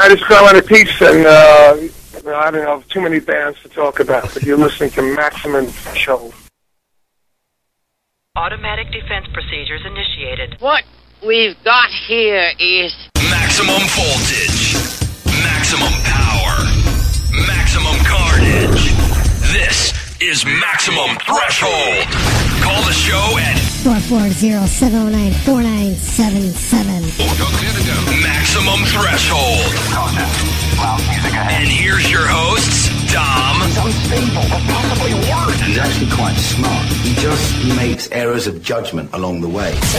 I just fell into peace, and uh, I don't know too many bands to talk about. But you're listening to Maximum Show. Automatic defense procedures initiated. What we've got here is Maximum voltage. Maximum power. Maximum carnage. This is Maximum Threshold. Call the show at 440-709-4977. Maximum Threshold. And here's your hosts, Dom He's unstable, but possibly worse. He's actually quite smart. He just makes errors of judgment along the way. See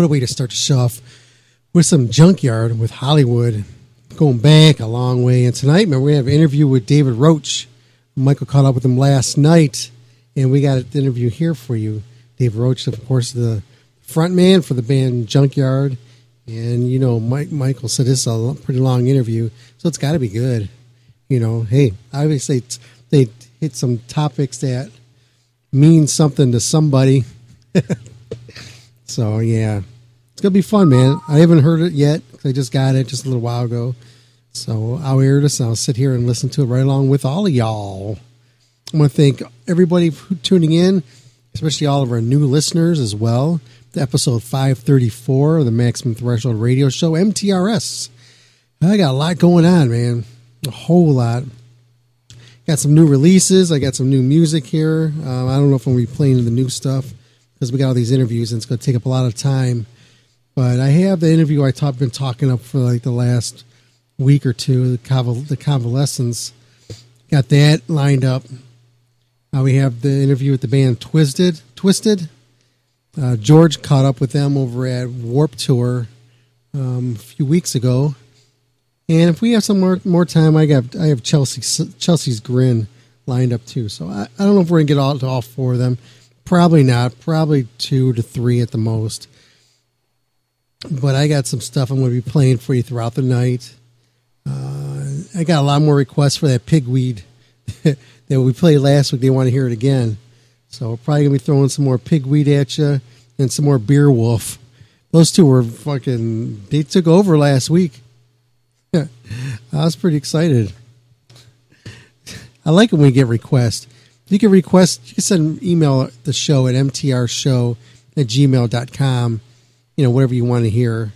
what a way to start the show off with some junkyard with Hollywood, going back a long way. And tonight, man, we have an interview with David Roach. Michael caught up with him last night, and we got an interview here for you. David Roach, of course, the front man for the band Junkyard, and you know, Mike, Michael said this is a pretty long interview, so it's got to be good. You know, hey, obviously they hit some topics that mean something to somebody. so yeah, it's gonna be fun, man. I haven't heard it yet. I just got it just a little while ago. So I'll air this. I'll sit here and listen to it right along with all of y'all. I want to thank everybody for tuning in, especially all of our new listeners as well. Episode 534 of the Maximum Threshold Radio Show, MTRS. I got a lot going on, man. A whole lot. Got some new releases. I got some new music here. Um, I don't know if I'm going to be playing the new stuff because we got all these interviews and it's going to take up a lot of time. But I have the interview I talk, been talking up for like the last week or two, the, conval- the convalescence. Got that lined up. Uh, we have the interview with the band Twisted. Twisted. Uh, George caught up with them over at Warped Tour um, a few weeks ago. And if we have some more more time, I got I have Chelsea Chelsea's Grin lined up too. So I, I don't know if we're gonna get all to all four of them. Probably not. Probably two to three at the most. But I got some stuff I'm going to be playing for you throughout the night. Uh, I got a lot more requests for that pigweed that we played last week. They want to hear it again. So we're probably going to be throwing some more pigweed at you and some more beer wolf. Those two were fucking, they took over last week. I was pretty excited. I like when we get requests. You can request, you can send email the show at mtrshow at gmail.com, you know, whatever you want to hear.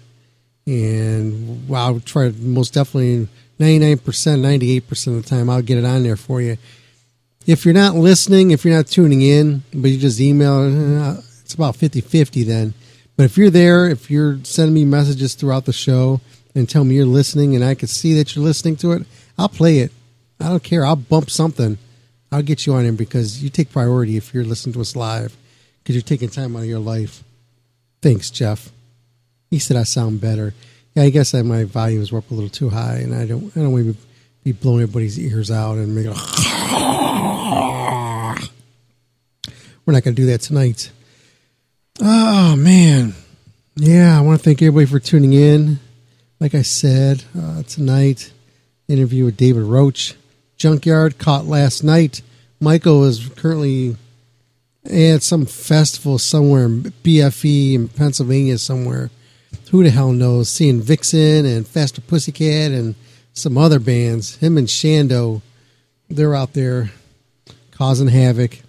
And I'll try most definitely 99%, 98% of the time, I'll get it on there for you. If you're not listening, if you're not tuning in, but you just email, uh, it's about 50 50 then. But if you're there, if you're sending me messages throughout the show and tell me you're listening and I can see that you're listening to it, I'll play it. I don't care. I'll bump something. I'll get you on him because you take priority if you're listening to us live because you're taking time out of your life. Thanks, Jeff. He said I sound better. Yeah, I guess that my volumes were up a little too high, and I don't. I don't want to be blowing everybody's ears out and make. We're not going to do that tonight. Oh man, yeah. I want to thank everybody for tuning in. Like I said uh, tonight, interview with David Roach, Junkyard caught last night. Michael is currently at some festival somewhere in BFE in Pennsylvania somewhere. Who the hell knows? Seeing Vixen and Faster Pussycat and some other bands. Him and Shando, they're out there causing havoc.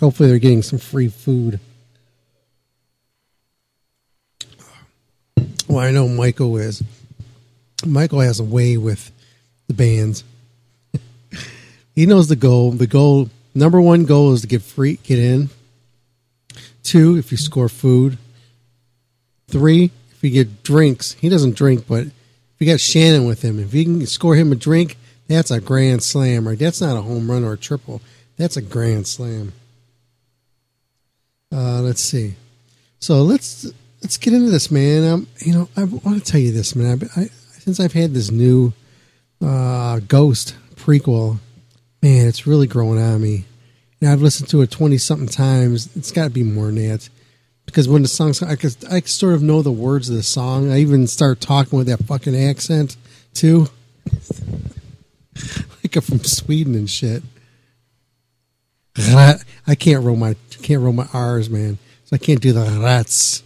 Hopefully, they're getting some free food. Well, I know Michael is. Michael has a way with the bands. He knows the goal. The goal, number one goal, is to get free, get in. Two, if you score food. Three, if you get drinks. He doesn't drink, but if you got Shannon with him, if you can score him a drink, that's a grand slam. Right? That's not a home run or a triple. That's a grand slam. Uh, let's see. So let's let's get into this, man. Um, you know, I want to tell you this, man. I, I, since I've had this new uh, Ghost Prequelle, man, it's really growing on me. And I've listened to it twenty something times. It's got to be more than that. Because when the song's, I could, I could sort of know the words of the song. I even start talking with that fucking accent too, like I'm from Sweden and shit. I can't roll my can't roll my R's, man. So I can't do the rats.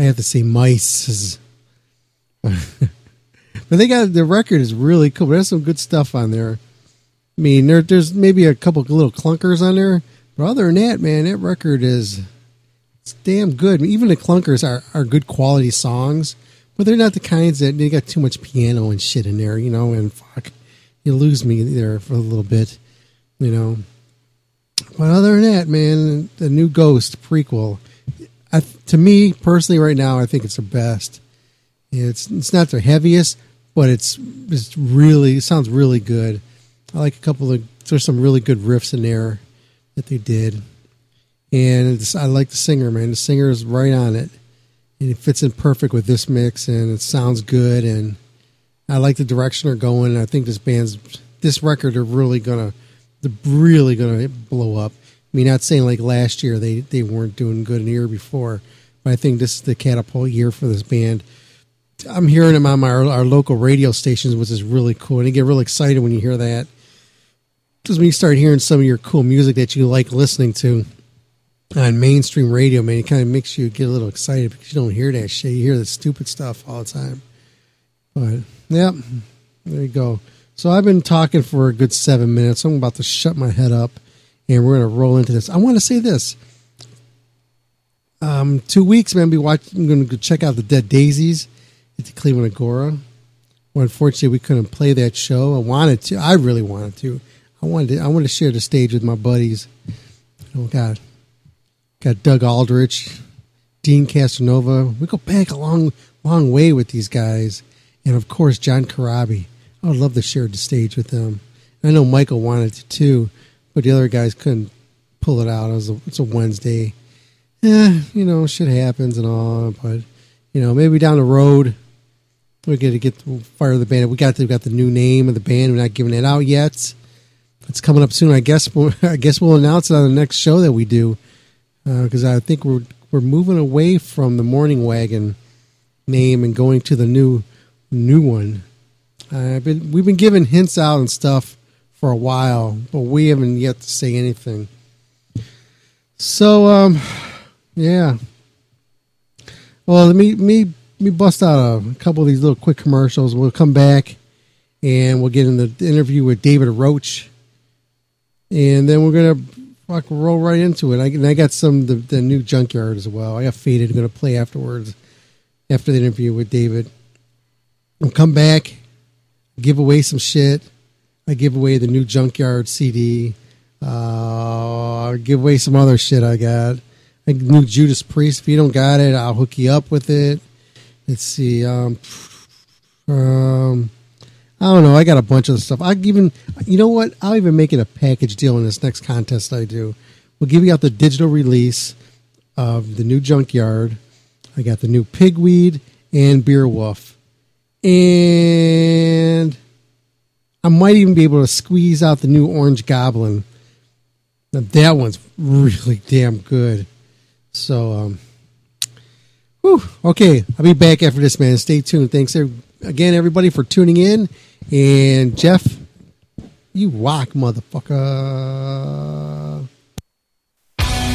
I have to say mice. but they got the record is really cool. There's some good stuff on there. I mean, there, there's maybe a couple little clunkers on there, but other than that, man, that record is it's damn good. Even the clunkers are, are good quality songs, but they're not the kinds that they got too much piano and shit in there, you know. And fuck, you lose me there for a little bit, you know. But other than that, man, the new Ghost Prequelle, I, to me personally, right now, I think it's the best. It's it's not the heaviest, but it's it's really it sounds really good. I like a couple of there's some really good riffs in there that they did, and I like the singer, man. The singer is right on it, and it fits in perfect with this mix, and it sounds good, and I like the direction they're going. And I think this band's this record are really gonna they're really gonna blow up. I mean, not saying like last year they they weren't doing good in the year before, but I think this is the catapult year for this band. I'm hearing them on my, our, our local radio stations, which is really cool, and you get really excited when you hear that. Because when you start hearing some of your cool music that you like listening to on mainstream radio, man, it kind of makes you get a little excited because you don't hear that shit. You hear the stupid stuff all the time. But yeah, there you go. So I've been talking for a good seven minutes. I'm about to shut my head up, and we're going to roll into this. I want to say this. Um, two weeks, man. Be watching. I'm going to go check out the Dead Daisies at the Cleveland Agora. Well, unfortunately, we couldn't play that show. I wanted to. I really wanted to. I wanted. To, I wanted to share the stage with my buddies. Oh God, got Doug Aldrich, Deen Castronovo. We go back a long, long way with these guys, and of course John Corabi. I would love to share the stage with them. I know Michael wanted to too, but the other guys couldn't pull it out. It was a, it's a Wednesday. Yeah, you know, shit happens and all, but you know, maybe down the road we're gonna get fire the band. We got to, we got the new name of the band. We're not giving it out yet. It's coming up soon. I guess. We'll, I guess we'll announce it on the next show that we do because I think we're we're moving away from the Morning Wagon name and going to the new new one. I've been we've been giving hints out and stuff for a while, but we haven't yet to say anything. So, um, yeah. Well, let me me me bust out a couple of these little quick commercials. We'll come back and we'll get in the interview with David Roach, and then we're gonna fuck roll right into it. I, and I got some the, the new Junkyard as well. I got Faded I'm to play afterwards after the interview with David. We'll come back, give away some shit. I give away the new Junkyard CD. Uh, give away some other shit I got. A new Judas Priest. If you don't got it, I'll hook you up with it. Let's see. Um, um, I don't know. I got a bunch of stuff. I even, you know what? I'll even make it a package deal in this next contest I do. We'll give you out the digital release of the new Junkyard. I got the new Pigweed and Beer Wolf, and I might even be able to squeeze out the new Orange Goblin. Now that one's really damn good. So, um, whew, okay, I'll be back after this, man. Stay tuned. Thanks again, everybody, for tuning in. And Jeff, you rock, motherfucker.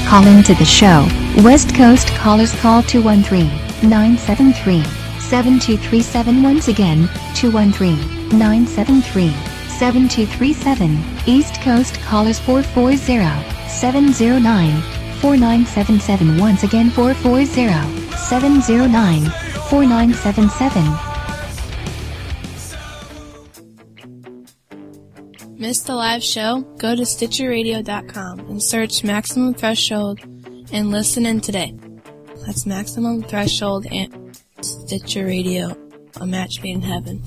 Calling to the show. West Coast callers call 213-973-7237 once again, 213-973-7237. East Coast callers 440-709-4977 once again 440-709-4977. Missed the live show? Go to StitcherRadio.com and search Maximum Threshold and listen in today. That's Maximum Threshold and Stitcher Radio, a match made in heaven.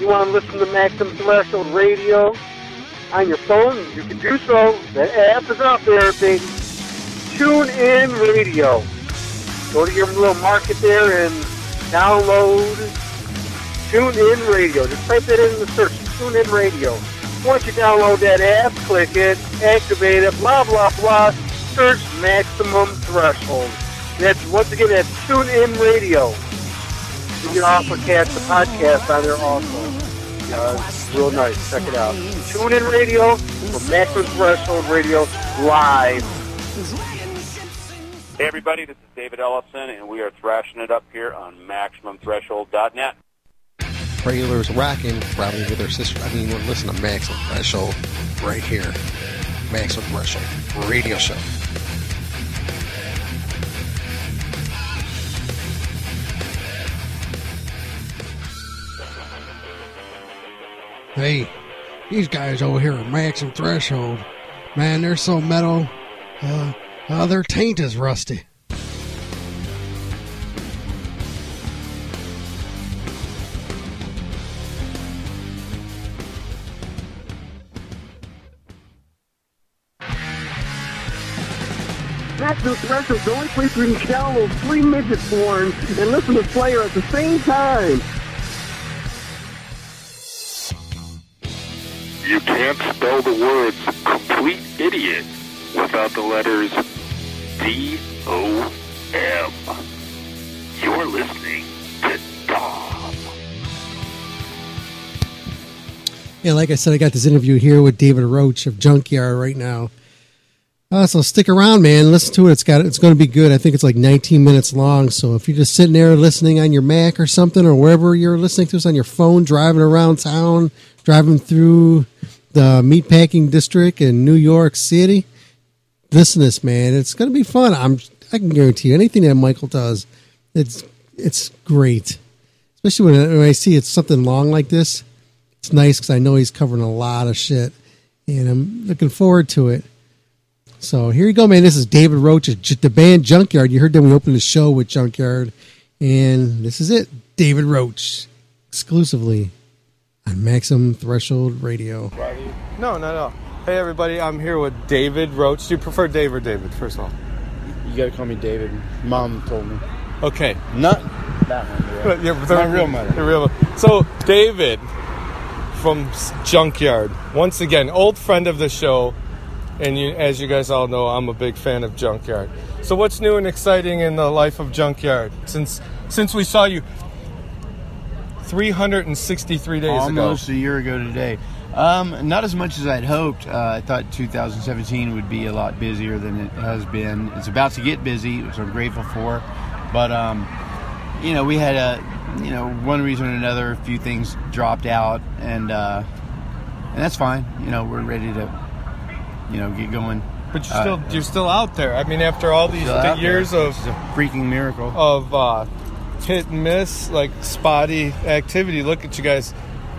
You want to listen to Maximum Threshold Radio on your phone? You can do so. The app is out there, baby. Tune in radio. Go to your little market there and download Tune In Radio. Just type that in the search. Tune In Radio. Once you download that app, click it, activate it, blah blah blah. Search Maximum Threshold. That's once again that's Tune In Radio. You can also catch the podcast on there also. Uh, it's real nice. Check it out. Tune In Radio for Maximum Threshold Radio live. Hey everybody, this is David Ellison, and we are thrashing it up here on MaximumThreshold.net. Trailers rocking, probably with their sister. I mean, listening to Maximum Threshold right here. Maximum Threshold radio show. Hey, these guys over here at Maximum Threshold, man, they're so metal. Uh, uh, their taint is rusty. Maximum Threshold is the only place where you can download free midget porn and listen to Slayer at the same time. You can't spell the words complete idiot without the letters D O M. You're listening to Dom. Yeah, like I said, I got this interview here with David Roach of Junkyard right now. Uh, so stick around, man. Listen to it. It's got it's going to be good. I think it's like 19 minutes long. So if you're just sitting there listening on your Mac or something, or wherever you're listening to us on your phone, driving around town, driving through the meatpacking district in New York City, listen to this, man. It's going to be fun. I'm I can guarantee you anything that Michael does, it's it's great. Especially when, I- when I see it's something long like this. It's nice because I know he's covering a lot of shit, and I'm looking forward to it. So here you go, man. This is David Roach the band Junkyard. You heard them. We opened the show with Junkyard, and this is it. David Roach, exclusively on Maximum Threshold Radio. No, no, no. Hey, everybody, I'm here with David Roach. Do you prefer Dave or David, first of all? You gotta call me David. Mom told me. Okay. Not that one. But, Yeah, yeah, my real mother. the real- So, David from Junkyard, once again, old friend of the show, and you, as you guys all know, I'm a big fan of Junkyard. So, what's new and exciting in the life of Junkyard since since we saw you 363 days Almost ago? a year ago today. Um, not as much as I'd hoped. Uh, I thought 2017 would be a lot busier than it has been. It's about to get busy, which I'm grateful for. But um, you know, we had a you know one reason or another, a few things dropped out, and uh, and that's fine. You know, we're ready to you know get going. But you're Uh, still you're still out there. I mean, after all these out years there. of a freaking miracle of uh, hit and miss, like spotty activity. Look at you guys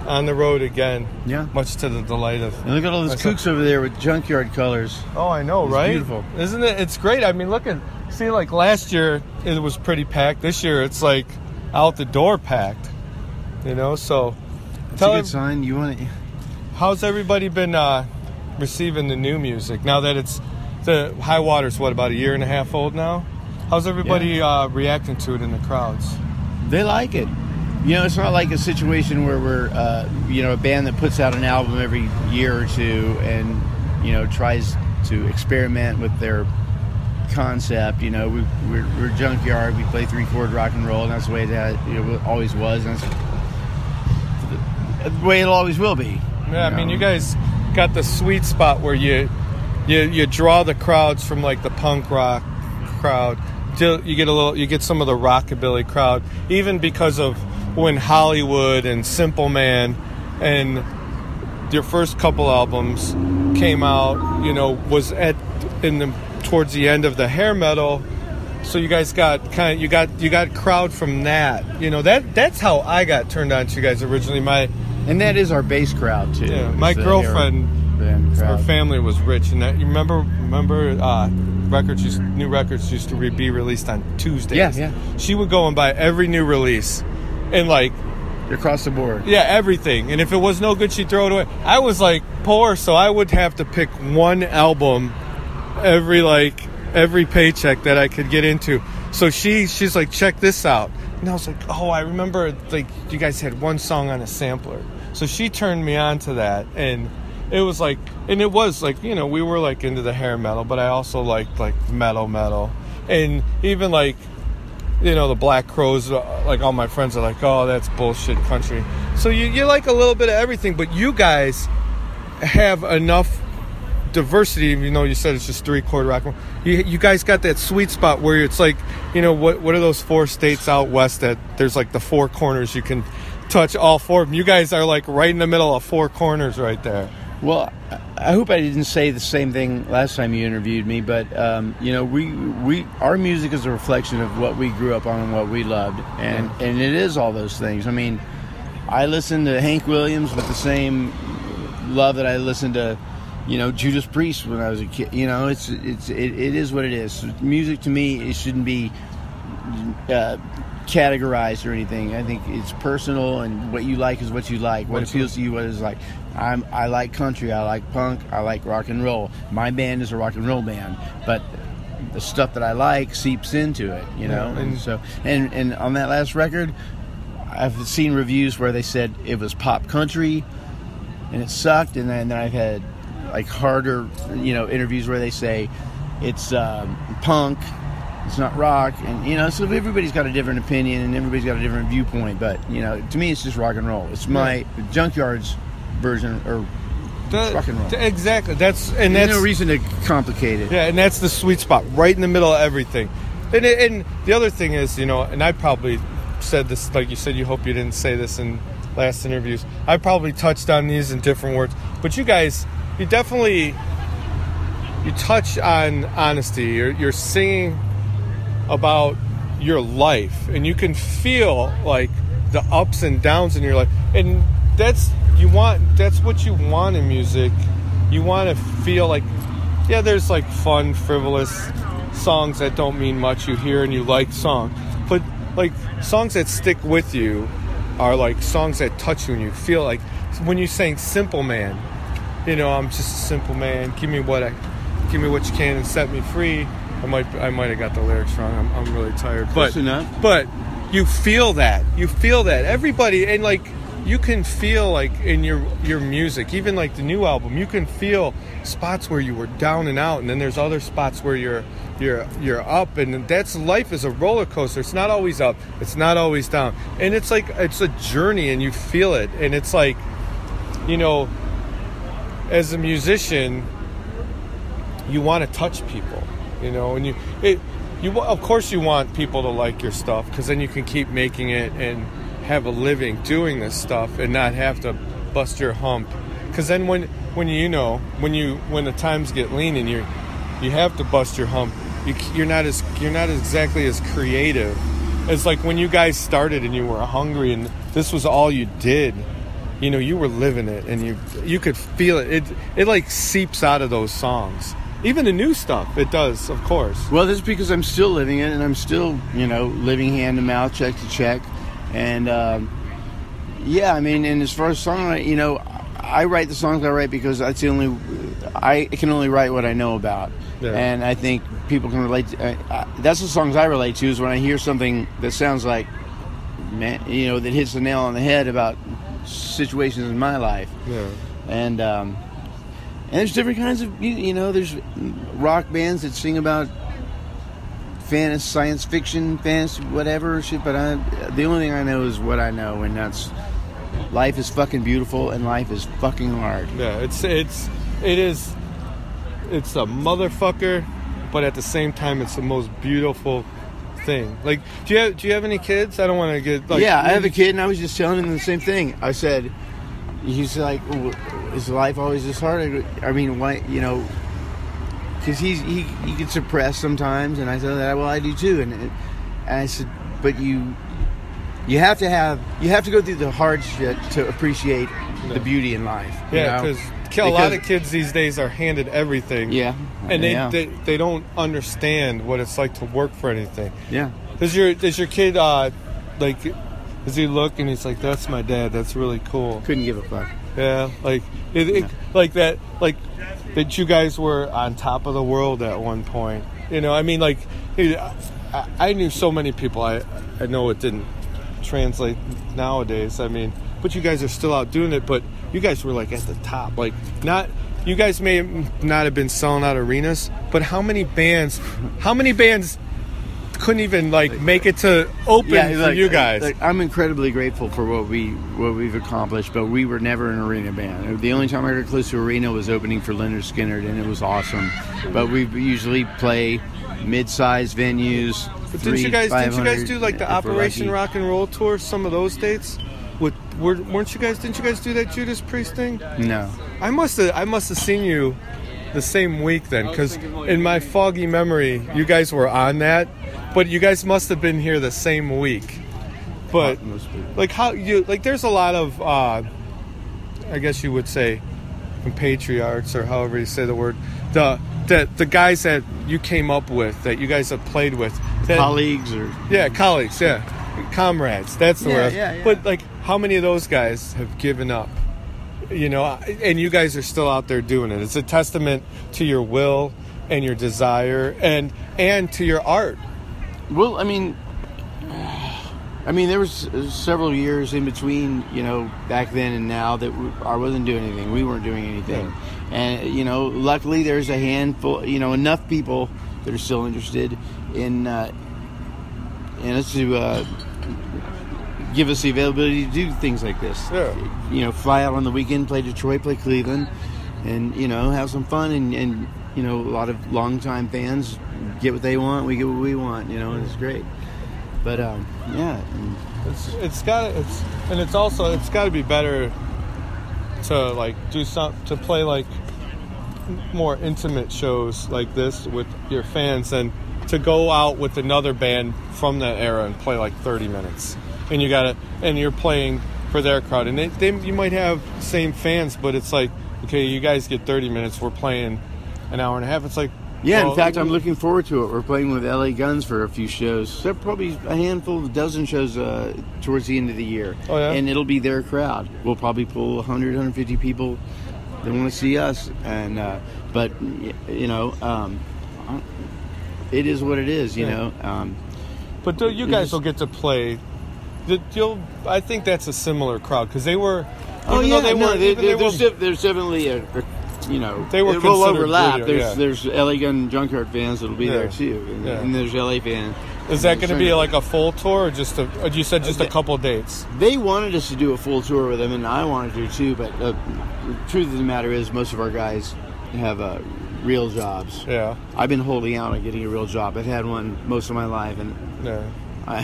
on the road again. Yeah. Much to the delight of. And look at all those myself. kooks over there with junkyard colors. Oh, I know, It's right? beautiful. isn't it? It's great. I mean, look at see, like last year it was pretty packed. This year it's like out the door packed. You know, so It's tell a good sign. You want to. how's everybody been uh, receiving the new music now that it's the high water's what about a year and a half old now? How's everybody uh, reacting to it in the crowds? They like it. You know, it's not like a situation where we're, uh, you know, a band that puts out an album every year or two and, you know, tries to experiment with their concept. You know, we, we're, we're junkyard. We play three chord rock and roll, and that's the way that you know, it always was, and that's the, way it always will be. Yeah, I mean, you guys got the sweet spot where you you you draw the crowds from like the punk rock crowd. till You get a little, you get some of the rockabilly crowd, even because of when Hollywood and Simple Man and your first couple albums came out. You know, was at in the towards the end of the hair metal. So you guys got kind of you got you got crowd from that. You know that that's how I got turned on to you guys originally. My and that is our bass crowd too. Yeah, my girlfriend, her family was rich, and that you remember remember uh, records used, new records used to re- be released on Tuesdays. Yeah, yeah. She would go and buy every new release, and like across the board. Yeah, everything. And if it was no good, she'd throw it away. I was like poor, so I would have to pick one album every like every paycheck that I could get into. So she she's like, check this out. And I was like, oh, I remember like you guys had one song on a sampler. So she turned me on to that and it was like and it was like, you know, we were like into the hair metal, but I also liked like metal metal. And even like you know the Black Crowes uh, like all my friends are like oh that's bullshit country. So you, you like a little bit of everything but you guys have enough diversity you know you said it's just three chord rock. You, you guys got that sweet spot where it's like you know what what are those four states out west that there's like the four corners you can touch all four of them you guys are like right in the middle of four corners right there. Well, I- hope I didn't say the same thing last time you interviewed me, but um, you know, we we our music is a reflection of what we grew up on and what we loved, and and it is all those things. I mean, I listen to Hank Williams with the same love that I listened to, you know, Judas Priest when I was a kid. You know, it's it's it, it is what it is. Music to me, it shouldn't be uh, categorized or anything. I think it's personal, and what you like is what you like. What appeals to you, what is like. I'm I like country. I like punk. I like rock and roll. My band is a rock and roll band, but the stuff that I like seeps into it. You know, and- so and and on that last record, I've seen reviews where they said it was pop country, and it sucked, and then I've had like harder, you know, interviews where they say it's um, punk, it's not rock, and you know, so everybody's got a different opinion and everybody's got a different viewpoint. But you know, to me, it's just rock and roll. It's my Junkyard's version or That- rock and roll. exactly that's and There's that's no reason to complicate it. Yeah, and that's the sweet spot, right in the middle of everything. And, and the other thing is, you know, and I probably said this, like you said, you hope you didn't say this in last interviews. I probably touched on these in different words, but you guys, you definitely, you touch on honesty. You're, you're singing about your life, and you can feel like the ups and downs in your life, and that's you want. That's what you want in music. You want to feel like, yeah, there's like fun, frivolous songs that don't mean much. You hear and you like songs, but like songs that stick with you are like songs that touch you and you feel like when you sang Simple Man, you know, I'm just a simple man. Give me what I, give me what you can and set me free. I might, I might have got the lyrics wrong. I'm, I'm really tired, Close but enough. but you feel that. You feel that. Everybody and like you can feel like in your your music, even like the new album, you can feel spots where you were down and out, and then there's other spots where you're you're you're up, and that's life is a roller coaster. It's not always up. It's not always down, and it's like it's a journey, and you feel it, and it's like, you know, as a musician, you want to touch people, you know, and you it you of course you want people to like your stuff because then you can keep making it and have a living doing this stuff and not have to bust your hump. Because then when when you know when you when the times get lean and you you have to bust your hump you, you're not as you're not exactly as creative. It's like when you guys started and you were hungry and this was all you did you know you were living it and you you could feel it. It, it like seeps out of those songs. Even the new stuff it does of course. Well, that's because I'm still living it, and I'm still, you know, living hand to mouth, check to check, and um, yeah, I mean, and as far as songwriting, you know, I write the songs I write because that's the only I can only write what I know about, Yeah. and I think people can relate. To, uh, uh, that's the songs I relate to is when I hear something that sounds like, man, you know, that hits the nail on the head about situations in my life, yeah and um, and there's different kinds of you, you know there's rock bands that sing about fantasy science fiction fantasy whatever shit but I the only thing I know is what I know and that's life is fucking beautiful and life is fucking hard Yeah, it's it's it is it's a motherfucker, but at the same time it's the most beautiful thing. Like, do you have do you have any kids? I don't want to get like yeah I have a kid and I was just telling him the same thing I said he's like is life always this hard I mean why you know because he's he, he gets suppressed sometimes and I said that well I do too and, and I said but you you have to have you have to go through the hard shit to appreciate the beauty in life you Yeah, know? because a lot of kids these days are handed everything. Yeah, and they, yeah. they they don't understand what it's like to work for anything. Yeah. Does your does your kid uh like does he look and he's like that's my dad that's really cool couldn't give a fuck yeah like it, it, like that like that you guys were on top of the world at one point. You know I mean like I, knew so many people. I I know it didn't translate nowadays I mean but you guys are still out doing it but you guys were like at the top. Like not you guys may not have been selling out arenas but how many bands how many bands couldn't even like make it to open for like- you guys like, I'm incredibly grateful for what we what we've accomplished, but we were never an arena band. The only time I got close to arena was opening for Lynyrd Skynyrd, and it was awesome. But we usually play mid-sized venues. But three, didn't you guys didn't you guys do like the Operation. Rock and Roll tour? Some of those dates. With were, weren't you guys? Didn't you guys do that Judas Priest thing? No. I must have. I must have seen you the same week then, because in my foggy memory, you guys were on that, but you guys must have been here the same week. But like how you like? There's a lot of. uh I guess you would say compatriots or however you say the word the the, the guys that you came up with that you guys have played with that, Colleagues or yeah colleagues yeah comrades that's the Yeah, word yeah, yeah. but like how many of those guys have given up you know and you guys are still out there doing it it's a testament to your will and your desire and and to your art Well, I mean, I mean, there was several years in between, you know, back then and now that we, I wasn't doing anything. We weren't doing anything, and you know, luckily there's a handful, you know, enough people that are still interested in uh, in us to uh, give us the availability to do things like this. Yeah. You know, fly out on the weekend, play Detroit, play Cleveland, and you know, have some fun and. and you know, a lot of longtime fans get what they want, we get what we want, you know, and it's great. But um, yeah, it's it's got it's and it's also it's got to be better to like do some to play like more intimate shows like this with your fans than to go out with another band from that era and play like 30 minutes. And you gotta and you're playing for their crowd. And they, they you might have same fans but it's like okay you guys get 30 minutes we're playing an hour and a half. It's like Yeah, Well, in fact, I'm looking forward to it. We're playing with LA Guns for a few shows. There probably a handful, a dozen shows uh, towards the end of the year. Oh, yeah? And it'll be their crowd. We'll probably pull 100, 150 people that want to see us. And uh, but you know, um, it is what it is. You Yeah. know. Um, But you guys will get to play. The, you'll, I think that's a similar crowd because they were. oh yeah, they no, were, there- even they there's, def- there's definitely a, a you know They were it will overlap. there's yeah. there's LA Gun Junkyard fans that'll be Yeah. there too, and, Yeah. and there's LA fans. Is that going to be like a full tour or just a? or You said just a couple dates. They wanted us to do a full tour with them, and I wanted to too. But uh, the truth of the matter is, most of our guys have uh, real jobs. Yeah. I've been holding out on getting a real job. I've had one most of my life, and Yeah. I,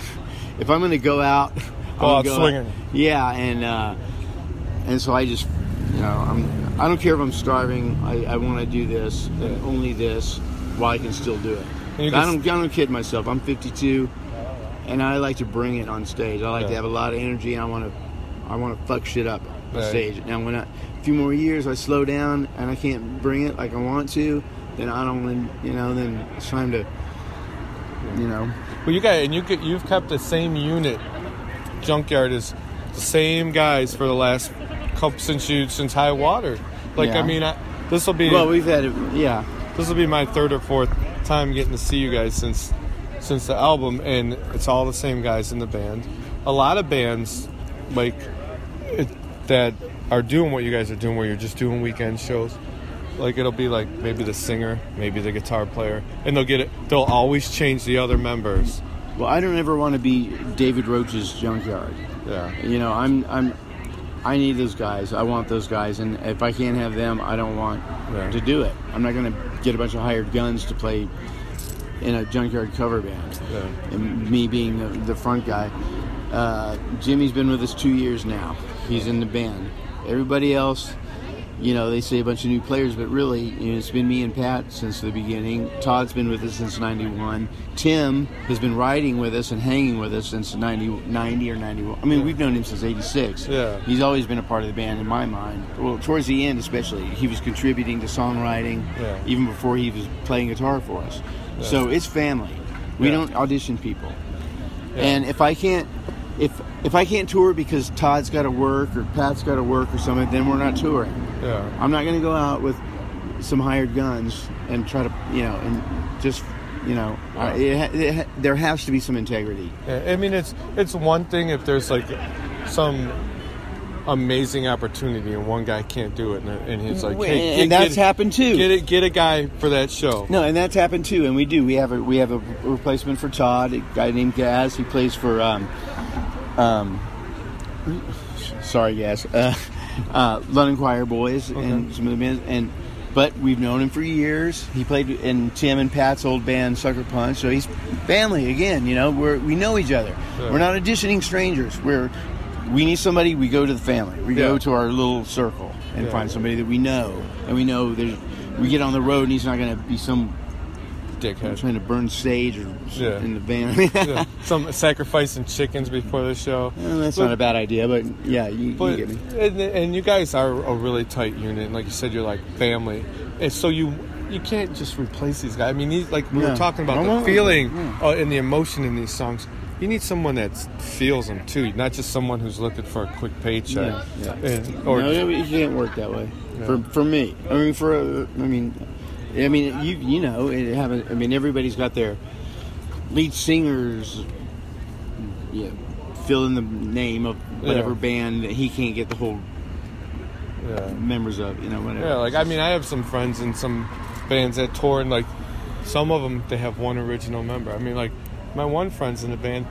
if I'm going to go out, I'm Go out swinging. Yeah, and uh, and so I just, you know, I'm. I don't care if I'm starving. I, I want to do this uh, and only this while I can still do it. I don't. I don't kid myself. I'm 52, and I like to bring it on stage. I like to Yeah. have a lot of energy. And I want to. I want to fuck shit up on Right. stage. Now, when I, a few more years I slow down and I can't bring it like I want to, then I don't. then, You know, then it's time to. You know. Well, you got and you get, you've kept the same unit. Junkyard is the same guys for the last couple since you since high water. Like Yeah. I mean, this will be Well, we've had it. Yeah. this will be my third or fourth time getting to see you guys since since the album, and it's all the same guys in the band. A lot of bands like it, that are doing what you guys are doing, where you're just doing weekend shows. Like it'll be like maybe the singer, maybe the guitar player, and they'll get it. They'll always change the other members. Well, I don't ever want to be David Roach's junkyard. Yeah. You know, I'm I'm I need those guys. I want those guys, and if I can't have them, I don't want Yeah. to do it. I'm not going to get a bunch of hired guns to play in a junkyard cover band. And me being the, the front guy. Uh, Jimmy's been with us two years now. He's in the band. Everybody else, you know, they say a bunch of new players, but really, you know, it's been me and Pat since the beginning. Todd's been with us since 91. Tim has been riding with us and hanging with us since 90, 90 or 91. I mean, we've known him since 86. Yeah. He's always been a part of the band in my mind. Well, towards the end, especially, he was contributing to songwriting Yeah. even before he was playing guitar for us. Yeah. So it's family. We Yeah. don't audition people. Yeah. And if I can't, if if I can't tour because Todd's got to work or Pat's got to work or something, then we're not touring. Yeah. I'm not going to go out with some hired guns and try to, you know, and just, you know, I it, it, there has to be some integrity. Yeah, I mean, it's it's one thing if there's like some amazing opportunity and one guy can't do it, and, and he's like, hey, and get- that's get- happened too. Get it, get a guy for that show. No, and that's happened too, and we do. We have a we have a replacement for Todd, a guy named Gaz. He plays for um, um, sorry, Gaz, uh, uh, London Quireboys and some of the bands. And but we've known him for years. He played in Tim and Pat's old band Sucker Punch, so he's family again. You know, we're we know each other. Yeah. We're not auditioning strangers. We're we need somebody. We go to the family. We go to our little circle and Yeah. find somebody that we know, and we know there's. We get on the road, and he's not going to be some Dickhead. trying to burn sage or Yeah. in the van. Yeah, Some sacrificing chickens before the show. Well, that's But- not a bad idea, but yeah, you, But you get me. and, and you guys are a really tight unit, and like you said, you're like family, and so you you can't just replace these guys. I mean, these, like we Yeah. were talking about the feeling Yeah. uh, and the emotion in these songs. You need someone that feels them too, not just someone who's looking for a quick paycheck. Yeah, yeah. And, or no, you can't work that way. For for me, I mean, for uh, I mean, I mean, you you know, it haven't. I mean, everybody's got their lead singers. Yeah, fill in the name of whatever Yeah. band that he can't get the whole yeah. members of. You know, whatever. Yeah, like I mean, I have some friends in some bands that tour, and like some of them they have one original member. I mean, like my one friend's in the band.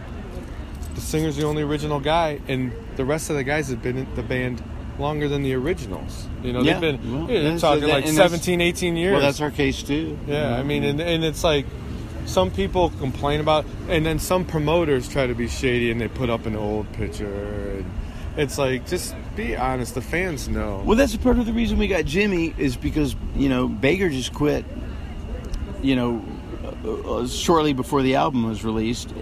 The singer's the only original guy, and the rest of the guys have been in the band longer than the originals. You know, Yeah, they've been well, that's- talking that- like and 17, 18 years. Well, that's our case too. Yeah, I mean, and, and it's like some people complain about, and then some promoters try to be shady and they put up an old picture. And it's like, just be honest. The fans know. Well, that's part of the reason we got Jimmy is because you know Baker just quit. You know, uh, uh, shortly before the album was released,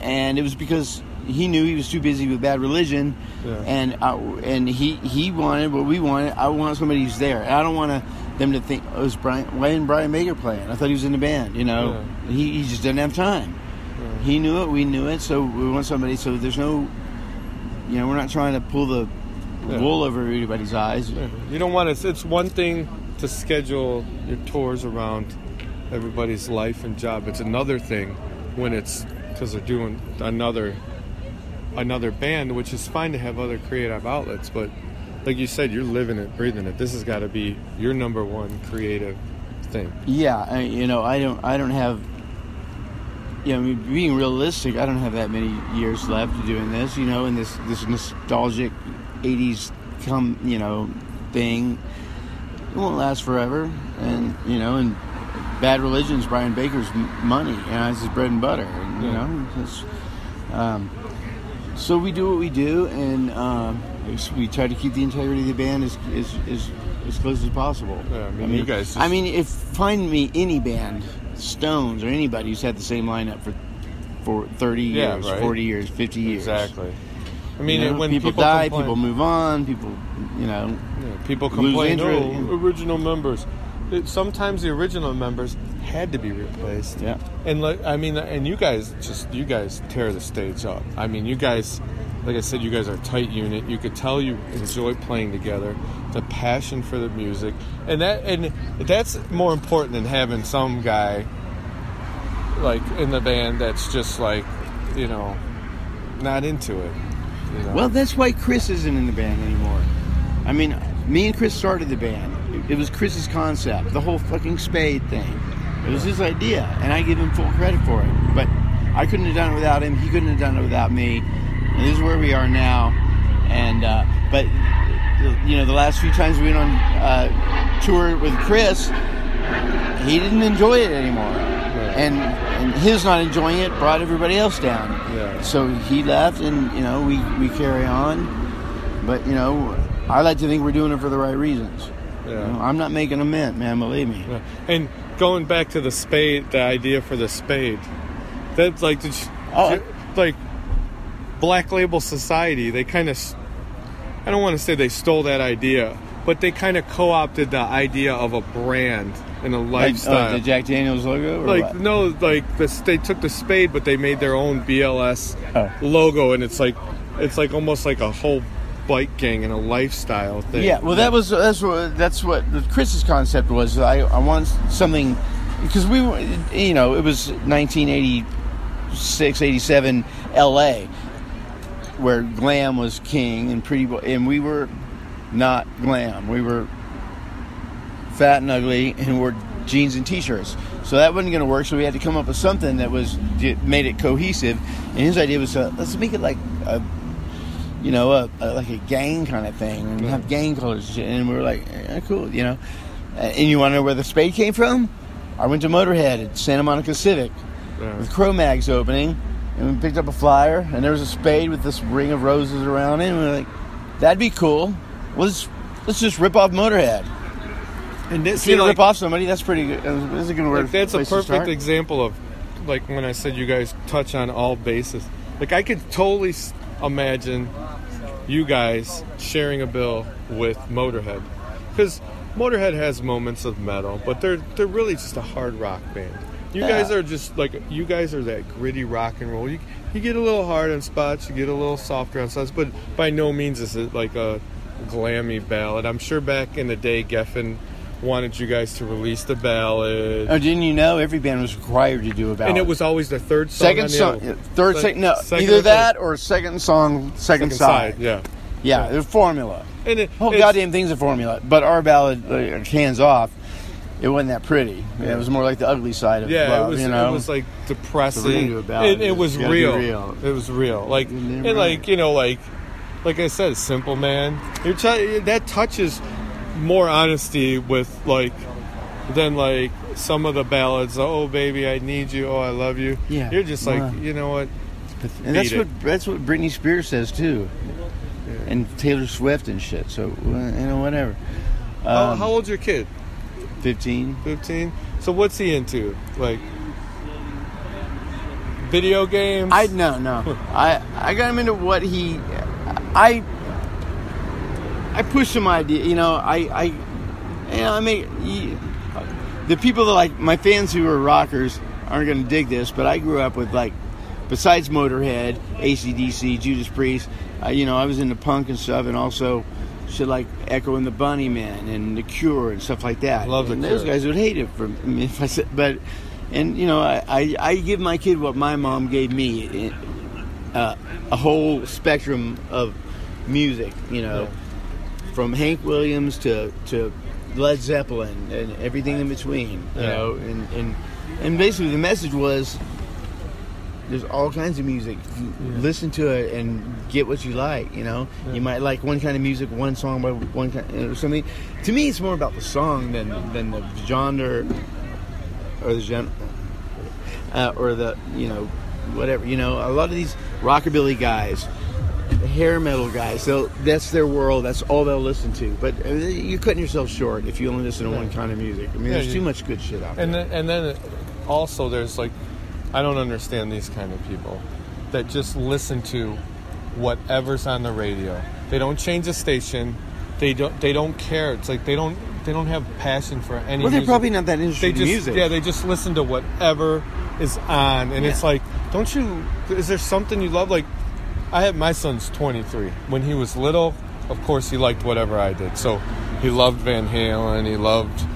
and it was because he knew he was too busy with Bad Religion, Yeah. and uh, and he he wanted what we wanted. I want somebody who's there. And I don't want to them to think, oh, was Brian? Why didn't Brian Baker play it? I thought he was in the band. You know, he, he just didn't have time. He knew it. We knew it. So we want somebody. So there's no, you know, we're not trying to pull the Yeah. wool over anybody's eyes. You don't want to. It's one thing to schedule your tours around everybody's life and job. It's another thing when it's because they're doing another another band, which is fine to have other creative outlets. But like you said, you're living it, breathing it. This has got to be your number one creative thing. Yeah, I, you know, I don't, I don't have, you know, I mean, being realistic, I don't have that many years left doing this. You know, in this this nostalgic '80s come, you know, thing. It won't last forever, and you know, and Bad Religion's Brian Baker's money, you know, it's his bread and butter, and, you Yeah. know. It's, um, so we do what we do, and um, we try to keep the integrity of the band as as, as, as close as possible. Yeah, I mean, you guys I mean, if find me any band, Stones or anybody who's had the same lineup for for thirty Yeah, years, right. forty years, fifty years. Exactly. I mean, You know, when people, people die, complain- people move on, people, you know, Yeah, people complain, interest. oh, original members. It, sometimes the original members had to be replaced. Yeah. And like, I mean, and you guys just you guys tear the stage up. I mean, you guys, like I said, you guys are a tight unit. You could tell you enjoy playing together. The passion for the music, and that and that's more important than having some guy like in the band that's just like, you know, not into it. you know? Well, that's why Chris isn't in the band anymore. I mean, me and Chris started the band. It- It was Chris's concept, the whole fucking spade thing. It was his idea, and I give him full credit for it. But I couldn't have done it without him. He couldn't have done it without me. And this is where we are now. And uh, but you know, the last few times we went on uh, tour with Chris, he didn't enjoy it anymore, and and his not enjoying it brought everybody else down. Yeah. So he left, and you know we we carry on. But you know, I like to think we're doing it for the right reasons. You Yeah. know, I'm not making a mint, man. Believe me. Yeah. And going back to the spade, the idea for the spade, that's like, the, Oh, like Black Label Society. They kind of, I don't want to say they stole that idea, but they kind of co-opted the idea of a brand and a Like, lifestyle. oh, the Jack Daniels logo, or like what? no, like this, they took the spade, but they made their own BLS Oh. logo, and it's like, it's like almost like a whole bike gang and a lifestyle thing. Yeah, well, that was that's what that's what Chris's concept was. I I want something because we were- you know it was 1986, 87 L.A. where glam was king and pretty boy, and we were not glam. We were fat and ugly and wore jeans and t-shirts. So that wasn't going to work. So we had to come up with something that was made it cohesive. And his idea was uh, let's make it like a you know, a, a, like a gang kind of thing, and we have gang colors and shit. And we were like, eh, cool, you know. And you want to know where the spade came from? I went to Motorhead at Santa Monica Civic with Cro-Mags opening, and we picked up a flyer, and there was a spade with this ring of roses around it. And we were like, that'd be cool. Let's let's just rip off Motorhead. And this, If you rip off somebody, that's pretty good. This is going to work. Like, that's a perfect example of like when I said you guys touch on all bases. Like I could totally imagine you guys sharing a bill with Motorhead because Motorhead has moments of metal, but they're they're really just a hard rock band. You Yeah. guys are just like you guys are that gritty rock and roll. You you get a little hard on spots, you get a little softer on spots, but by no means is it like a glammy ballad. I'm sure back in the day, Geffen wanted you guys to release the ballad. Oh, didn't you know every band was required to do a ballad? And it was always the third song. second song, third, Se- second, no, second either or that or second song, second, Second side. side, yeah. yeah, the formula. And it, whole goddamn thing's a formula. But our ballad, uh, hands off, it wasn't that pretty. Yeah, it was more like the ugly side of Yeah, love. it was. you know, It was like depressing. we're gonna do a ballad. It, it was real. real. It was real. Like and right. like you know like like I said, simple man. You're t- that touches more honesty with like than like some of the ballads. Oh baby, I need you. Oh I love you. Yeah. You're just like Wow. you know what. and that's it. what that's what Britney Spears says too, and Taylor Swift and shit. So uh, you know, whatever. How, Um, how old's your kid? Fifteen. Fifteen. So what's he into? Like video games? I no no. I I got him into what he. I I push some idea. You know, I I you know, I mean, the people that like my fans who are rockers aren't going to dig this, but I grew up with like, besides Motorhead, ACDC, Judas Priest, uh, you know, I was into punk and stuff, and also shit like Echo and the Bunnymen and The Cure and stuff like that. Love The and those Cure. guys would hate it for me if I said, but, and you know, I, I, I give my kid what my mom gave me, uh, a whole spectrum of music, you know, from Hank Williams to to Led Zeppelin and everything in between, you Yeah. know, and and and basically the message was there's all kinds of music. Listen to it and get what you like. You know, you might like one kind of music, one song by one kind or something. To me, it's more about the song than than the genre or the genre uh, or the you know whatever. You know, a lot of these rockabilly guys. Hair metal guys, so that's their world. That's all they'll listen to. But uh, you're cutting yourself short if you only listen to one kind of music. I mean, Yeah, there's you- too much good shit out there. And then, and then also there's like, I don't understand these kind of people that just listen to whatever's on the radio. They don't change the station. They don't. They don't care. It's like they don't. They don't have passion for any. Well, they're music. probably not that interested They in just, music. Yeah, they just listen to whatever is on, and it's like, don't you? Is there something you love? Like, I had my son's 23. When he was little, of course, he liked whatever I did. So he loved Van Halen. He loved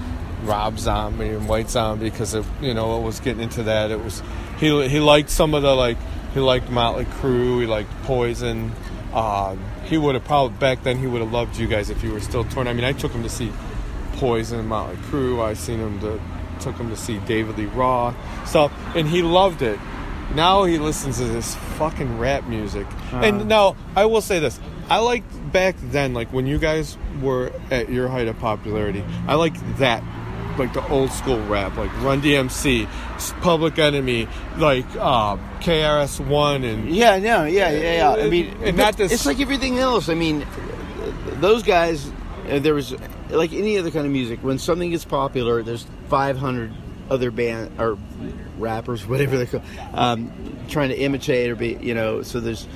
Rob Zombie and White Zombie because it, you know, it was getting into that. It was he he liked some of the like he liked Motley Crue. He liked Poison. Um, he would have probably back then he would have loved you guys if you were still touring. I mean, I took him to see Poison and Motley Crue. I seen him to took him to see David Lee Roth stuff, and he loved it. Now he listens to this fucking rap music. Uh. and now I will say this: I liked back then, like when you guys were at your height of popularity. I liked that, like the old school rap, like Run DMC, Public Enemy, like uh, KRS One, and Yeah, no, yeah, yeah, yeah. I mean, and not this. It's like everything else. I mean, those guys. Uh, there was like any other kind of music. When something gets popular, there's 500 other band or rappers, whatever they call, um, trying to imitate or be, you know. So there's.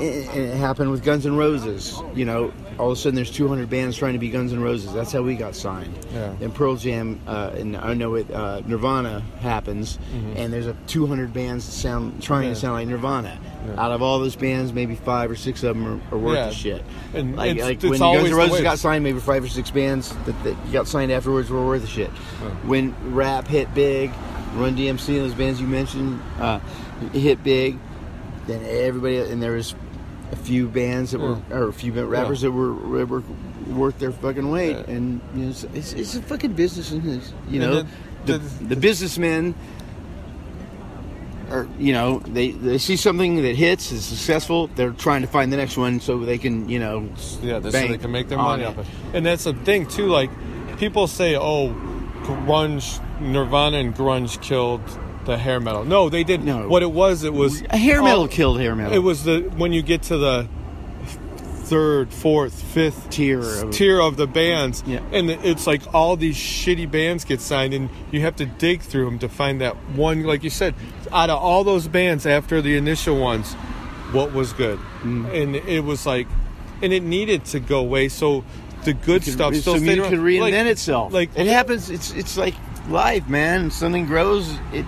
And it happened with Guns N' Roses. You know, all of a sudden there's 200 bands trying to be Guns N' Roses. That's how we got signed. Yeah. And Pearl Jam, uh, and I know it. Uh, Nirvana happens, Mhm. and there's a 200 bands that sound trying Yeah. to sound like Nirvana. Yeah. Out of all those bands, maybe five or six of them are, are worth Yeah. the shit. And like, it's- like it's when Guns N' Roses got signed, maybe five or six bands that, that got signed afterwards were worth the shit. When rap hit big, Run DMC, and those bands you mentioned, uh, hit big, then everybody, and there was a few bands that were, or a few rappers Yeah. that were, were were worth their fucking weight, and you know, it's, it's, it's a fucking business, and it's, you know, then the, the businessmen or you know they, they see something that hits is successful they're trying to find the next one so they can you know Yeah, so they can make their on money it. off it. And that's the thing too. Like people say, "Oh, grunge, Nirvana and grunge killed the hair metal." No, they didn't. No. What it was, it was A hair metal killed hair metal. It was the when you get to the third, fourth, fifth tier of, tier of the bands, Yeah. and it's like all these shitty bands get signed, and you have to dig through them to find that one. Like you said, out of all those bands after the initial ones, what was good, Mm. and it was like, and it needed to go away. So the good stuff still so stayed could reinvent Like- itself Like it happens it's it's like life man something grows it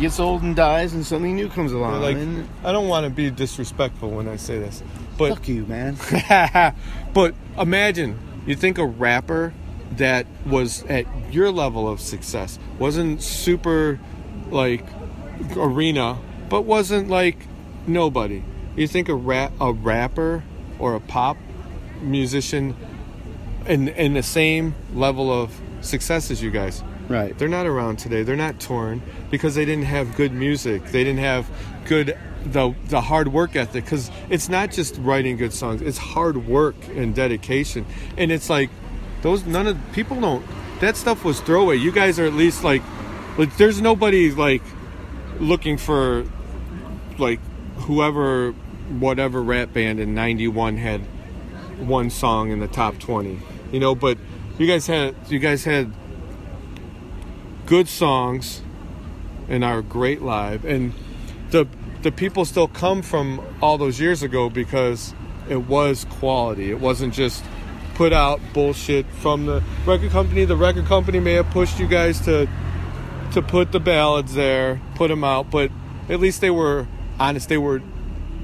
gets old and dies and something new comes along like and I don't want to be disrespectful when I say this, but fuck you man but imagine you think a rapper that was at your level of success wasn't super like arena, but wasn't like nobody. You think a rap a rapper or a pop musician in in the same level of success as you guys. Right. They're not around today. They're not torn because they didn't have good music. They didn't have good the the hard work ethic cuz it's not just writing good songs. It's hard work and dedication. And it's like those none of people don't that stuff was throwaway. You guys are at least like like there's nobody like looking for like whoever whatever rap band in 91 had one song in the top 20 you know but you guys had you guys had good songs and our great live and the the people still come from all those years ago because it was quality it wasn't just put out bullshit from the record company. The record company may have pushed you guys to to put the ballads there, put them out, but at least they were honest. They were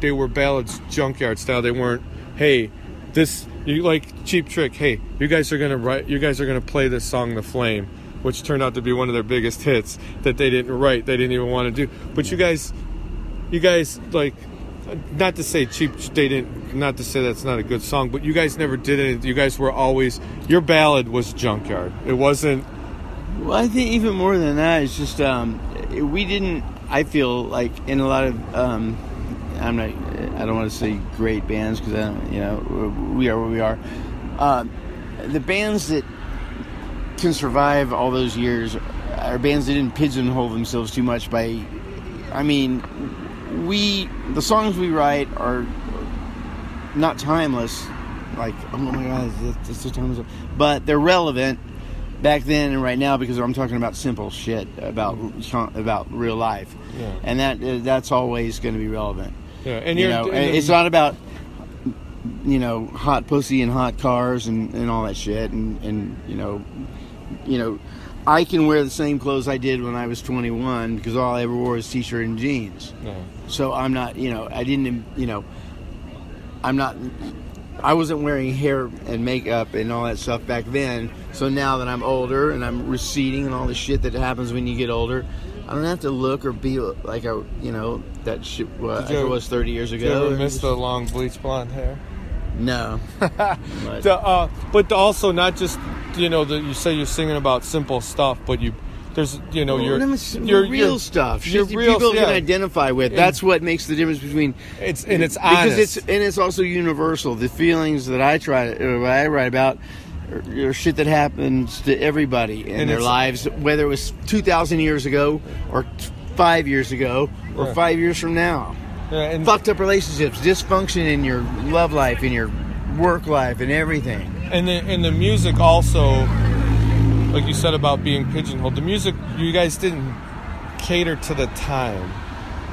they were ballads junkyard style. They weren't, hey, this you like cheap trick. Hey, you guys are gonna write. You guys are gonna play this song, "The Flame," which turned out to be one of their biggest hits that they didn't write. They didn't even want to do. But you guys, you guys like, not to say cheap. They didn't. Not to say that's not a good song, but you guys never did it. You guys were always your ballad was junkyard. It wasn't. Well, I think even more than that, it's just um, we didn't. I feel like in a lot of um, I'm not. I don't want to say great bands because I don't. You know, we are where we are. Uh, the bands that can survive all those years are bands didn't pigeonhole themselves too much by. I mean, we the songs we write are not timeless. Like, oh my god, it's, it's so timeless. But they're relevant back then and right now because I'm talking about simple shit about about real life, Yeah. and that uh, that's always going to be relevant. Yeah, and you you're- know, and it's not about you know hot pussy and hot cars and, and all that shit, and and you know, you know, I can wear the same clothes I did when I was 21 because all I ever wore was t-shirt and jeans. Yeah. So I'm not, you know, I didn't, you know, I'm not, I wasn't wearing hair and makeup and all that stuff back then. So now that I'm older and I'm receding and all the shit that happens when you get older, I don't have to look or be like I, you know, that shit you like was 30 years ago. Did you ever miss the long bleach blonde hair? No. The, uh, but also not just you know the, you say you're singing about simple stuff, but you there's you know your your real stuff. Your real people yeah. can identify with. And- That's what makes the difference between it's and it's because honest. it's and it's also universal. The feelings that I try to, or what I write about, are shit that happens to everybody in And their lives, whether it was two thousand years ago or t- five years ago or Yeah. five years from now. Yeah, and- Fucked up relationships, dysfunction in your love life, in your work life, and everything. and the and the music also, like you said about being pigeonholed. The music you guys didn't cater to the time.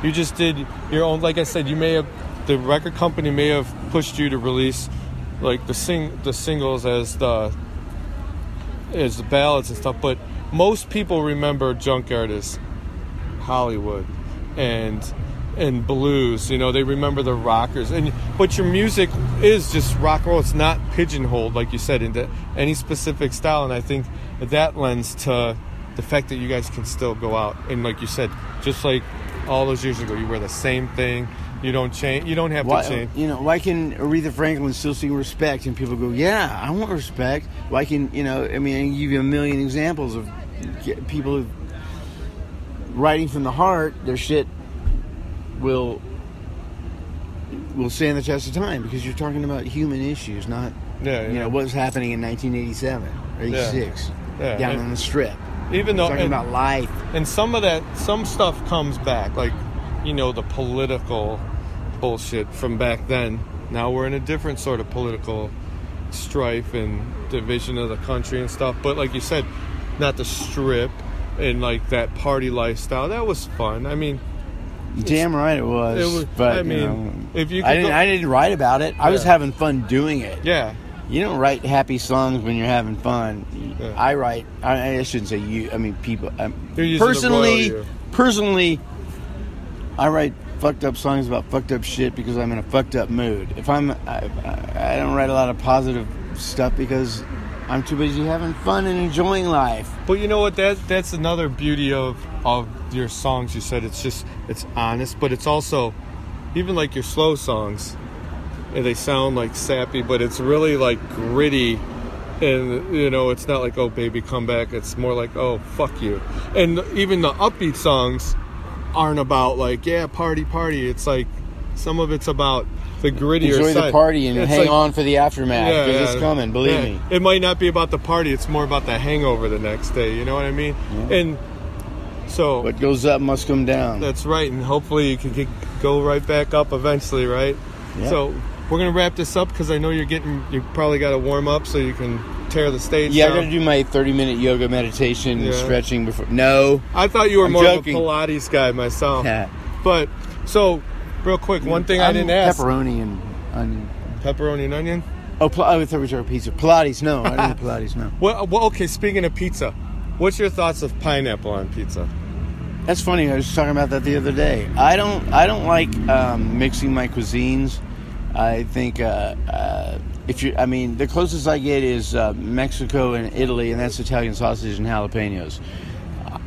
You just did your own. Like I said, you may have the record company may have pushed you to release like the sing the singles as the as the ballads and stuff. But most people remember Junkyard as Hollywood and and blues. You know, they remember the rockers. And but your music is just rock and roll. It's not pigeonholed, like you said, into any specific style. And I think that lends to the fact that you guys can still go out and, like you said, just like all those years ago, you wear the same thing. You don't change. You don't have Why, to change. you know, why can Aretha Franklin still sing respect? And people go, yeah, I want respect. Why can, you know, I mean, I can give you a million examples of people writing from the heart, their shit will will stand the test of time because you're talking about human issues, not, Yeah, you know, what was happening in 1987 or Yeah. 86 Yeah, down on the strip. even though talking and- about life. and some of that some stuff comes back like you know the political bullshit from back then now we're in a different sort of political strife and division of the country and stuff but like you said not the strip and like that party lifestyle that was fun i mean Damn right it was. It was- but I you mean, know, if you I didn't, go- I didn't write about it. I was having fun doing it. yeah You don't write happy songs when you're having fun. I write. I, I shouldn't say you. I mean people. Um, personally, royal personally, I write fucked up songs about fucked up shit because I'm in a fucked up mood. If I'm, I I don't write a lot of positive stuff because I'm too busy having fun and enjoying life. But you know what? That that's another beauty of of your songs. You said it's just it's honest, but it's also even like your slow songs. And they sound like sappy, but it's really like gritty. And you know, it's not like oh baby come back. It's more like oh fuck you. And even the upbeat songs aren't about like yeah party party. It's like some of it's about the grittier Enjoy the party and It's hang like- on for the aftermath because it's coming. Believe yeah. me. It might not be about the party. It's more about the hangover the next day. You know what I mean? And so what goes up must come down. That's right. And hopefully you can get, go right back up eventually, right? Yeah. So we're gonna wrap this up because I know you're getting. You probably got to warm up so you can tear the stage. Yeah, I got to do my 30 minute yoga meditation and stretching before. No, I thought you were I'm more joking. of a Pilates guy myself. Yeah. But so, real quick, one thing I I'm didn't ask: pepperoni and onion. pepperoni and onion. Oh, oh, I thought we were talking pizza. Pilates, no. I didn't Pilates, no. Well, well, okay. Speaking of pizza, what's your thoughts of pineapple on pizza? That's funny. I was talking about that the other day. I don't. I don't like um, mixing my cuisines. I think uh, uh, if you, I mean, the closest I get is uh, Mexico and Italy, and that's Italian sausage and jalapenos.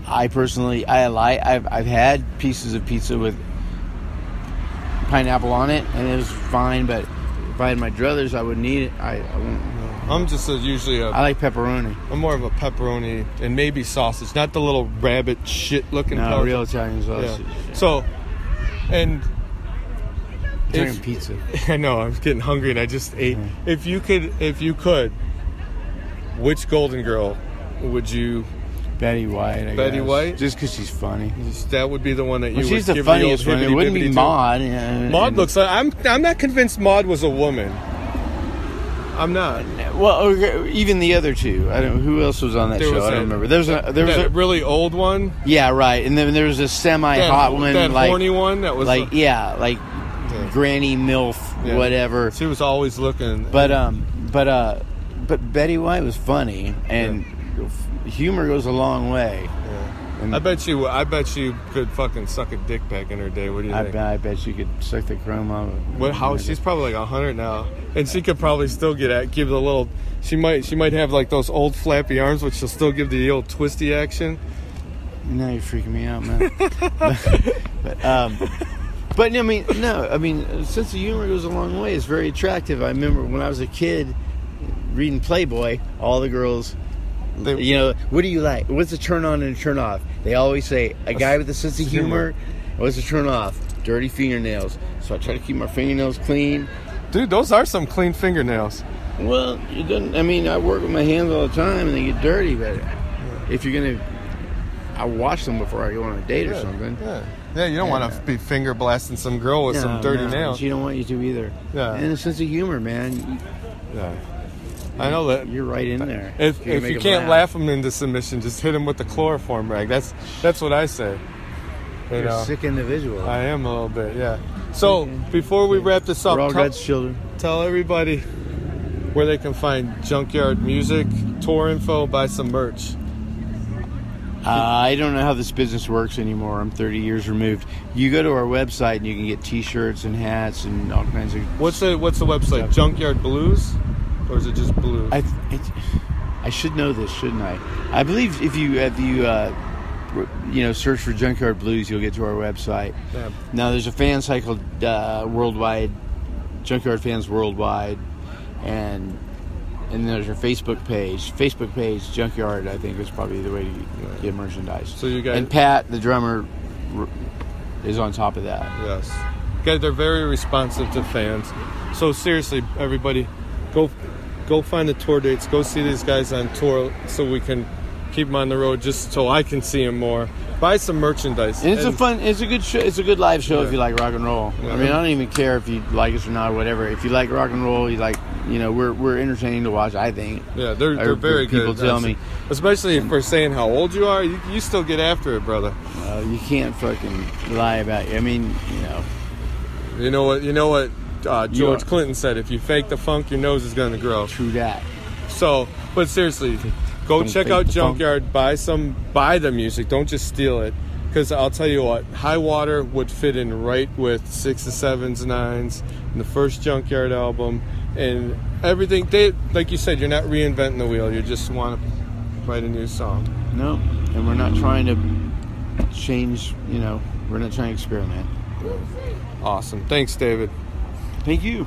I personally, I like. I've I've had pieces of pizza with pineapple on it, and it was fine. But if I had my druthers, I would need it. I, I wouldn't. I'm just a, usually a. I like pepperoni. I'm more of a pepperoni and maybe sausage, not the little rabbit shit looking. No, real Italian sausage. Yeah. So, and Italian if- pizza. I know I'm getting hungry and I just ate. If you could, if you could, which Golden Girl would you? Betty White. I Betty guess. White, just because she's funny. That would be the one that you Well, would she's the give funniest the one. It wouldn't be yeah, Maud and- looks like I'm. I'm not convinced Maud was a woman. I'm not. Well, okay, even the other two. I don't. Who else was on that There show? I don't remember. There was a. There was a. really old one. Yeah, right. And then there was a semi-hot one, that like horny one that was like a- yeah, like Granny Milf, Yeah. whatever. She was always looking. But um, but uh, but Betty White was funny, and humor goes a long way. I bet you. I bet you could fucking suck a dick back in her day. What do you I think? bet, I bet you could suck the chrome off. of- What? How? She's probably like hundred now, and she could probably still get at give the little. She might. She might have like those old flappy arms, which she'll still give the old twisty action. Now you're freaking me out, man. but, um, but I mean, no, I mean, sense of humor goes a long way. It's very attractive. I remember when I was a kid reading Playboy, all the girls. You know, what do you like? What's a turn on and a turn off? They always say a guy with a sense of humor. What's a turn off? Dirty fingernails. So I try to keep my fingernails clean. Dude, those are some clean fingernails. Well, it doesn't. I mean, I work with my hands all the time and they get dirty. But if you're gonna, I wash them before I go on a date or something. Yeah, yeah. You don't want to be finger blasting some girl with some dirty no, nails. She don't want you to either. Yeah. And a sense of humor, man. Yeah. I know that. You're right in there. If, You're if you can't laugh them into submission, just hit them with the chloroform rag. That's that's what I say. You You're know. a sick individual. I am a little bit, yeah. So before we wrap this up, We're all tell, God's children. tell everybody where they can find Junkyard Music, tour info, buy some merch. Uh, I don't know how this business works anymore. I'm 30 years removed. You go to our website and you can get T-shirts and hats and all kinds of. What's the what's the website? Junkyard Blues, or is it just Blues? I it, I should know this, shouldn't I? I believe if you if you uh, you know search for Junkyard Blues, you'll get to our website. Yeah. Now there's a fan site called uh, Worldwide Junkyard Fans Worldwide, and and there's your Facebook page. Facebook page Junkyard, I think, is probably the way to get merchandise. So you guys- and Pat, the drummer, is on top of that. Yes. Guys, they're very responsive to fans. So seriously, everybody, go go find the tour dates. Go see these guys on tour so we can keep them on the road just so I can see them more. Buy some merchandise. And it's a fun, it's a good show. It's a good live show Yeah. if you like rock and roll. Yeah. I mean, I don't even care if you like us or not, or whatever. If you like rock and roll, you like, you know, we're we're entertaining to watch. I think. Yeah, they're, they're very people good. tell me. especially for saying how old you are, you, you still get after it, brother. Uh, you can't fucking lie about it. I mean, you know. You know what? You know what? Uh, George Clinton said, "If you fake the funk, your nose is going to grow." True that. So, but seriously, go Don't check out the funk. Junkyard. Buy some. Buy the music. Don't just steal it. Because I'll tell you what, High Water would fit in right with Sixes, Sevens, Nines, and the first Junkyard album, and everything. They, like you said, you're not reinventing the wheel. You just want to write a new song. No, and we're not trying to change. You know, we're not trying to experiment. Awesome. Thanks, David. Thank you.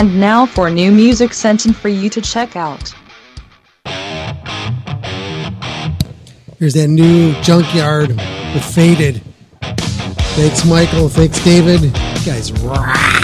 And now for new music sent in for you to check out. Here's that new Junkyard with Faded. Thanks, Michael. Thanks, David. You guys rock.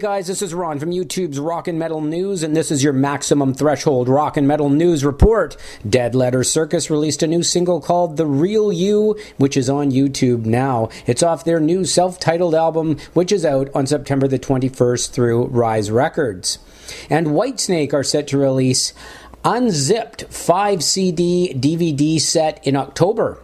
Guys, this is Ron from YouTube's Rock and Metal News, and this is your Maximum Threshold Rock and Metal News Report. Dead Letter Circus released a new single called The Real You, which is on YouTube now. It's off their new self titled album, which is out on September the 21st through Rise Records. And Whitesnake are set to release Unzipped 5 CD DVD set in October.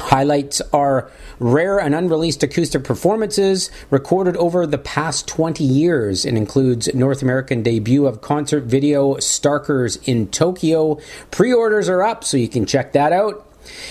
Highlights are rare and unreleased acoustic performances recorded over the past 20 years and includes North American debut of concert video Starkers in Tokyo. Pre-orders are up so you can check that out.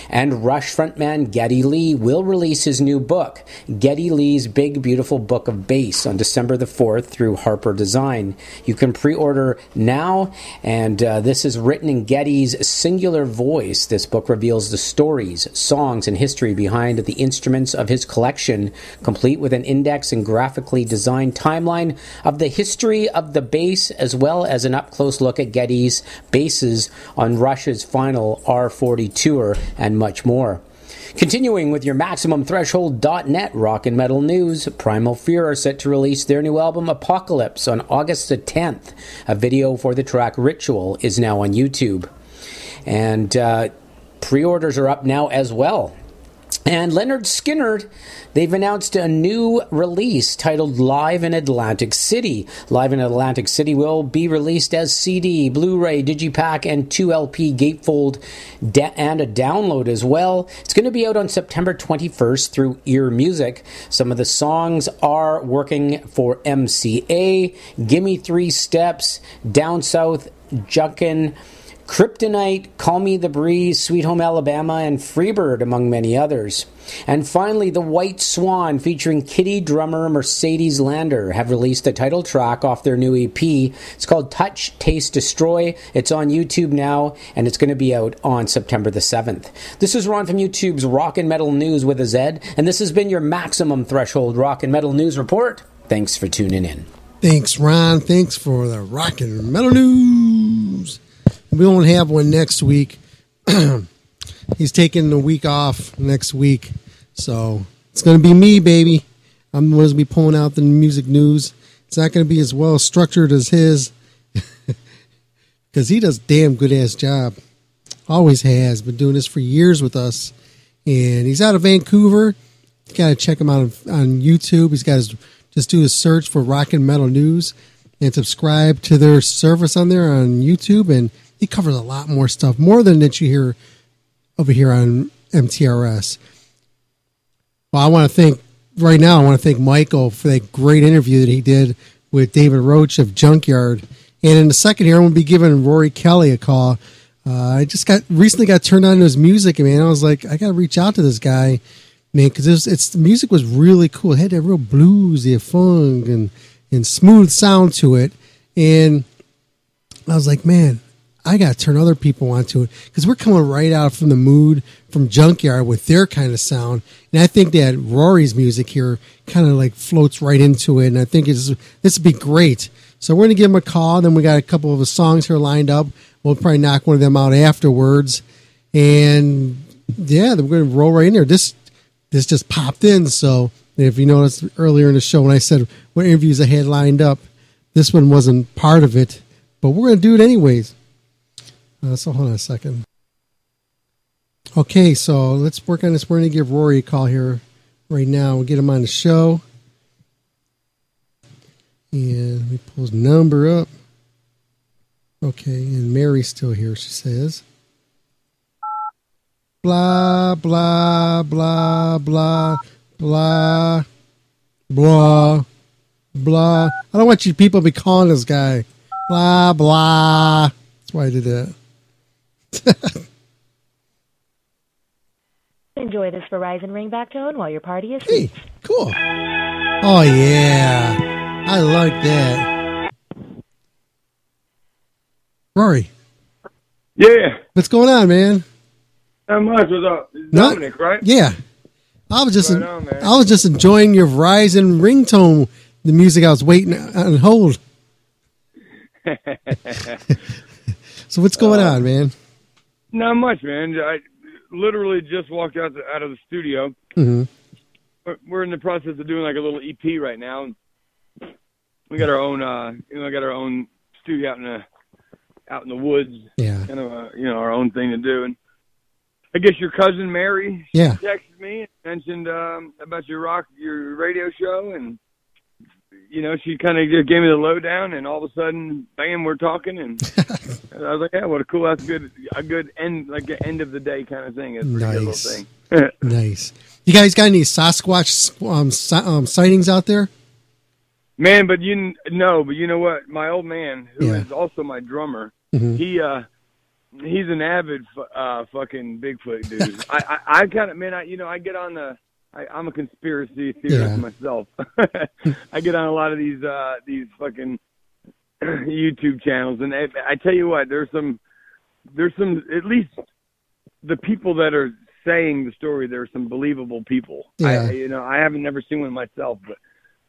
And Rush frontman Geddy Lee will release his new book, Geddy Lee's Big Beautiful Book of Bass, on December the 4th through Harper Design. You can pre order now, and uh, this is written in Geddy's singular voice. This book reveals the stories, songs, and history behind the instruments of his collection, complete with an index and graphically designed timeline of the history of the bass, as well as an up close look at Geddy's basses on Rush's final R40 tour and much more. Continuing with your MaximumThreshold.net rock and metal news, Primal Fear are set to release their new album Apocalypse on August the 10th. A video for the track Ritual is now on YouTube. And uh, pre orders are up now as well. And Lynyrd Skynyrd, they've announced a new release titled Live in Atlantic City. Live in Atlantic City will be released as CD, Blu ray, Digipack, and 2LP gatefold and a download as well. It's going to be out on September 21st through Ear Music. Some of the songs are working for MCA, Gimme Three Steps, Down South, Jukin'. Kryptonite, Call Me the Breeze, Sweet Home Alabama, and Freebird, among many others. And finally, The White Swan, featuring Kittie drummer Mercedes Lander, have released the title track off their new EP. It's called Touch, Taste, Destroy. It's on YouTube now, and it's going to be out on September the 7th. This is Ron from YouTube's Rock and Metal News with a Z, and this has been your Maximum Threshold Rock and Metal News Report. Thanks for tuning in. Thanks, Ron. Thanks for the rock and metal news. We won't have one next week. He's taking the week off next week, so it's going to be me, baby. I'm going to be pulling out the music news. It's not going to be as well structured as his, because he does a damn good ass job. Always has been doing this for years with us, and he's out of Vancouver. You got to check him out on, YouTube. He's got his just do a search for Rock and Metal News and subscribe to their service on there on YouTube. And he covers a lot more stuff, more than that you hear over here on MTRS. Well, I want to thank right now. I want to thank Michael for that great interview that he did with David Roach of Junkyard. And in a second here, I'm going to be giving Rory Kelly a call. Uh, I just got recently got turned on to his music, man, I was like, I got to reach out to this guy, man, because it's, it's the music was really cool. It had that real bluesy funk and and smooth sound to it, and I was like, man, I got to turn other people onto it because we're coming right out from the mood from Junkyard with their kind of sound, and I think that Rory's music here kind of like floats right into it, and I think it's this would be great. So we're gonna give him a call. Then we got a couple of his songs here lined up. We'll probably knock one of them out afterwards, and yeah, we're gonna roll right in there. This this just popped in, so if you noticed earlier in the show when I said what interviews I had lined up, this one wasn't part of it, but we're gonna do it anyways. Uh, so hold on a second. Okay, so let's work on this. We're going to give Rory a call here right now. We'll get him on the show. And me pull his number up. Okay, and Mary's still here, she says. Blah, blah, blah, blah, blah, blah, blah. I don't want you people to be calling this guy. Blah, blah. That's why I did that. Enjoy this Verizon ringback tone while your party is hey, cool. Oh yeah, I like that. Rory, Yeah. what's going on, man? Not much. What's up? It's No- Dominic, right? Yeah, I was just Right on. I was just enjoying your Verizon ringtone, the music I was waiting on hold. So what's going Uh, on, man? Not much, man. I literally just walked out the, out of the studio. Mm-hmm. We're- We're in the process of doing like a little EP right now. We got our own, uh, you know, I got our own studio out in the out in the woods. Yeah. Kind of, a, you know, our own thing to do. And I guess your cousin Mary, Yeah. texted me and mentioned um, about your rock, your radio show, and you know, she kind of just gave me the lowdown, and all of a sudden, bam, we're talking, and I was like, yeah, what a cool, that's good, a good end, like an end of the day kind of thing. It's a pretty good little Nice. thing. nice. You guys got any Sasquatch um, si- um, sightings out there? Man, but you kn- no, but you know what? My old man, who is Yeah. also my drummer, Mhm. he uh he's an avid uh fucking Bigfoot dude. I I, I kind of man, I you know I get on the I, I'm a conspiracy theorist Yeah. myself. I get on a lot of these uh these fucking YouTube channels, and I, I tell you what, there's some there's some at least the people that are saying the story. There are some believable people. Yeah. I, you know, I haven't never seen one myself, but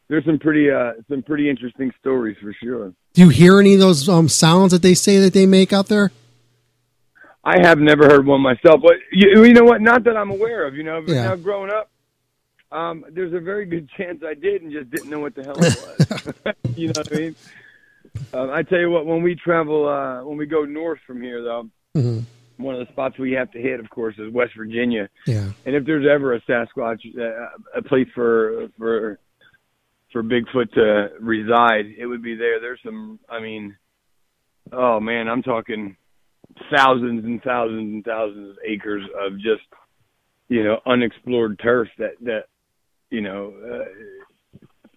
there's some pretty uh some pretty interesting stories for sure. Do you hear any of those um, sounds that they say that they make out there? I have never heard one myself, but you, you know what? Not that I'm aware of. You know, but Yeah. now growing up, um, there's a very good chance I did and just didn't know what the hell it was. you know what I mean? Um, I tell you what, when we travel, uh, when we go north from here, though, Mhm. one of the spots we have to hit, of course, is West Virginia. Yeah. And if there's ever a Sasquatch, uh, a place for for for Bigfoot to reside, it would be there. There's some, I mean, oh man, I'm talking thousands and thousands and thousands of acres of just, you know, unexplored turf that that, you know, uh,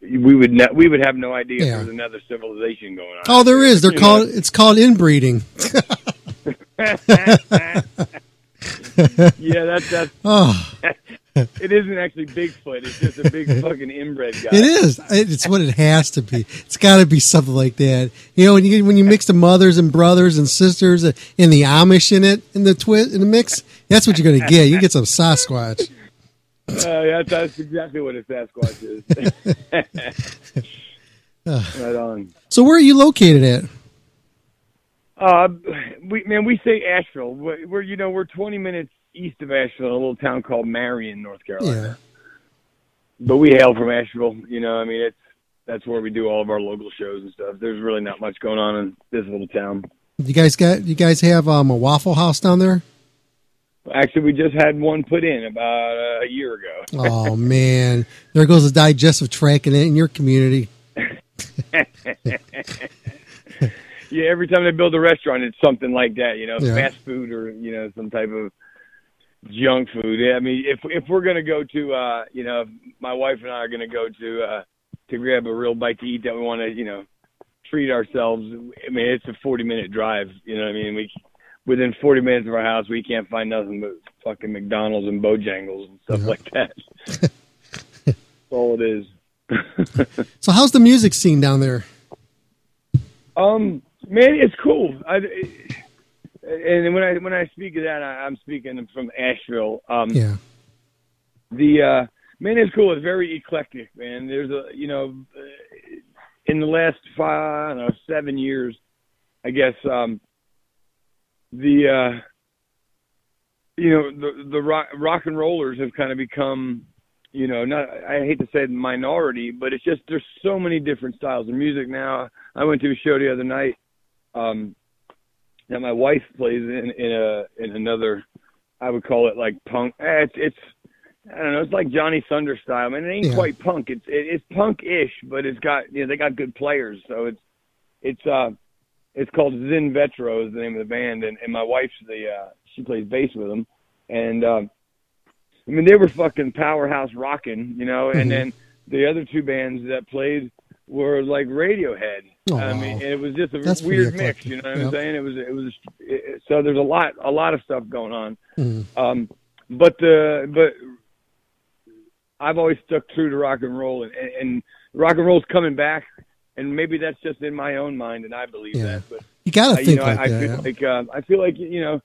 we would ne- we would have no idea Yeah. there was another civilization going on. Oh, there is. They're You called. know? It's called inbreeding. yeah, that's that's. Oh. it isn't actually Bigfoot. It's just a big fucking inbred guy. It is. It's what it has to be. It's got to be something like that. You know, when you when you mix the mothers and brothers and sisters and the Amish in it in the twist in the mix, that's what you're going to get. You get some Sasquatch. Uh, yeah, that's exactly what a Sasquatch is. right on. So where are you located at? Uh, we man, we say Asheville. We're, we're you know we're 20 minutes east of Asheville, in a little town called Marion, North Carolina. But we hail from Asheville. You know, I mean, it's that's where we do all of our local shows and stuff. There's really not much going on in this little town. You guys got you guys have um, a Waffle House down there? Actually, we just had one put in about a year ago. Oh man, there goes the digestive tract in, in your community. yeah, every time they build a restaurant, it's something like that. You know, Yeah. fast food or you know some type of junk food. Yeah, I mean, if if we're gonna go to, uh, you know, my wife and I are gonna go to uh, to grab a real bite to eat that we want to, you know, treat ourselves. I mean, it's a forty minute drive. You know what I mean? We within forty minutes of our house, we can't find nothing but fucking McDonald's and Bojangles and stuff like that. That's all it is. So how's the music scene down there? Um, man, it's cool. I, and when I when I speak of that, I, I'm speaking from Asheville. Um, Yeah. The uh, man, it's cool. It's very eclectic, man. There's a you know, in the last five, I don't know, seven years, I guess. Um, the uh, you know the the rock, rock and rollers have kind of become you know, not I hate to say minority, but it's just there's so many different styles of music now. I went to a show the other night um that my wife plays in in a in another I would call it like punk. Eh, it's it's I don't know, it's like Johnny Thunder style. I mean, it ain't Yeah. quite punk. It's it, it's punk-ish, but it's got you know they got good players, so it's it's uh it's called Zen Vetro is the name of the band, and and my wife's the uh she plays bass with them, and um I mean, they were fucking powerhouse rocking, you know. And Mhm. then the other two bands that played were like Radiohead. Oh, I mean, it was just a That's weird mix. You know what Yep. I'm saying? It was it was it, so there's a lot a lot of stuff going on. Mhm. Um, but the but I've always stuck true to rock and roll, and, and rock and roll's coming back. And maybe that's just in my own mind, and I believe Yeah. that. But You gotta think know, like I, I that, feel like uh, I feel like you know,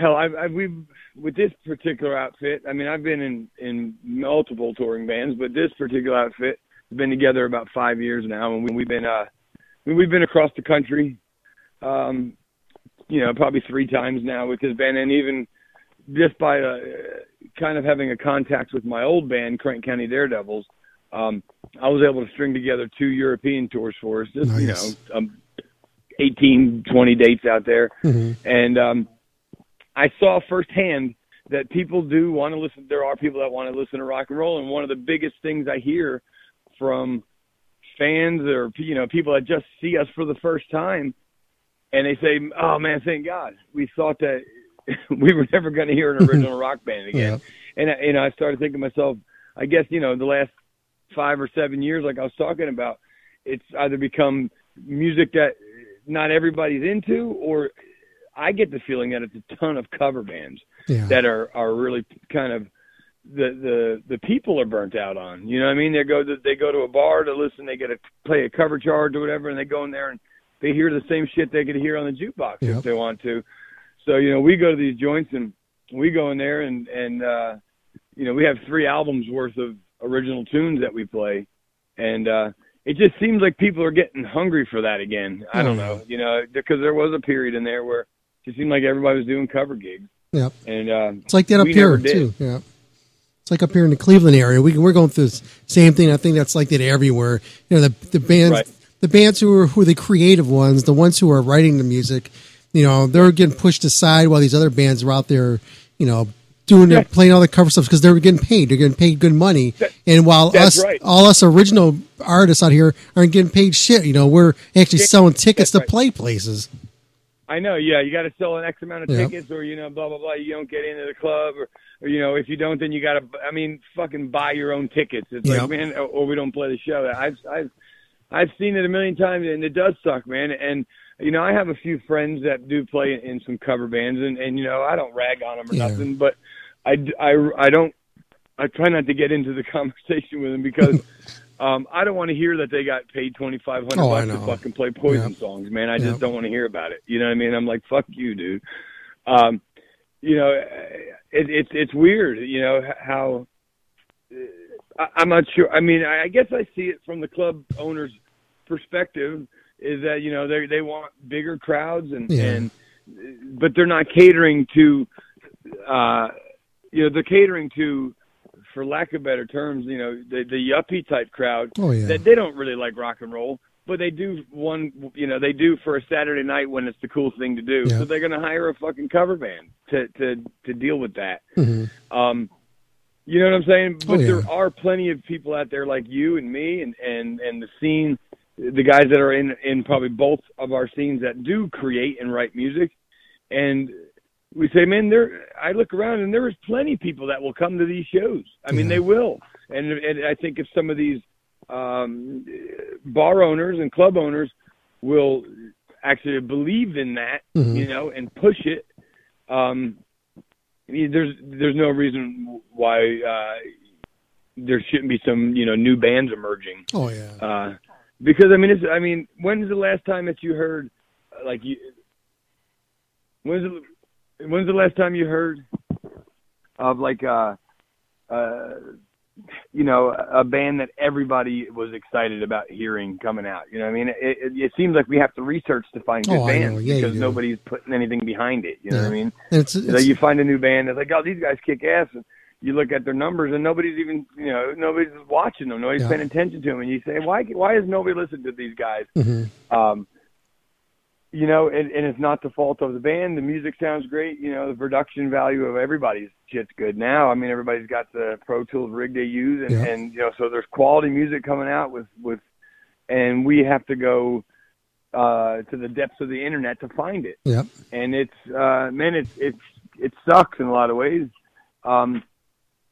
hell, I've, I've we've with this particular outfit. I mean, I've been in in multiple touring bands, but this particular outfit has been together about five years now, and we, we've been uh, we- we've been across the country, um, you know, probably three times now with this band, and even just by uh, kind of having a contact with my old band, Crank County Daredevils, um, I was able to string together two European tours for us. Just you know, Nice. um, 18, 20 dates out there, Mhm. and um, I saw firsthand that people do want to listen. There are people that want to listen to rock and roll, and one of the biggest things I hear from fans or you know people that just see us for the first time, and they say, "Oh man, thank God, we thought that we were never going to hear an original rock band again." And I- you know, I started thinking to myself, I guess you know the last five or seven years, like I was talking about, it's either become music that not everybody's into, or I get the feeling that it's a ton of cover bands Yeah. that are are really kind of the the the people are burnt out on. You know what I mean? They go to they go to a bar to listen. They get to play a cover charge or whatever, and they go in there and they hear the same shit they could hear on the jukebox Yep. if they want to. So you know, we go to these joints and we go in there and and uh, you know we have three albums worth of original tunes that we play, and uh, it just seems like people are getting hungry for that again. I don't know, you know, because there was a period in there where it just seemed like everybody was doing cover gigs. Yep. And uh, It's like that up here too. Yeah. It's like up here in the Cleveland area. We we're going through the same thing. I think that's like that everywhere. You know, the the bands Right. the bands who are who are the creative ones, the ones who are writing the music, you know, they're getting pushed aside while these other bands are out there, you know, doing their playing all the cover stuff because they're getting paid. They're getting paid good money. and while us right. all us original artists out here aren't getting paid shit, you know, we're actually Yeah, selling tickets to right. play places. I know, yeah. You got to sell an X amount of Yeah. tickets, or you know, blah blah blah. You don't get into the club, or, or you know, if you don't, then you got to. I mean, fucking buy your own tickets. It's like, man, or, or we don't play the show. I've I've I've seen it a million times, and it does suck, man. And you know, I have a few friends that do play in some cover bands, and and you know, I don't rag on them or Yeah. nothing, but I I I don't. I try not to get into the conversation with them because. Um, I don't want to hear that they got paid twenty five hundred Oh, bucks to fucking play Poison Yeah. songs, man. I Yeah. just don't want to hear about it. You know what I mean? I'm like, fuck you, dude. Um, you know, it, it's it's weird. You know how I, I'm not sure. I mean, I, I guess I see it from the club owner's perspective. Is that you know they they want bigger crowds and Yeah. and but they're not catering to uh you know they're catering to for lack of better terms you know the the yuppie type crowd Oh, yeah. that they don't really like rock and roll but they do one you know they do for a saturday night when it's the cool thing to do Yeah. so they're going to hire a fucking cover band to to to deal with that Mhm. um you know what i'm saying but Oh, yeah. there are plenty of people out there like you and me and and and the scene the guys that are in in probably both of our scenes that do create and write music and we say man there i look around and there is plenty of people that will come to these shows i mean they will and and i think if some of these um bar owners and club owners will actually believe in that Mhm. you know and push it um I mean, there's there's no reason why uh there shouldn't be some you know new bands emerging Oh yeah. uh, because I mean, it's, I mean, when's the last time that you heard, like, you, when's the, when's the last time you heard of like, uh, uh, you know, a band that everybody was excited about hearing coming out? You know, what I mean, it, it, it seems like we have to research to find good Oh, bands Yeah, because nobody's putting anything behind it. You know what I mean? And it's- Like, it's- you find a new band that's like, oh, these guys kick ass. And, you look at their numbers and nobody's even you know nobody's watching them nobody's Yeah. paying attention to them and you say why why is nobody listening to these guys Mhm. um you know and, and it's not the fault of the band. The music sounds great. You know the production value of everybody's shit's good now. I mean everybody's got the pro tools rig they use and, Yeah. and you know so there's quality music coming out with with and we have to go uh to the depths of the internet to find it. Yeah. and it's uh man it's it's it sucks in a lot of ways. Um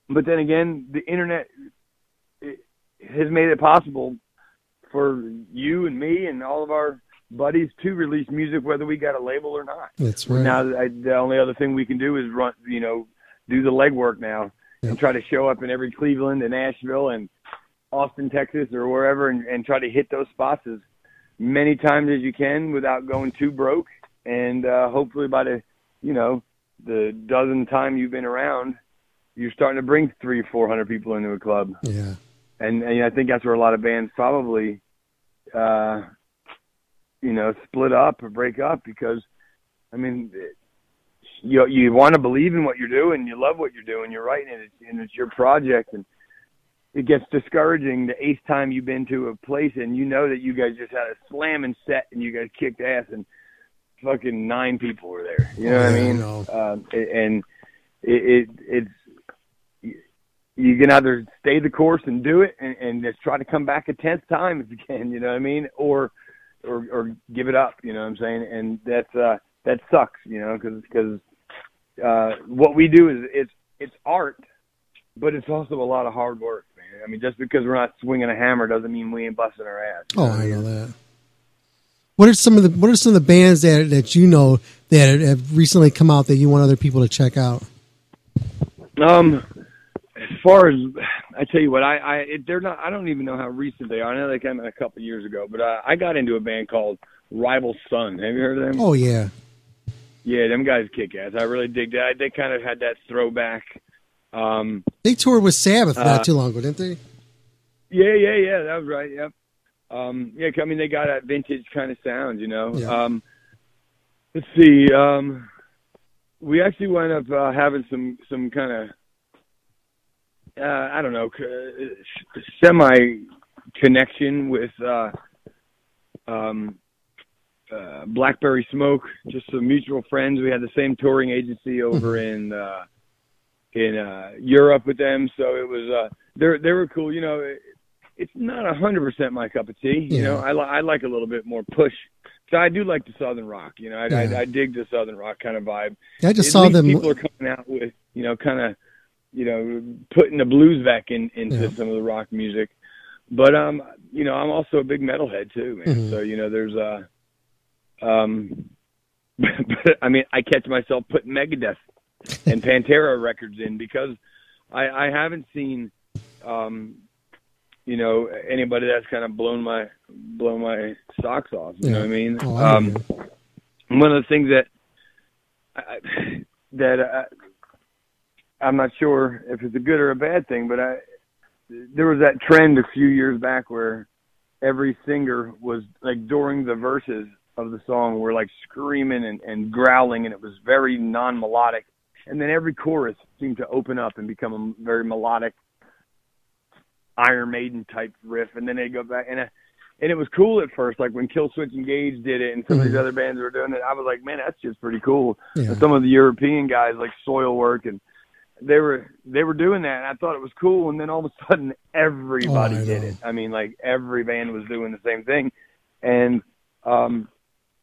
but then again the internet it has made it possible for you and me and all of our buddies to release music, whether we got a label or not. That's right. Now, I, the only other thing we can do is run, you know, do the legwork now and try to show up in every Cleveland and Nashville and Austin, Texas, or wherever, and, and try to hit those spots as many times as you can without going too broke. And uh, hopefully, by the, you know, the dozen time you've been around, you're starting to bring three or four hundred people into a club. Yeah. And, and I think that's where a lot of bands probably, uh, you know, split up or break up because, I mean, you you want to believe in what you're doing, you love what you're doing, you're writing it, and it's your project, and it gets discouraging the eighth time you've been to a place and you know that you guys just had a slamming set and you guys kicked ass and fucking nine people were there. You know what I mean? know. Um, and it, it it's you can either stay the course and do it and, and just try to come back a tenth time if you can, you know what I mean, or or or give it up, you know what I'm saying? And that's uh that sucks, you know, because because uh, what we do is it's it's art, but it's also a lot of hard work, man. I mean, just because we're not swinging a hammer doesn't mean we ain't busting our ass. Oh, I know that. What are some of the What are some of the bands that that you know that have recently come out that you want other people to check out? Um, far as I tell you what, I I it, they're not. I don't even know how recent they are. I know they came in a couple years ago, but uh, I got into a band called Rival Sons. Have you heard of them? Oh yeah, Yeah, them guys kick ass. I really dig that. They kind of had that throwback. Um, they toured with Sabbath Uh, not too long ago, didn't they? Yeah, yeah, yeah. That was right. Yep. Um, yeah, I mean they got that vintage kind of sound, you know. Yeah. Um, let's see. Um, we actually wound up uh, having some some kind of uh, I don't know semi connection with uh, um, uh, Blackberry Smoke. Just some mutual friends. We had the same touring agency over in uh, in uh, Europe with them, so it was uh, they they were cool. You know, it, it's not a hundred percent my cup of tea. You Yeah. know, I li- I like a little bit more push. So I do like the southern rock. You know, I, Yeah. I, I dig the southern rock kind of vibe. I just At saw them- People are coming out with you know, kind of you know, putting the blues back in into Yeah. some of the rock music. But um, you know, I'm also a big metalhead too, man. Mhm. So you know, there's uh, um, but I mean, I catch myself putting Megadeth and Pantera records in because I, I haven't seen, um, you know, anybody that's kind of blown my blown my socks off. You know what I mean? Oh, I um, one of the things that I, that uh, I'm not sure if it's a good or a bad thing, but I there was that trend a few years back where every singer was like during the verses of the song were like screaming and, and growling and it was very non melodic and then every chorus seemed to open up and become a very melodic Iron Maiden type riff and then they go back and uh, and it was cool at first like when Killswitch Engage did it and some of these Mhm. other bands were doing it I was like man that's just pretty cool Yeah. and some of the European guys like Soilwork and they were they were doing that and I thought it was cool and then all of a sudden everybody Oh, did it. I mean like every band was doing the same thing. And um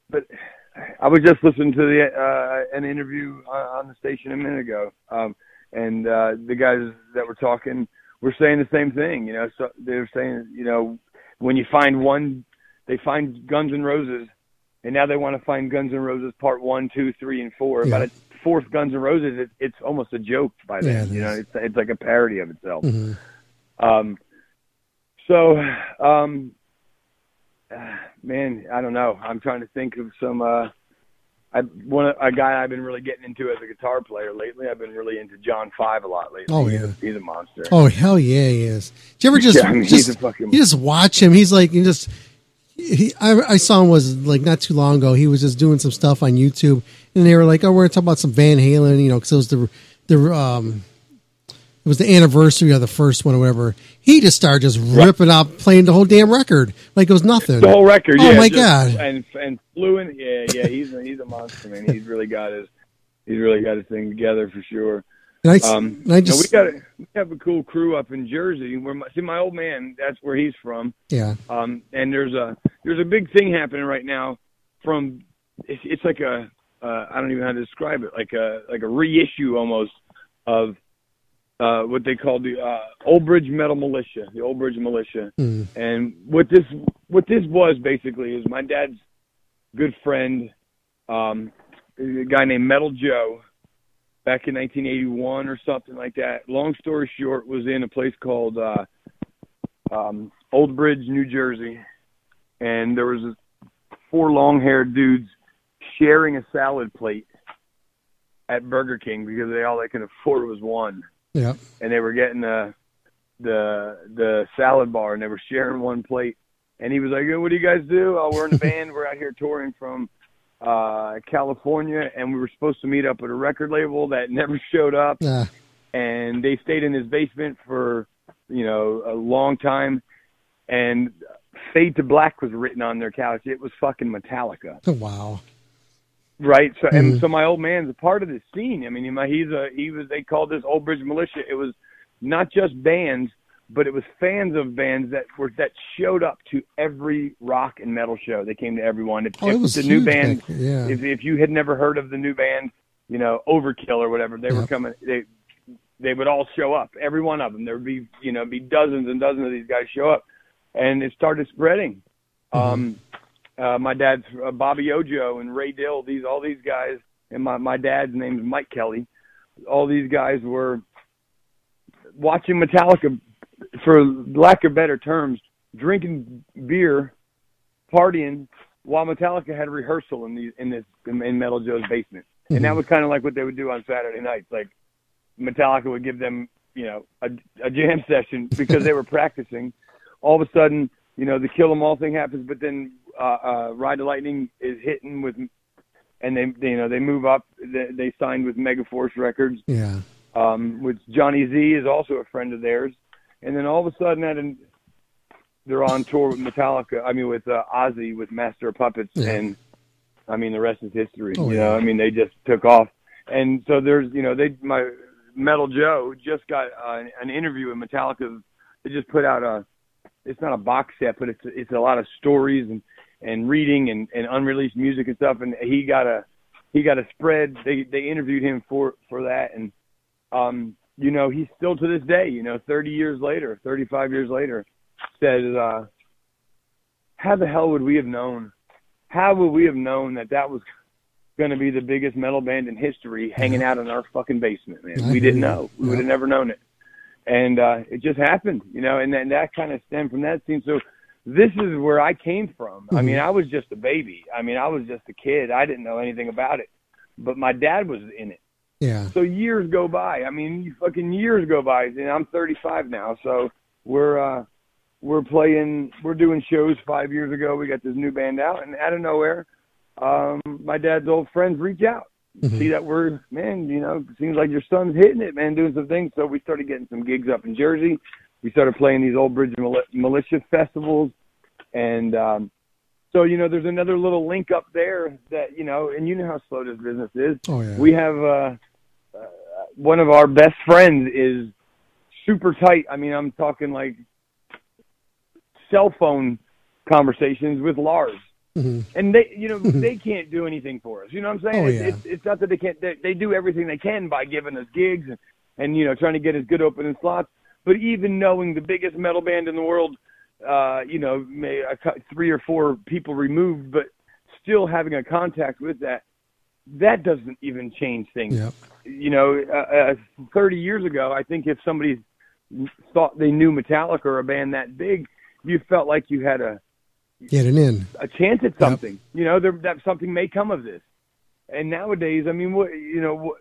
but I was just listening to the uh an interview on, the station a minute ago. Um and uh the guys that were talking were saying the same thing, you know, so they were saying, you know, when you find one they find Guns N' Roses and now they want to find Guns N' Roses part one, two, three, and four. Yeah. By the fourth Guns N' Roses, it, it's almost a joke by Yeah, then. it you know, it's it's like a parody of itself. Mhm. Um, so, um, man, I don't know. I'm trying to think of some. Uh, I one a guy I've been really getting into as a guitar player lately. I've been really into John Five a lot lately. Oh, he's yeah. a, he's a monster. Oh hell yeah, he is. Did you ever just Yeah, I mean, just he's a fucking- you just watch him? He's like you just. He, I, I saw him was like not too long ago. He was just doing some stuff on YouTube, and they were like, "Oh, we're gonna talk about some Van Halen," you know, because it was the the um, it was the anniversary of the first one or whatever. He just started just ripping out, playing the whole damn record like it was nothing. The whole record. Oh yeah, my just- god! And and fluent. Yeah, yeah. He's a, he's a monster, man. He's really got his he's really got his thing together for sure. And I s- um, and I you know, we got a, we have a cool crew up in Jersey. Where my, see my old man, that's where he's from. Yeah. Um, and there's a there's a big thing happening right now. From it's, it's like a uh, I don't even know how to describe it. Like a like a reissue almost of uh, what they called the uh, Old Bridge Metal Militia, the Old Bridge Militia. Hmm. And what this what this was basically is my dad's good friend, um, a guy named Metal Joe, back in 1981 or something like that. Long story short, was in a place called uh, um, Old Bridge, New Jersey, and there was four long-haired dudes sharing a salad plate at Burger King because they all they could afford was one. Yeah. and they were getting the the the salad bar and they were sharing one plate. And he was like oh, what do you guys do? Oh we're in a band. We're out here touring from uh california and we were supposed to meet up at a record label that never showed up Yeah. and they stayed in his basement for you know a long time and fade to black was written on their couch it was fucking metallica Wow. Right. So and Mhm. so my old man's a part of this scene. I mean, he's a he was they called this Old Bridge Militia. It was not just bands, but it was fans of bands that were that showed up to every rock and metal show. They came to everyone. If, Oh, it was the new band, back yeah. if if you had never heard of the new band, you know Overkill or whatever, they were coming. They they would all show up. Every one of them. There would be you know be dozens and dozens of these guys show up, and it started spreading. Um, uh, my dad's uh, Bobby Ojo and Ray Dill. These all these guys, and my my dad's name's Mike Kelly. All these guys were watching Metallica, for lack of better terms, drinking beer, partying while Metallica had rehearsal in the in this in Metal Joe's basement, and that was kind of like what they would do on Saturday nights. Like Metallica would give them, you know, a, a jam session because they were practicing. All of a sudden, you know, the Kill 'Em All thing happens, but then uh, uh, Ride the Lightning is hitting with, and they, they you know they move up. They, they signed with Megaforce Records, Yeah. um, which Johnny Z is also a friend of theirs, and then all of a sudden, that they're on tour with Metallica. I mean, with uh, Ozzy with Master of Puppets, Yeah. and I mean the rest is history. Oh, you yeah. know, I mean they just took off, and so there's you know they my Metal Joe just got uh, an interview with Metallica. They just put out a it's not a box set, but it's it's a lot of stories and and reading and and unreleased music and stuff. And he got a he got a spread. They they interviewed him for for that, and um you know he's still to this day, you know, 30 years later, 35 years later, says uh how the hell would we have known? How would we have known that that was going to be the biggest metal band in history hanging out in our fucking basement, man? I we didn't know. We would have never known it. And uh it just happened you know and then that kind of stemmed from that scene. So this is where i came from. I mean Mhm. i was just a baby. I mean i was just a kid. I didn't know anything about it. But my dad was in it Yeah. so years go by i mean fucking years go by and i'm 35 now so we're uh we're playing we're doing shows five years ago we got this new band out and out of nowhere um my dad's old friends reach out Mhm. see that we're man, you know, seems like your son's hitting it, man, doing some things. So we started getting some gigs up in Jersey. We started playing these old bridge mili- militia festivals, and um, so you know, there's another little link up there that you know, and you know how slow this business is. Oh yeah. We have uh, uh, one of our best friends is super tight. I mean, I'm talking like cell phone conversations with Lars Mhm. and they you know they can't do anything for us you know what i'm saying Oh, it's, yeah. it's it's not that they can't they, they do everything they can by giving us gigs and and you know trying to get us good opening slots but even knowing the biggest metal band in the world uh you know may a, cou- three or four people removed but still having a contact with that that doesn't even change things Yep. You know, uh, uh, 30 years ago, I think if somebody thought they knew Metallica or a band that big, you felt like you had a Getting in. a chance at something. You know, there, that something may come of this. And nowadays, I mean, what you know, what,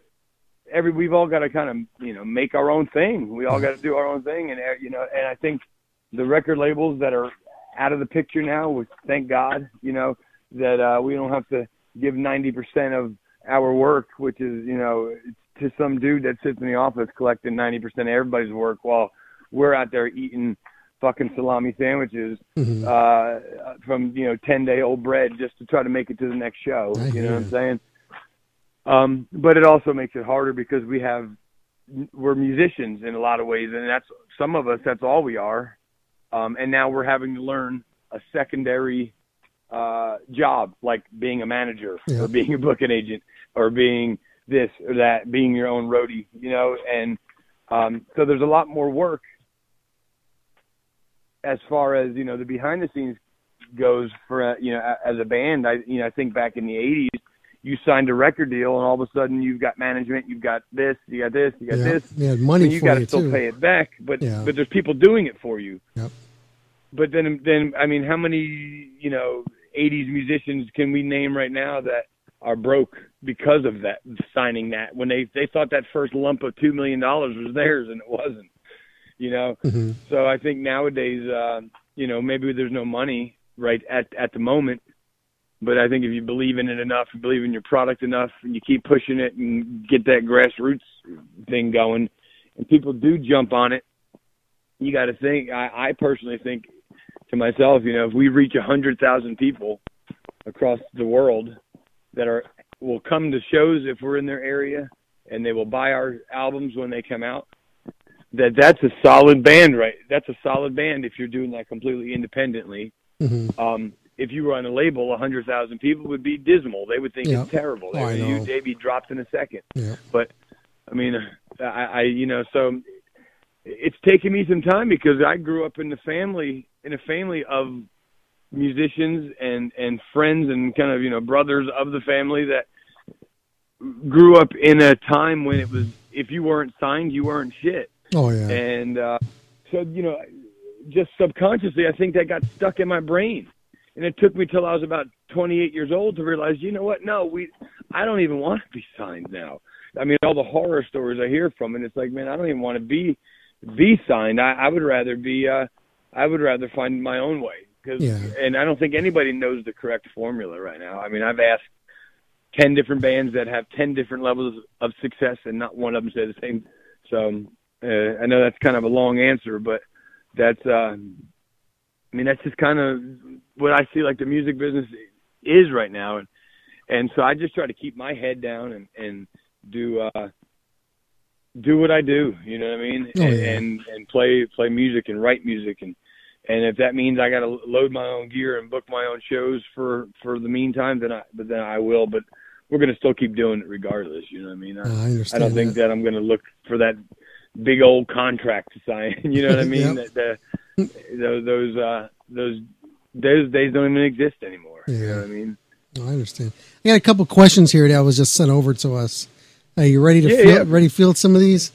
every we've all got to kind of you know make our own thing. We all got to do our own thing, and uh, you know, and I think the record labels that are out of the picture now, which thank God, you know, that uh, we don't have to give 90% of our work, which is you know, to some dude that sits in the office collecting 90% of everybody's work while we're out there eating fucking salami sandwiches Mhm. uh from you know 10 day old bread just to try to make it to the next show. I you know what i'm saying? Um but it also makes it harder because we have we're musicians in a lot of ways and that's some of us that's all we are. Um and now we're having to learn a secondary uh job like being a manager Yeah. or being a booking agent or being this or that being your own roadie you know and Um, so there's a lot more work as far as you know the behind the scenes goes for uh, you know as a band. I you know I think back in the '80s, you signed a record deal, and all of a sudden you've got management, you've got this, you got this, you got Yeah. this. Yeah, money and you got to still too. pay it back, but Yeah. but there's people doing it for you. Yep. But then then I mean, how many you know '80s musicians can we name right now that are broke because of that signing that when they they thought that first lump of two million dollars was theirs and it wasn't. You know, Mhm. so I think nowadays, uh, you know, maybe there's no money right at at the moment, but I think if you believe in it enough, you believe in your product enough, and you keep pushing it and get that grassroots thing going, and people do jump on it, you got to think. I, I personally think to myself, you know, if we reach a hundred thousand people across the world that are will come to shows if we're in their area, and they will buy our albums when they come out that that's a solid band, right? That's a solid band if you're doing that completely independently. Mhm. Um, if you were on a label, a hundred thousand people would be dismal. They would think Yeah. it's terrible. They, Oh, you, they'd be dropped in a second. Yeah. But I mean, I, I, you know, so it's taken me some time because I grew up in the family, in a family of musicians and and friends and kind of you know brothers of the family that grew up in a time when it was if you weren't signed, you weren't shit. Oh yeah. And uh, so, you know, just subconsciously, I think that got stuck in my brain. And it took me till I was about 28 years old to realize, you know what? No, we, I don't even want to be signed now. I mean, all the horror stories I hear from, and it's like, man, I don't even want to be, be signed. I, I would rather be, uh, I would rather find my own way. Cause, Yeah. and I don't think anybody knows the correct formula right now. I mean, I've asked 10 different bands that have 10 different levels of success and not one of them said the same. So, uh, I know that's kind of a long answer, but that's, uh, I mean, that's just kind of what I see like the music business is right now. And, and so I just try to keep my head down and, and do, uh, do what I do, you know what I mean? Oh, and, yeah. and, and play, play music and write music. And, and if that means I got to load my own gear and book my own shows for, for the meantime, then I, but then I will, but we're going to still keep doing it regardless. You know what I mean? I, I understand don't think that, I'm going to look for that big old contract to sign. You know what I mean? Yep. That the, those those uh, those those days don't even exist anymore. You know Yeah. what I mean? I understand. I got a couple questions here that was just sent over to us. Are you ready to Yeah, field, yeah. ready to field some of these?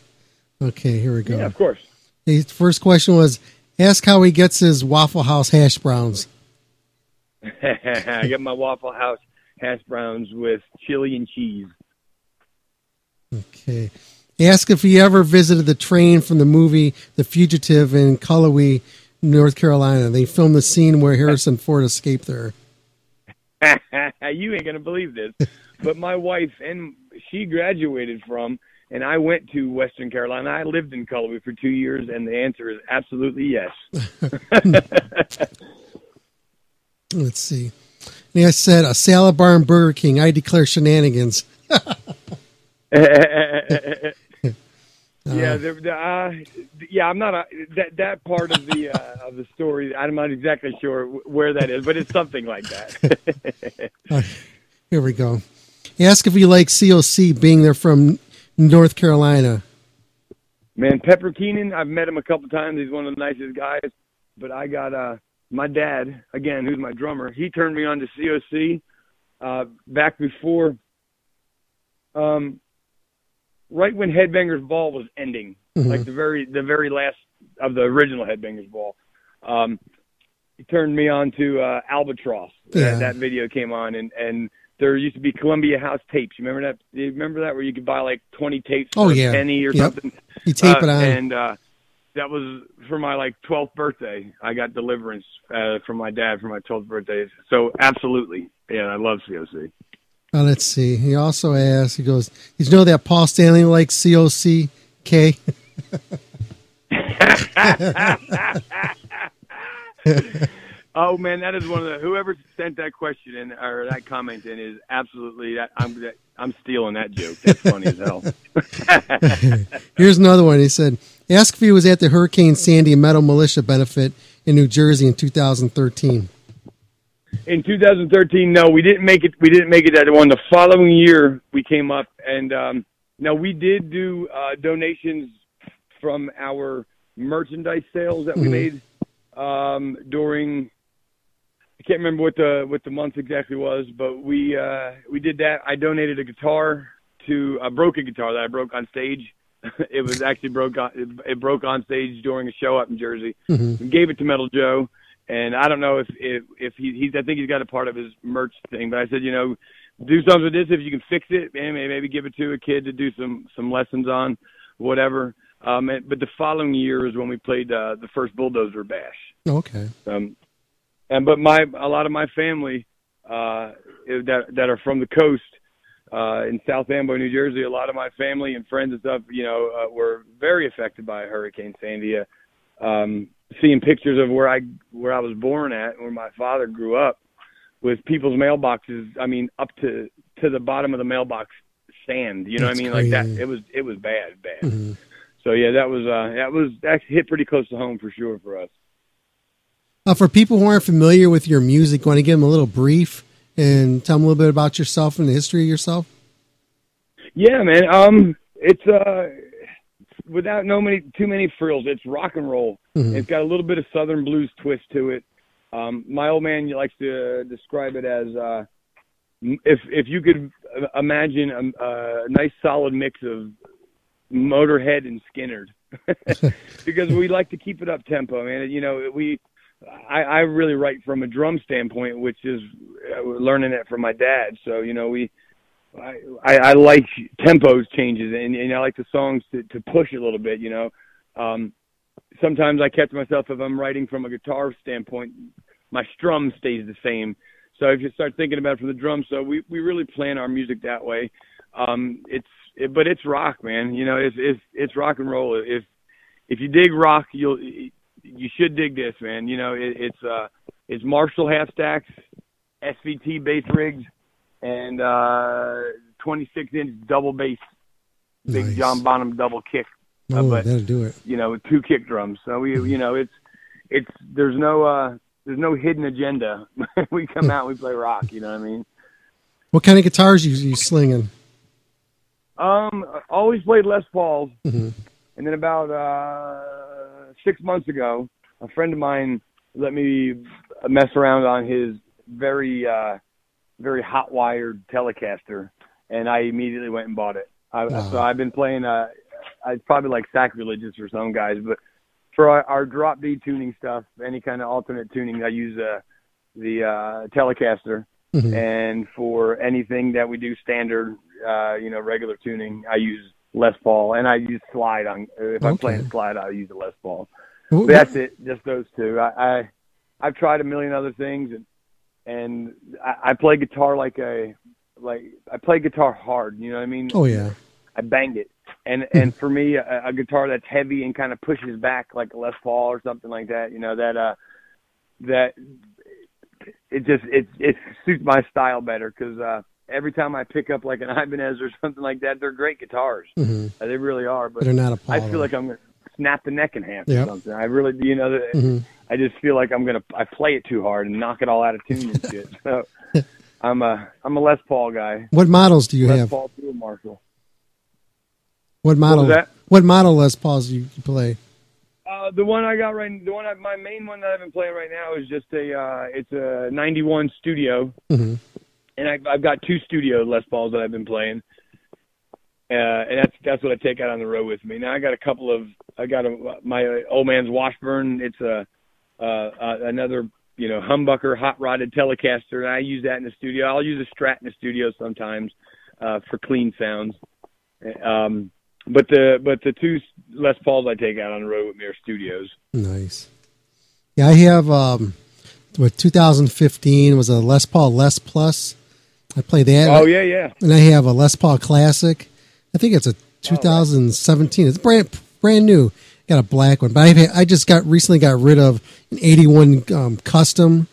Okay, here we go. Yeah, of course. The first question was ask how he gets his Waffle House hash browns. I got my Waffle House hash browns with chili and cheese. Okay. Ask if he ever visited the train from the movie The Fugitive in Cullowhee, North Carolina. They filmed the scene where Harrison Ford escaped there. you ain't gonna believe this, but my wife and she graduated from, and I went to Western Carolina. I lived in Cullowhee for two years, and the answer is absolutely yes. Let's see. And I said, a salad bar and Burger King. I declare shenanigans. yeah, the, the, uh, yeah, I'm not a, that that part of the uh, of the story. I'm not exactly sure where that is, but it's something like that. Uh, here we go. Ask if he likes COC being there from North Carolina. Man, Pepper Keenan, I've met him a couple times. He's one of the nicest guys. But I got uh my dad again, who's my drummer. He turned me on to COC uh, back before, um, right when Headbangers Ball was ending, Mhm. like the very the very last of the original Headbangers Ball. Um, he turned me on to uh, Albatross. Yeah. That, that video came on, and and there used to be Columbia House tapes. You remember that? You remember that where you could buy like twenty tapes Oh, for yeah. a penny or Yep. something? You tape Uh, it on. and uh, that was for my like twelfth birthday. I got Deliverance uh, from my dad for my twelfth birthday. So absolutely, yeah, I love COC. Uh, let's see. He also asked, he goes, Did you know that Paul Stanley likes COC? K? oh man, that is one of the whoever sent that question in or that comment in is absolutely that I'm that, I'm stealing that joke. That's funny as hell. Here's another one. He said, Ask if he was at the Hurricane Sandy Metal Militia benefit in New Jersey in 2013. in 2013 no we didn't make it we didn't make it that one the following year we came up and um no we did do uh donations from our merchandise sales that we Mhm. made um, during. I can't remember what the what the month exactly was, but we uh, we did that. I donated a guitar to a broken guitar that I broke on stage. it was actually broke on it, broke on stage during a show up in Jersey. Mhm. We gave it to Metal Joe, and I don't know if if if he he's I think he's got a part of his merch thing, but I said you know do something with this if you can fix it and maybe maybe give it to a kid to do some some lessons on whatever. Um, and, but the following year is when we played uh, the first Bulldozer Bash. Okay. Um, and but my a lot of my family uh, that that are from the coast uh, in South Amboy, New Jersey, a lot of my family and friends and stuff, you know, uh, were very affected by Hurricane Sandy. Uh, um, seeing pictures of where I where I was born at, where my father grew up, with people's mailboxes. I mean, up to to the bottom of the mailbox sand. You know That's what I mean? Like that. It was it was bad, bad. Mhm. So yeah, that was uh that was that hit pretty close to home for sure for us. Uh, for people who aren't familiar with your music, want to give them a little brief and tell them a little bit about yourself and the history of yourself? Yeah, man. Um, it's uh, without no many too many frills. It's rock and roll. Mhm. It's got a little bit of southern blues twist to it. Um, my old man likes to describe it as uh, if if you could uh, imagine a, a nice solid mix of Motorhead and Skynyrd, because we like to keep it up tempo, man. You know, we. I, I really write from a drum standpoint, which is uh, learning it from my dad. So you know, we I, I, like tempos changes and, and I like the songs to, to push a little bit, you know. Um, sometimes I catch myself if I'm writing from a guitar standpoint, my strum stays the same. So if you start thinking about it from the drum, so we, we really plan our music that way. Um, it's, it, but it's rock, man. You know, it's, it's, it's rock and roll. If, if you dig rock, you'll, you should dig this, man. You know, it, it's, uh, it's Marshall half stacks, SVT bass rigs, and uh 26 inch double bass, big Nice. John Bonham double kick. Uh, Oh, but that'll do it. you know, two kick drums. So we, you know, it's it's there's no uh there's no hidden agenda. we come out, we play rock. You know what I mean? What kind of guitars you you slinging? Um, always played Les Pauls, hmm and then about uh six months ago, a friend of mine let me mess around on his very uh very hot wired Telecaster, and I immediately went and bought it. I, Wow. So I've been playing. Uh, it's probably like sacrilegious for some guys, but for our, our drop D tuning stuff, any kind of alternate tuning, I use uh, the uh, Telecaster. Mhm. And for anything that we do standard, uh, you know, regular tuning, I use Les Paul, and I use slide on. If I'm playing slide, I use a Les Paul. But that's it, just those two. I, I I've tried a million other things, and and I, I play guitar like a like I play guitar hard. You know what I mean? Oh yeah. I bang it, and and for me, a, a guitar that's heavy and kind of pushes back like a Les Paul or something like that. You know that uh that it just it it suits my style better because uh every time I pick up like an Ibanez or something like that, they're great guitars. Mhm. Uh, they really are. But But they're not a I feel like I'm gonna snap the neck in half or something. I really, you know, that Mhm. I just feel like I'm gonna I play it too hard and knock it all out of tune and shit. So I'm a I'm a Les Paul guy. What models do you have? Les have? Paul through a Marshall. What model? was that? What model Les Pauls you, you play? Uh, the one I got right, the one I, my main one that I've been playing right now is just a uh, it's a '91 Studio, Mhm. And I've, I've got two Studio Les Pauls that I've been playing, uh, and that's that's what I take out on the road with me. Now I got a couple of I got a, my old man's Washburn. It's a uh, uh, another you know humbucker hot rodded Telecaster, and I use that in the studio. I'll use a Strat in the studio sometimes uh, for clean sounds. Um, but the but the two Les Pauls I take out on the road with me are studios. Nice. Yeah, I have um, what 2015 was a Les Paul Les Plus. I play that. Oh yeah, yeah. And I have a Les Paul Classic. I think it's a 2017. It's brand brand new. Got a black one, but I I just got recently got rid of an 81 um, custom.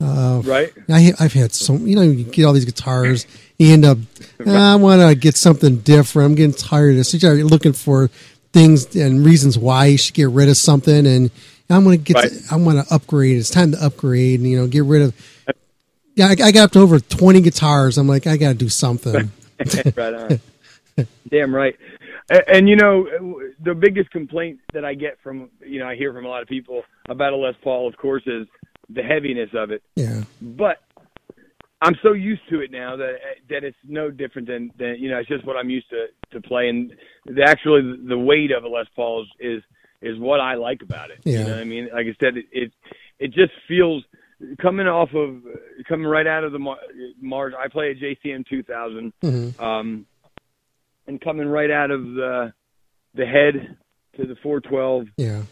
Uh, Right. I, I've had some. you know you get all these guitars, you end up "Ah, I want to get something different. I'm getting tired of this. So you're looking for things and reasons why you should get rid of something, and I'm going to get Right. to, I want to upgrade. It's time to upgrade, and you know get rid of. Yeah, I, I got up to over 20 guitars. I'm like, I got to do something. right on. Damn right. And, and you know, the biggest complaint that I get from you know I hear from a lot of people about a Les Paul, of course, is the heaviness of it. Yeah. But I'm so used to it now that that it's no different than than you know it's just what I'm used to to playing. The actually the weight of a Les Paul is is, is what I like about it. Yeah. You know what I mean? Like I said, it it, it just feels coming off of coming right out of the Mar- Mars. I play a JCM 2000, Mhm. um, and coming right out of the the head to the 412 Yeah.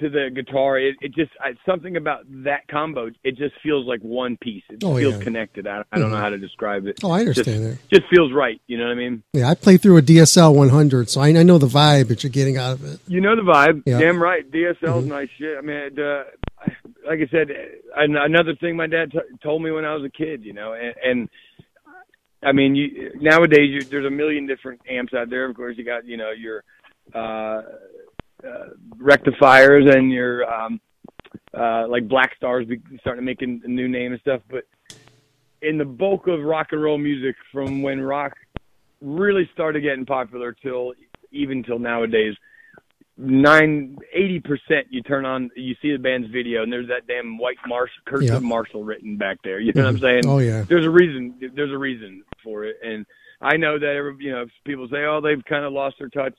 to the guitar. It, it just I, something about that combo. It just feels like one piece. It Oh, feels yeah. connected. I, I don't know Mhm. how to describe it. Oh, I understand Just, that. just feels right. You know what I mean? Yeah, I play through a DSL 100, so I, I know the vibe that you're getting out of it. You know the vibe. Yeah. Damn right. DSL's Mhm. nice shit. I mean, it, uh, like I said, another thing my dad t- told me when I was a kid. You know, and, and I mean, you nowadays you, there's a million different amps out there. Of course, you got you know your uh, uh, rectifiers and your um, uh, like Black Stars be starting making a new name and stuff. But in the bulk of rock and roll music, from when rock really started getting popular till even till nowadays, nine eighty percent you turn on, you see the band's video, and there's that damn white Marsh cursive Yeah. Marshall written back there. You know what I'm saying? Oh, yeah. There's a reason. There's a reason for it, and I know that every, you know people say, oh, they've kind of lost their touch,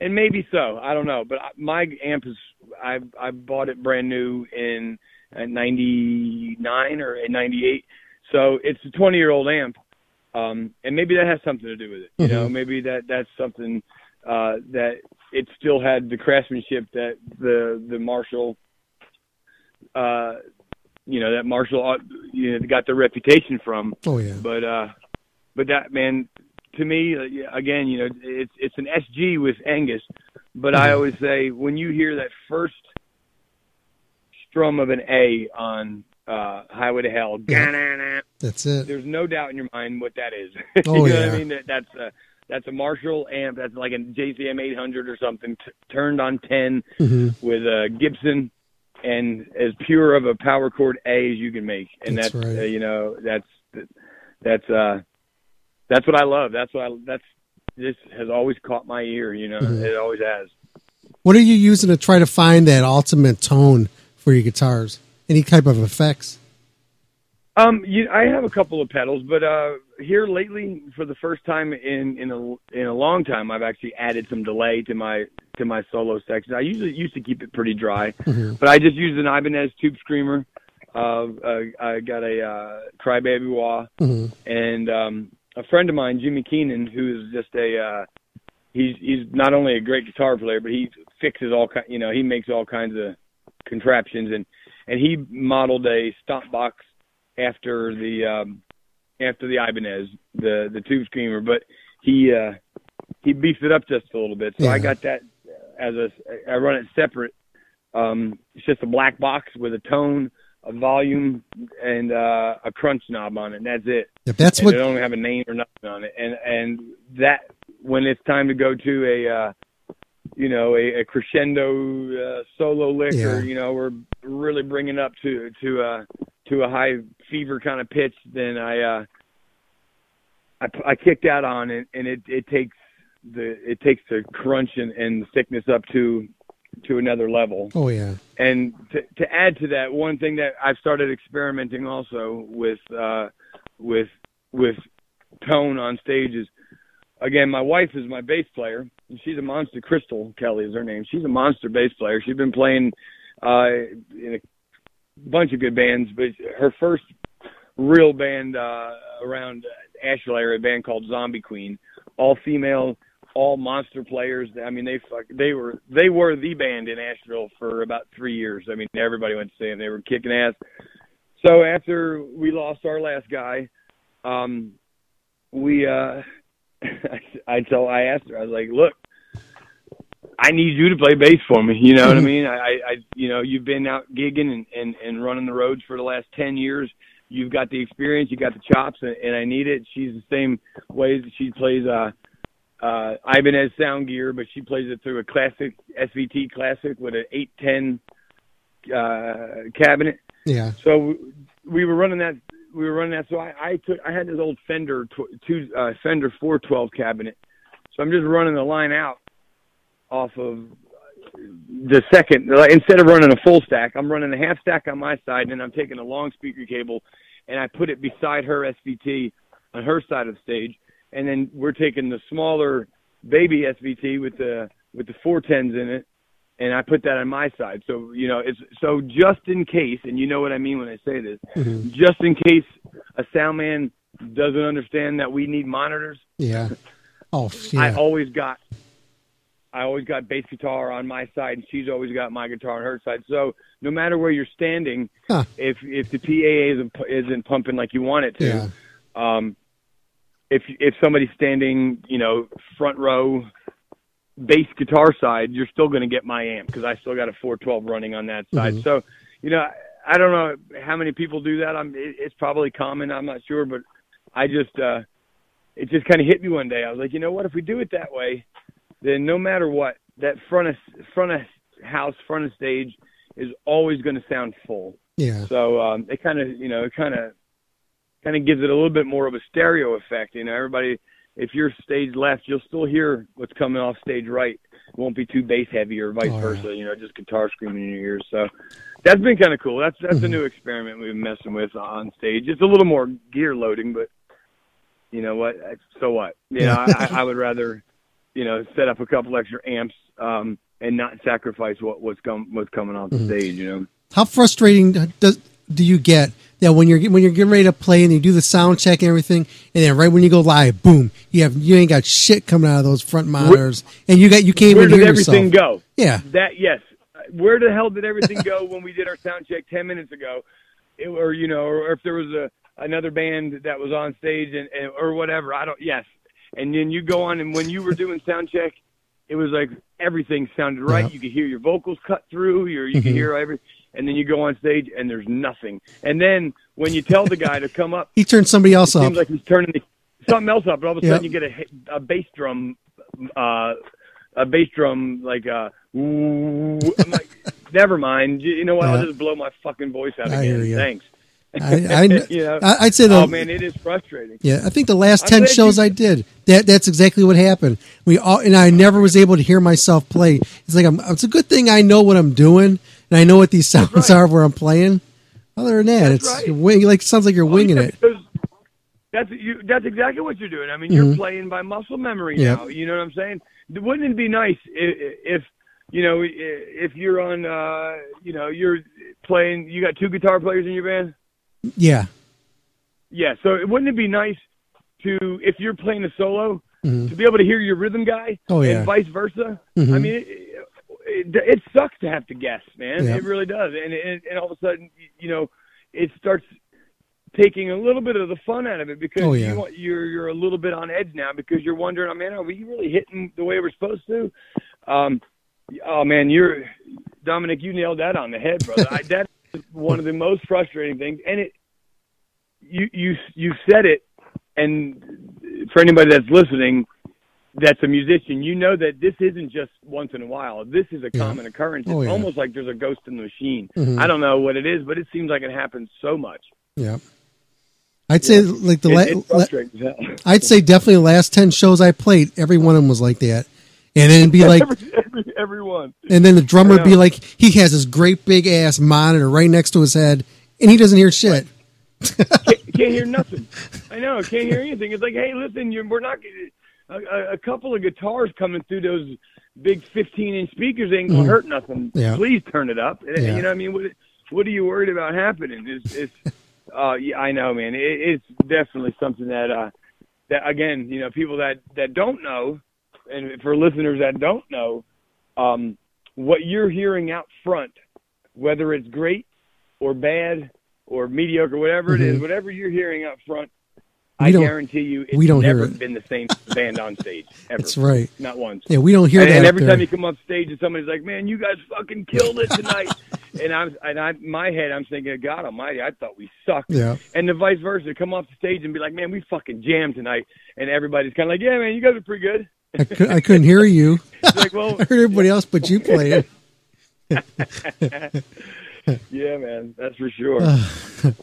and maybe so. I don't know, but my amp is I I bought it brand new in at 99 or in 98, so it's a 20 year old amp. Um, and maybe that has something to do with it. You know, Mhm. maybe that that's something uh, that it still had the craftsmanship that the the Marshall, uh, you know, that Marshall, uh, you know, got the reputation from. Oh, yeah. But uh, but that man, to me, uh, again, you know, it's it's an SG with Angus. But I Mhm. always say when you hear that first strum of an A on uh, Highway to Hell, Yeah. That's it. there's no doubt in your mind what that is. Oh, you know yeah. what I mean? That, that's a that's a Marshall amp. That's like a JCM 800 or something, t- turned on 10 Mhm. with a Gibson, and as pure of a power chord A as you can make. And That's that's, right. uh, you know that's that's uh that's what I love. That's what I that's this has always caught my ear. You know, Mhm. it always has. What are you using to try to find that ultimate tone for your guitars? Any type of effects? Um, you, I have a couple of pedals, but uh, here lately, for the first time in in a in a long time, I've actually added some delay to my to my solo section. I usually used to keep it pretty dry, Mhm. but I just used an Ibanez Tube Screamer. Uh, uh, I got a uh, Crybaby Wah, Mhm. and um, a friend of mine, Jimmy Keenan, who is just a uh, he's he's not only a great guitar player, but he fixes all kind. You know, he makes all kinds of contraptions, and and he modeled a stomp box after the um, after the Ibanez, the the Tube Screamer, but he uh, he beefed it up just a little bit. So I got that as a I run it separate. Um, it's just a black box with a tone, a volume, and uh, a crunch knob on it. And that's it. If that's and what- it don't have a name or nothing on it. And and that when it's time to go to a uh, you know a, a crescendo uh, solo lick, Yeah. or you know we're really bringing up to to uh, to a high fever kind of pitch, then I uh, I, I kicked out on it, and it it takes the it takes the crunch and, and the thickness up to to another level. Oh yeah. And to, to add to that, one thing that I've started experimenting also with uh, with with tone on stage is again my wife is my bass player and she's a monster. Crystal Kelly is her name. She's a monster bass player. She's been playing uh, in a bunch of good bands, but her first real band uh, around Asheville area, a band called Zombie Queen, all female, all monster players. I mean, they fuck, they were they were the band in Asheville for about three years. I mean, everybody went to see them. They were kicking ass. So after we lost our last guy, um, we uh, I told I asked her I was like, look. I need you to play bass for me. You know what I mean? I, I, you know, you've been out gigging and, and, and running the roads for the last 10 years. You've got the experience, you got the chops, and, and I need it. She's the same way that she plays, uh, uh, Ibanez Soundgear, but she plays it through a classic SVT classic with an 810, uh, cabinet. Yeah. So we- we were running that. We were running that. So I, I took. I had this old Fender tw- two uh, Fender 412 cabinet. So I'm just running the line out off of the second. Instead of running a full stack, I'm running a half stack on my side, and I'm taking a long speaker cable, and I put it beside her SVT on her side of the stage, and then we're taking the smaller baby SVT with the with the four tens in it, and I put that on my side. So you know, it's so just in case, and you know what I mean when I say this, Mhm. just in case a sound man doesn't understand that we need monitors. Yeah. Oh, I always got I always got bass guitar on my side and she's always got my guitar on her side. So no matter where you're standing, Huh. if if the PA isn't isn't pumping like you want it to, Yeah. um if if somebody's standing, you know, front row bass guitar side, you're still going to get my amp because I still got a 412 running on that side. Mhm. So, you know, I- I don't know how many people do that. I'm it, it's probably common, I'm not sure, but I just uh it just kind of hit me one day. I was like, you know what? If we do it that way, then no matter what, that front of front of house, front of stage is always going to sound full. Yeah. So um, it kind of, you know, it kind of kind of gives it a little bit more of a stereo effect. You know, everybody, if you're stage left, you'll still hear what's coming off stage right. It won't be too bass heavy or vice Oh, yeah. versa. You know, just guitar screaming in your ears. So that's been kind of cool. That's that's Mm-hmm. a new experiment we've been messing with on stage. It's a little more gear loading, but you know what? So what? You know, I, I would rather, you know, set up a couple extra amps um, and not sacrifice what what's com- what's coming off the Mhm. stage. You know. How frustrating does do you get that when you're when you're getting ready to play and you do the sound check and everything, and then right when you go live, boom, you have you ain't got shit coming out of those front monitors, and you got you can't Where even did hear everything yourself. go? Yeah. That yes. Where the hell did everything go when we did our sound check ten minutes ago? It, or you know, or if there was a another band that was on stage and, and or whatever. I don't. Yes. And then you go on and when you were doing sound check, it was like everything sounded right. Yeah. You could hear your vocals cut through. Your you Mhm. could hear every. And then you go on stage and there's nothing. And then when you tell the guy to come up, He turns somebody else it up. seems like he's turning the, something else up, but all of a Yep. sudden you get a, a bass drum, uh, a bass drum like uh, ooh, I'm like, never mind. You, know what? I'll just blow my fucking voice out I again. Thanks. I- I- you know? I- I'd say the- oh man, it is frustrating. Yeah, I think the last ten shows you- I did, that that's exactly what happened. We all and I never was able to hear myself play. It's like I'm, it's a good thing I know what I'm doing and I know what these sounds are where I'm playing. Other than that, That's it's right. wing, like sounds like you're winging it. That's you. That's exactly what you're doing. I mean, you're Mhm. playing by muscle memory Yep. now. You know what I'm saying? Wouldn't it be nice if, if you know if you're on, uh, you know, you're playing. You got two guitar players in your band. Yeah, Yeah. So wouldn't it be nice to if you're playing a solo Mhm. to be able to hear your rhythm guy Oh, yeah. and vice versa? Mhm. I mean. It, it, it sucks to have to guess, man. Yeah. It really does, and, and and all of a sudden, you know, it starts taking a little bit of the fun out of it because Oh, yeah. you want, you're you're a little bit on edge now because you're wondering, oh man, are we really hitting the way we're supposed to? Um, oh man, you're Dominic. You nailed that on the head, brother. I, that's one of the most frustrating things, and it you you you said it, and for anybody that's listening. That's a musician. You know that this isn't just once in a while. This is a Yeah. common occurrence. It's Oh, yeah. almost like there's a ghost in the machine. Mhm. I don't know what it is, but it seems like it happens so much. yeah. I'd say like the It- la- it's la- frustrating as hell. I'd say definitely the last ten shows I played, every one of them was like that, and then it'd be like, every, every, everyone. and then the drummer would be like, he has this great big ass monitor right next to his head, and he doesn't hear shit. can't, can't hear nothing. I know, can't hear anything. It's like, hey, listen, you're, we're not a, a, a couple of guitars coming through those big 15 inch speakers ain't gonna Mhm. hurt nothing. Yeah. Please turn it up. Yeah. You know, what I mean, what what are you worried about happening? It's, it's uh, yeah, I know, man. It, it's definitely something that uh, that again, you know, people that that don't know, and for listeners that don't know, um, what you're hearing out front, whether it's great or bad or mediocre, whatever it is, Mhm. whatever you're hearing out front, We I don't- guarantee you, it's we don't hear never it. been the same band on stage ever. That's right. Not once. Yeah, we don't hear and, that And every time you come off stage and somebody's like, "Man, you guys fucking killed it tonight," and I'm and I my head I'm thinking, God Almighty, I thought we sucked. Yeah. And the vice versa, come off the stage and be like, "Man, we fucking jammed tonight," and everybody's kind of like, "Yeah, man, you guys are pretty good." I, cou- I couldn't hear you. Like, well, I heard everybody else, but you played it. yeah, man, that's for sure.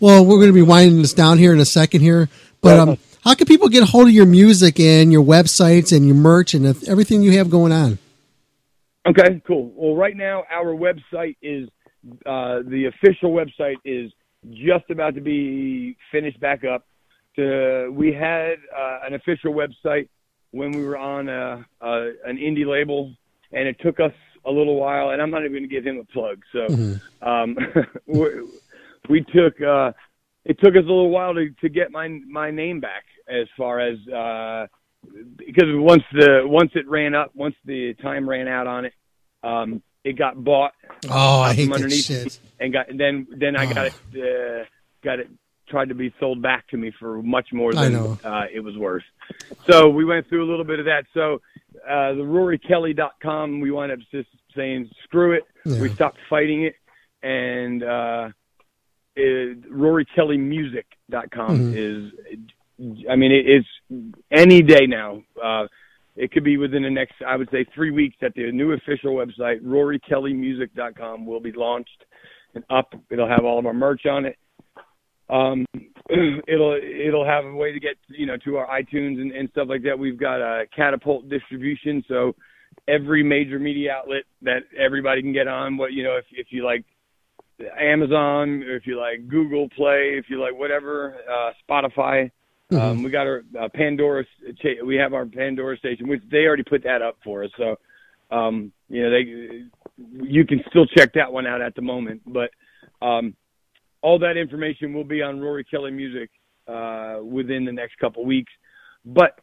Well, we're going to be winding this down here in a second here, but um, how can people get a hold of your music and your websites and your merch and everything you have going on? Okay, cool. Well, right now our website is uh, the official website is just about to be finished back up. To, we had uh, an official website when we were on a, a, an indie label, and it took us a little while. And I'm not even going to give him a plug. So um, we, we took uh, it took us a little while to, to get my my name back as far as uh, because once the once it ran up, once the time ran out on it, um, it got bought. Oh, I hate from that underneath shit. And got and then then I got Oh. it uh, got it tried to be sold back to me for much more than uh, it was worth. So we went through a little bit of that. So uh, the RoryKelly.com, we wound up just saying screw it. Yeah. We stopped fighting it, and uh, it, RoryKellyMusic.com Mhm. is. I mean, it, it's any day now. Uh, it could be within the next, I would say, three weeks that the new official website, RoryKellyMusic.com, will be launched and up. It'll have all of our merch on it. Um, it'll it'll have a way to get you know to our iTunes and, and stuff like that. We've got a catapult distribution, so every major media outlet that everybody can get on. What you know, if if you like Amazon, if you like Google Play, if you like whatever, uh, Spotify. Um, we got our uh, Pandora. We have our Pandora station, which they already put that up for us. So, um, you know, they you can still check that one out at the moment. But um, all that information will be on Rory Kelly Music uh, within the next couple weeks. But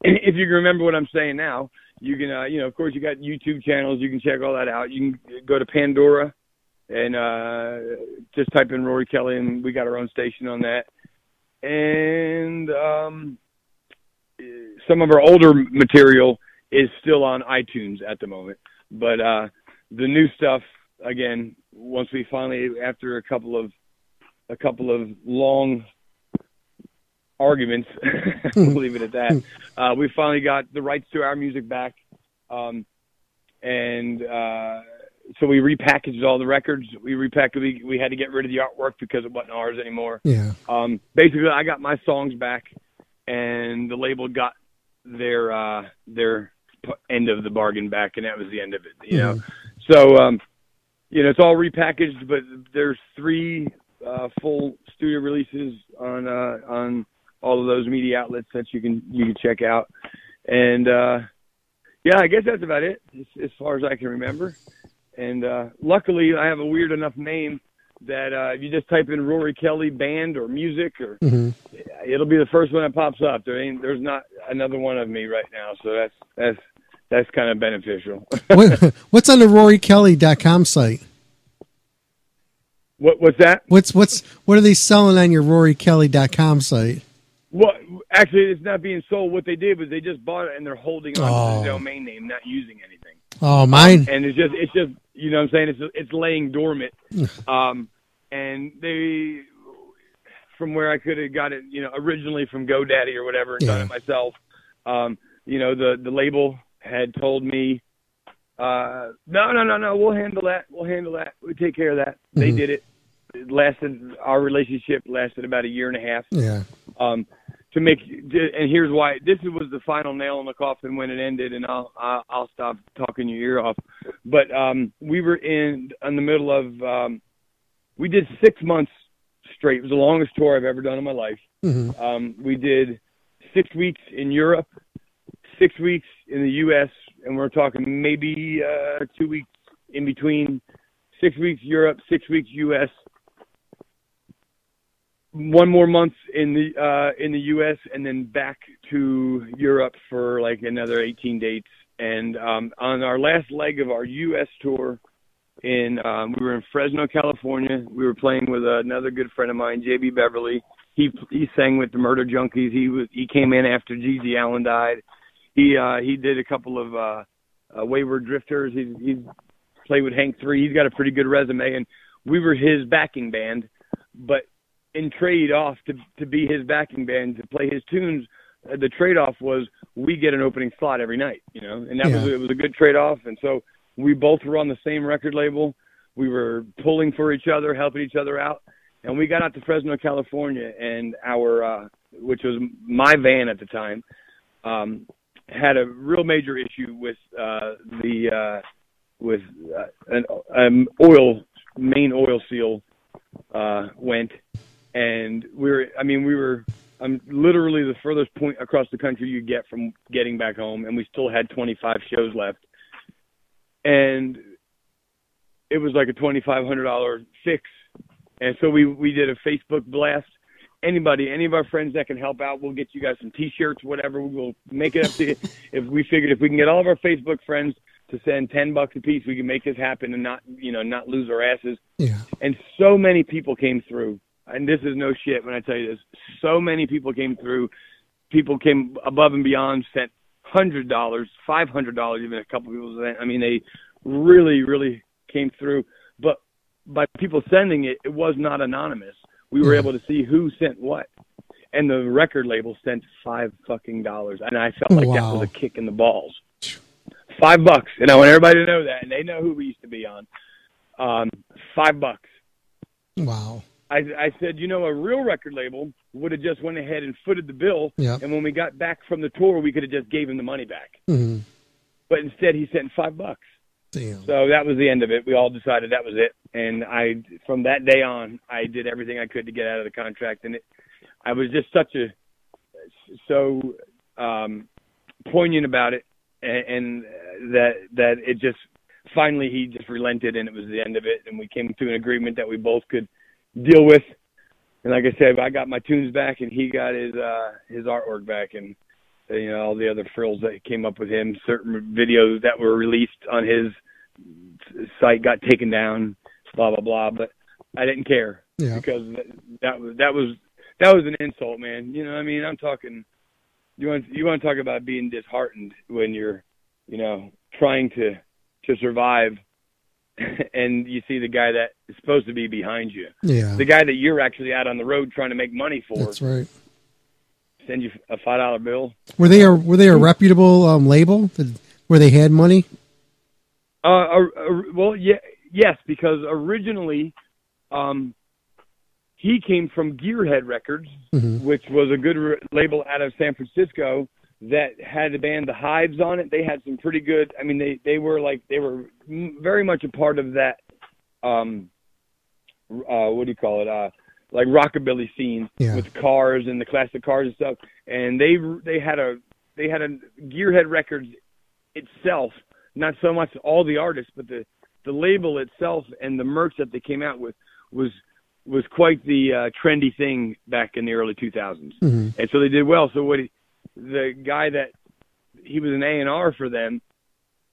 if you can remember what I'm saying now, you can, uh, you know, of course, you got YouTube channels. You can check all that out. You can go to Pandora and uh, just type in Rory Kelly, and we got our own station on that. And um, some of our older material is still on iTunes at the moment, but uh, the new stuff again. Once we finally, after a couple of a couple of long arguments, we'll leave it at that. Uh, we finally got the rights to our music back, um, and uh, so we repackaged all the records. We repackaged. We, we had to get rid of the artwork because it wasn't ours anymore. Yeah. Um, basically, I got my songs back, and the label got their uh, their end of the bargain back, and that was the end of it. You know, so um, you know it's all repackaged, but there's three uh, full studio releases on uh, on all of those media outlets that you can you can check out, and uh, yeah, I guess that's about it as, as far as I can remember. And uh, luckily, I have a weird enough name that uh, if you just type in Rory Kelly band or music, or it'll be the first one that pops up. There ain't there's not another one of me right now, so that's that's that's kind of beneficial. what, what's on the RoryKelly.com site? What what's that? What's what's what are they selling on your RoryKelly.com site? Well, actually, it's not being sold. What they did was they just bought it and they're holding on to Oh. the domain name, not using anything. Oh, mine. and it's just it's just you know what I'm saying it's it's laying dormant. Um, and they from where I could have got it, you know, originally from GoDaddy or whatever, and done it myself. Um, you know, the the label had told me, uh, no, no, no, no, we'll handle that. We'll handle that. We take care of that. They Mhm. did it. It lasted. Our relationship lasted about a year and a half Yeah. um, to make and here's why this was the final nail in the coffin when it ended and I'll I'll, stop talking your ear off but um, we were in in the middle of um, we did six months straight it was the longest tour I've ever done in my life Mhm. um, we did six weeks in Europe six weeks in the U.S. and we're talking maybe uh, two weeks in between six weeks Europe six weeks U.S one more month in the uh in the US and then back to Europe for like another 18 dates. And um on our last leg of our US tour in um we were in Fresno California. We were playing with another good friend of mine JB Beverly. He he sang with the Murder Junkies. He was he came in after GG Allin died. He uh he did a couple of uh, uh Wayward Drifters. He he played with Hank 3 he's got a pretty good resume. And we were his backing band. But in trade off to to be his backing band to play his tunes uh, the trade off was we get an opening slot every night you know and that was it was a good trade off and so we both were on the same record label. We were pulling for each other helping each other out. And we got out to Fresno California and our uh which was my van at the time, um, had a real major issue with uh, the uh, with uh, an um, oil main oil seal uh, went, and we were. I mean, we were. I'm literally the furthest point across the country you get from getting back home, and we still had 25 shows left, and it was like a $2,500 fix, and so we we did a Facebook blast. Anybody, any of our friends that can help out, we'll get you guys some T-shirts, whatever. We'll make it up to you. If we figured if we can get all of our Facebook friends to send ten bucks a piece, we can make this happen and not, you know, not lose our asses. Yeah. And so many people came through, and this is no shit when I tell you this. So many people came through. People came above and beyond, sent hundred dollars, five hundred dollars, even a couple people sent. I mean, they really, really came through. But by people sending it, it was not anonymous. We were able to see who sent what. And the record label sent five fucking dollars, and I felt like that Wow. was a kick in the balls. Five bucks, and I want everybody to know that, and they know who we used to be on. Um, five bucks. Wow. I, I said, you know, a real record label would have just went ahead and footed the bill, Yeah. and when we got back from the tour, we could have just gave him the money back. hmm But instead, he sent five bucks. Damn. So that was the end of it. We all decided that was it, and I, from that day on, I did everything I could to get out of the contract, and it, I was just such a, so um, poignant about it, and, and that that it just finally he just relented, and it was the end of it, and we came to an agreement that we both could deal with. And like I said, I got my tunes back, and he got his uh, his artwork back, and uh, you know all the other frills that came up with him. Certain videos that were released on his site got taken down, blah blah blah. But I didn't care Yeah. because that, that was that was that was an insult, man. You know, what I mean, I'm talking. You want you want to talk about being disheartened when you're, you know, trying to to survive, and you see the guy that is supposed to be behind you, Yeah. the guy that you're actually out on the road trying to make money for, That's right. send you a five dollar bill. Were they a were they a reputable um, label? Where they had money? Uh, uh, uh, well, yeah, yes, because originally, um, he came from Gearhead Records, Mhm. which was a good re- label out of San Francisco that had the band The Hives on it. They had some pretty good. I mean, they they were like they were very much a part of that. Um, uh, what do you call it? Uh, like rockabilly scene Yeah. with cars and the classic cars and stuff. And they they had a they had a Gearhead Records itself, not so much all the artists, but the the label itself and the merch that they came out with was was quite the uh, trendy thing back in the early 2000s. Mhm. And so they did well. So what he, the guy that he was an A and R for them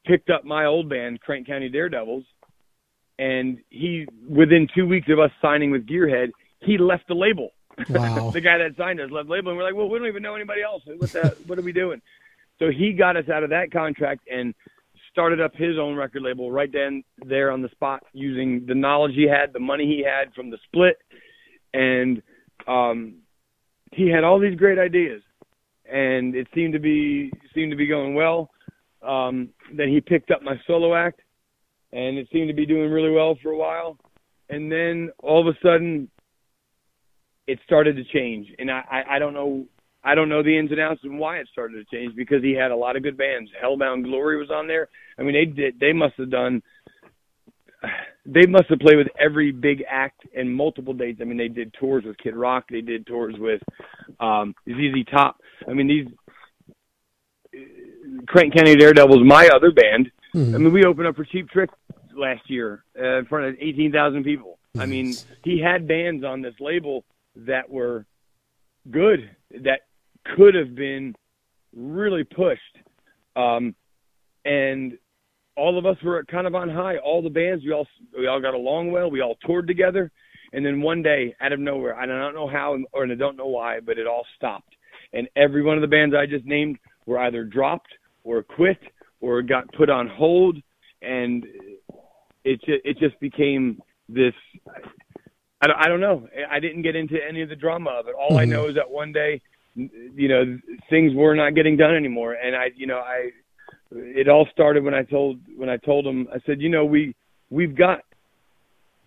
picked up my old band, Crank County Daredevils, and he within two weeks of us signing with Gearhead, he left the label. Wow. the guy that signed us left the label, and we're like, well, we don't even know anybody else. What the what are we doing? So he got us out of that contract and started up his own record label right then there on the spot using the knowledge he had, the money he had from the split, and um, he had all these great ideas, and it seemed to be seemed to be going well. Um, then he picked up my solo act, and it seemed to be doing really well for a while, and then all of a sudden, it started to change, and I, I, I don't know I don't know the ins and outs and why it started to change because he had a lot of good bands. Hellbound Glory was on there. I mean, they did. They must have done. They must have played with every big act and multiple dates. I mean, they did tours with Kid Rock. They did tours with um, ZZ Top. I mean, these Crank County Daredevils, my other band. Mhm. I mean, we opened up for Cheap Trick last year uh, in front of eighteen thousand people. I mean, he had bands on this label that were good that could have been really pushed. Um, and all of us were kind of on high. All the bands, we all we all got along well. We all toured together, and then one day, out of nowhere, I don't know how or I don't know why, but it all stopped. And every one of the bands I just named were either dropped or quit or got put on hold, and it it just became this. I don't, I don't know. I didn't get into any of the drama of it. All I Mhm. know is that one day, you know, things were not getting done anymore, and I, you know, I. It all started when I told when I told him I said, you know, we we've got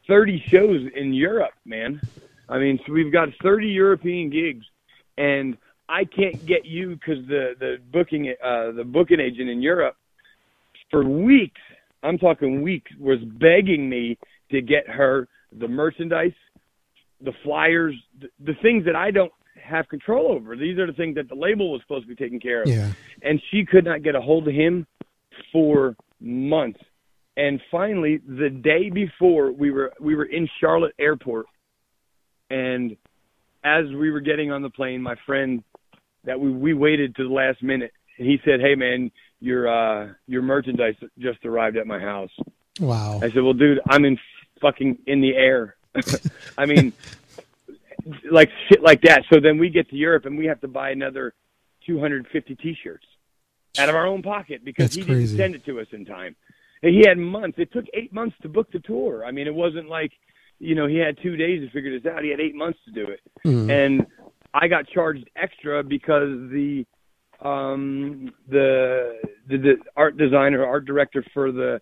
thirty shows in Europe, man. I mean, so we've got thirty European gigs, and I can't get you because the the booking uh, the booking agent in Europe for weeks. I'm talking weeks was begging me to get her the merchandise, the flyers, the, the things that I don't have control over. These are the things that the label was supposed to be taking care of. Yeah. And she could not get a hold of him for months. And finally, the day before we were we were in Charlotte Airport, and as we were getting on the plane, my friend that we we waited to the last minute, and he said, "Hey man, your uh your merchandise just arrived at my house." Wow. I said, "Well, dude, I'm in fucking in the air." I mean, like shit like that. So then we get to Europe and we have to buy another 250 T-shirts out of our own pocket because That's he crazy. didn't send it to us in time. And he had months. It took eight months to book the tour. I mean, it wasn't like, you know, he had two days to figure this out. He had eight months to do it. Mhm. And I got charged extra because the um the, the the art designer, art director for the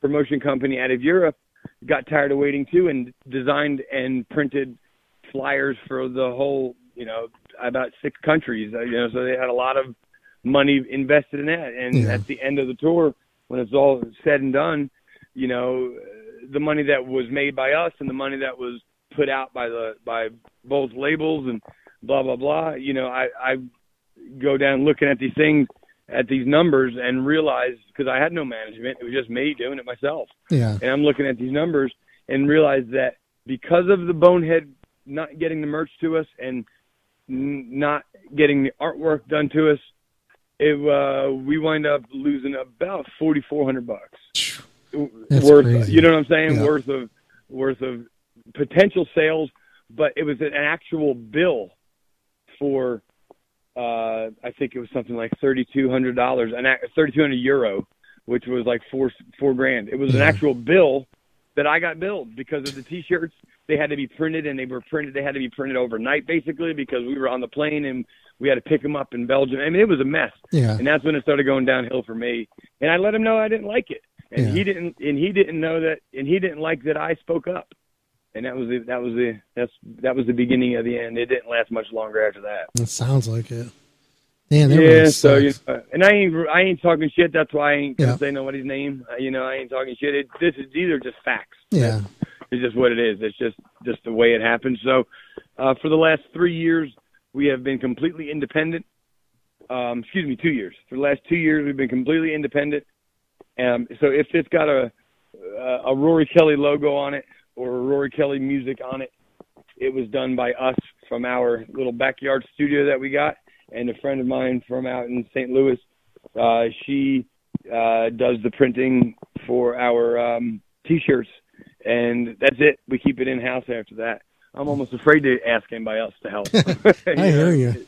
promotion company out of Europe got tired of waiting too and designed and printed flyers for the whole, you know, about six countries. Uh, you know, so they had a lot of money invested in that. And Yeah. at the end of the tour, when it's all said and done, you know, the money that was made by us and the money that was put out by the by both labels and blah blah blah. You know, I I go down looking at these things at these numbers and realize because I had no management, it was just me doing it myself. Yeah. And I'm looking at these numbers and realize that because of the bonehead not getting the merch to us and n- not getting the artwork done to us, it uh, we wind up losing about forty four hundred bucks That's worth. crazy. You know what I'm saying? Yeah. Worth of worth of potential sales, but it was an actual bill for uh I think it was something like thirty two hundred dollars, an thirty two hundred euro, which was like four four grand. It was an actual bill that I got billed because of the T-shirts. They had to be printed, and they were printed. They had to be printed overnight, basically, because we were on the plane and we had to pick them up in Belgium. I mean, it was a mess. Yeah. And that's when it started going downhill for me. And I let him know I didn't like it, and Yeah. he didn't. And he didn't know that, and he didn't like that I spoke up. And that was the that was the that's that was the beginning of the end. It didn't last much longer after that. It sounds like it. That yeah, really so you know, and I ain't I ain't talking shit. That's why I ain't gonna Yeah. say nobody's name. Uh, you know, I ain't talking shit. It, this is these are just facts. Yeah. It's just what it is. It's just just the way it happens. So, uh, for the last three years, we have been completely independent. Um, excuse me, two years. For the last two years, we've been completely independent. Um, so if it's got a a Rory Kelly logo on it or a Rory Kelly music on it, it was done by us from our little backyard studio that we got, and a friend of mine from out in St. Louis. Uh, she uh, does the printing for our um, t-shirts, and that's it. We keep it in house after that. I'm almost afraid to ask anybody else to help. I hear you.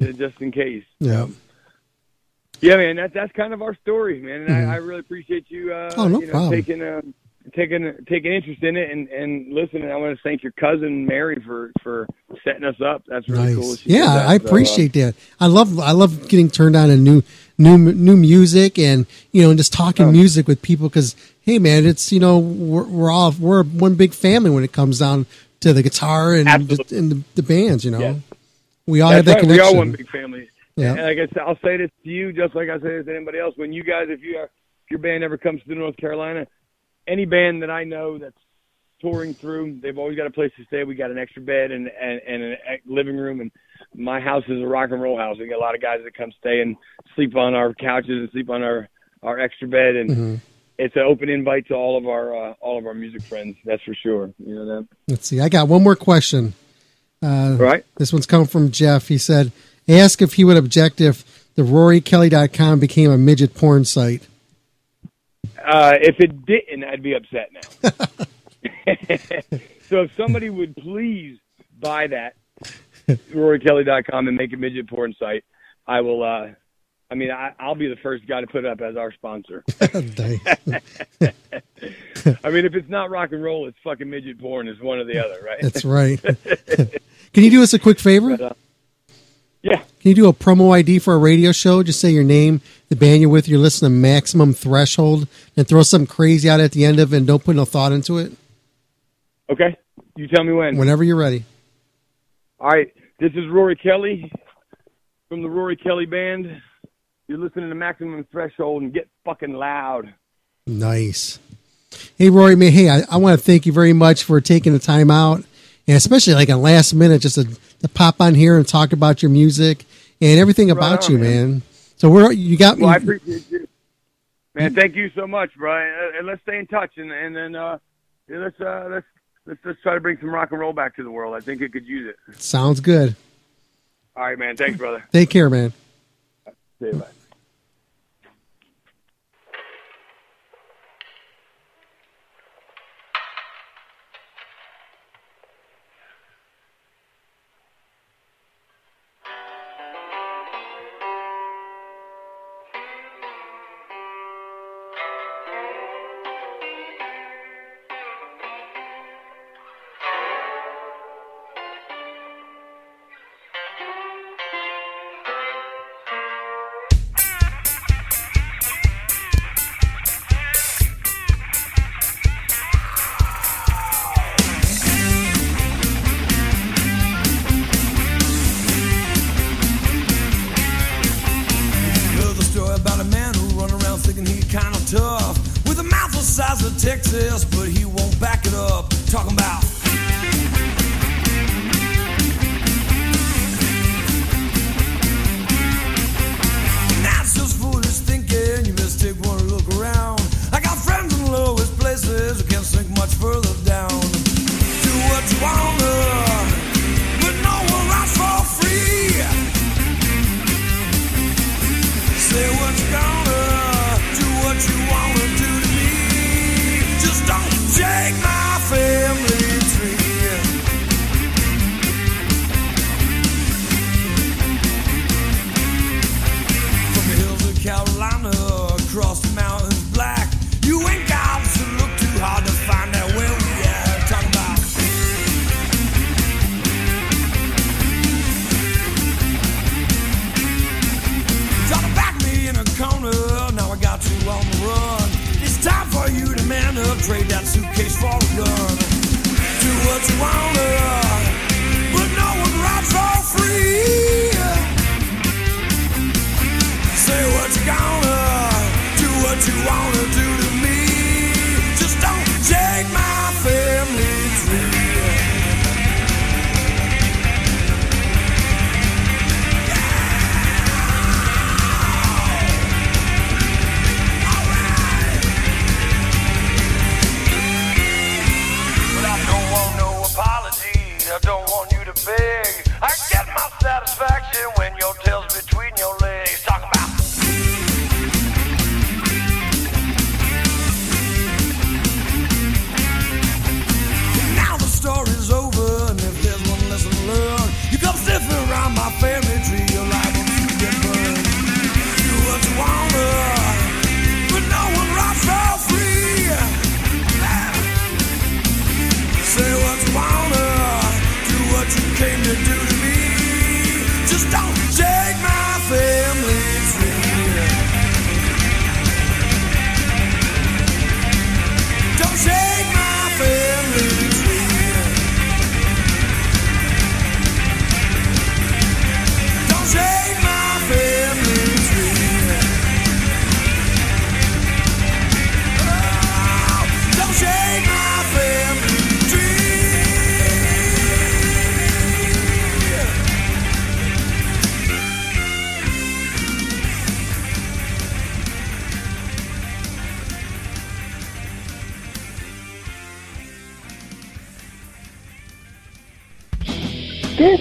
Just in case. Yeah. Yeah, man, that's that's kind of our story, man. And I, I really appreciate you, uh, Oh, no you know, problem. taking uh, taking taking interest in it and and listening. I want to thank your cousin Mary for for setting us up. That's really cool. Nice. did Yeah, that. I So, uh, appreciate that. I love I love getting turned on to new new new music and you know and just Oh. talking music with people because hey man, it's you know we're we're all we're one big family when it comes down to the guitar and the, and the, the bands. You know, Yeah. we all That's have that right. We connection. are one big family. Yeah. And like I said, I'll say this to you just like I say this to anybody else. When you guys, if you are, if your band ever comes to North Carolina, any band that I know that's touring through, they've always got a place to stay. We got an extra bed and and, and a living room, and my house is a rock and roll house. We got a lot of guys that come stay and sleep on our couches and sleep on our our extra bed, and Mhm. it's an open invite to all of our uh, all of our music friends. That's for sure. You know that. Let's see. I got one more question. Uh, Right. This one's come from Jeff. He said, "Ask if he would object if the RoryKelly.com became a midget porn site." Uh, if it didn't, I'd be upset now. so if somebody would please buy that RoryKelly.com and make a midget porn site, I will. Uh, I mean, I, I'll be the first guy to put it up as our sponsor. I mean, if it's not rock and roll, it's fucking midget porn. It's one or the other, right? That's right. Can you do us a quick favor? But, uh, yeah. Can you do a promo ID for a radio show? Just say your name, the band you're with, you're listening to Maximum Threshold, and throw something crazy out at the end of it and don't put no thought into it. Okay. You tell me when. Whenever you're ready. All right. This is Rory Kelly from the Rory Kelly Band. You're listening to Maximum Threshold and get fucking loud. Nice. Hey, Rory, man, hey, I, I want to thank you very much for taking the time out, and especially like a last minute just to, to pop on here and talk about your music and everything Right about on, you, man. man. So we're you got Well, I me. appreciate you. Man, thank you so much. Uh, and let's stay in touch, and and then uh, let's uh, let's let's let's try to bring some rock and roll back to the world. I think it could use it. Sounds good. All right, man. Thanks, brother. Take care, man. See you, bye.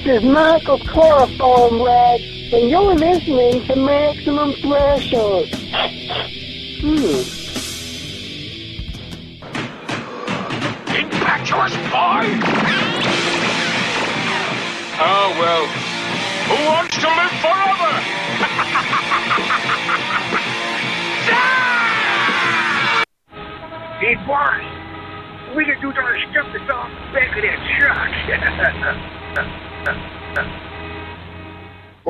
This is Michael Chloroform Rag, and you're listening to Maximum Threshold. Hmm. Impetuous boy! Oh, well. Who wants to live forever? Hey, boss, we can do our stuff that's off the back of that truck.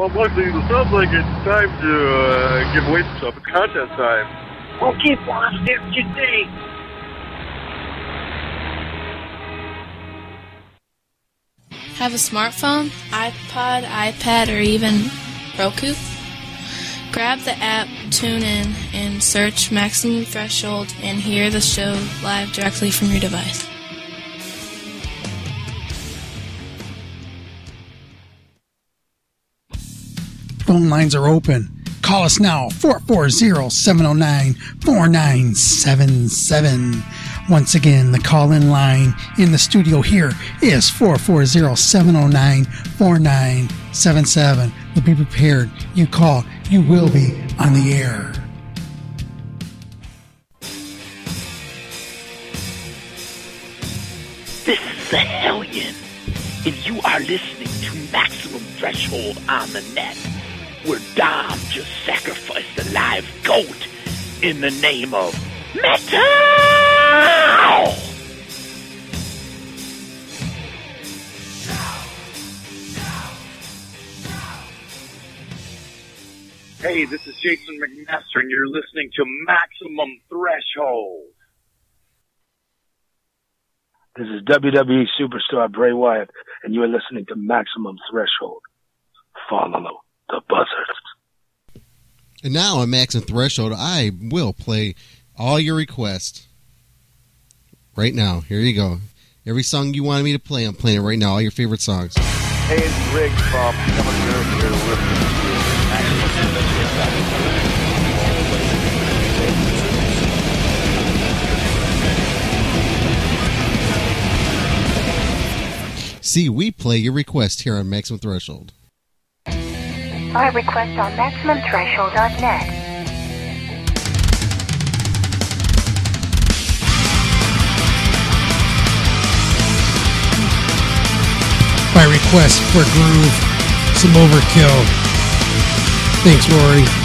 Well, Buckley, it sounds like it's time to uh, give away some stuff. It's contest time. okay, boss, that's your day. Have a smartphone, iPod, iPad, or even Roku? Grab the app, tune in, and search Maximum Threshold and hear the show live directly from your device. Phone lines are open. Call us now 440-709-4977. Once again, the call-in line in the studio here is 440-709-4977. But be prepared. You call, you will be on the air. This is the Hellion, and you are listening to Maximum Threshold on the net, in the name of metal. Hey, this is Jason McMaster, and you're listening to Maximum Threshold. This is WWE superstar Bray Wyatt, and you are listening to Maximum Threshold. Follow the buzzers. And now on Maximum Threshold, I will play all your requests. Right now. Here you go. Every song you wanted me to play, I'm playing it right now. All your favorite songs. Hey, it's Rick from Amateur here listening to See, we play your request here on Maximum Threshold. Our request on MaximumThreshold.net. By request for Groove, some overkill. Thanks, Rory.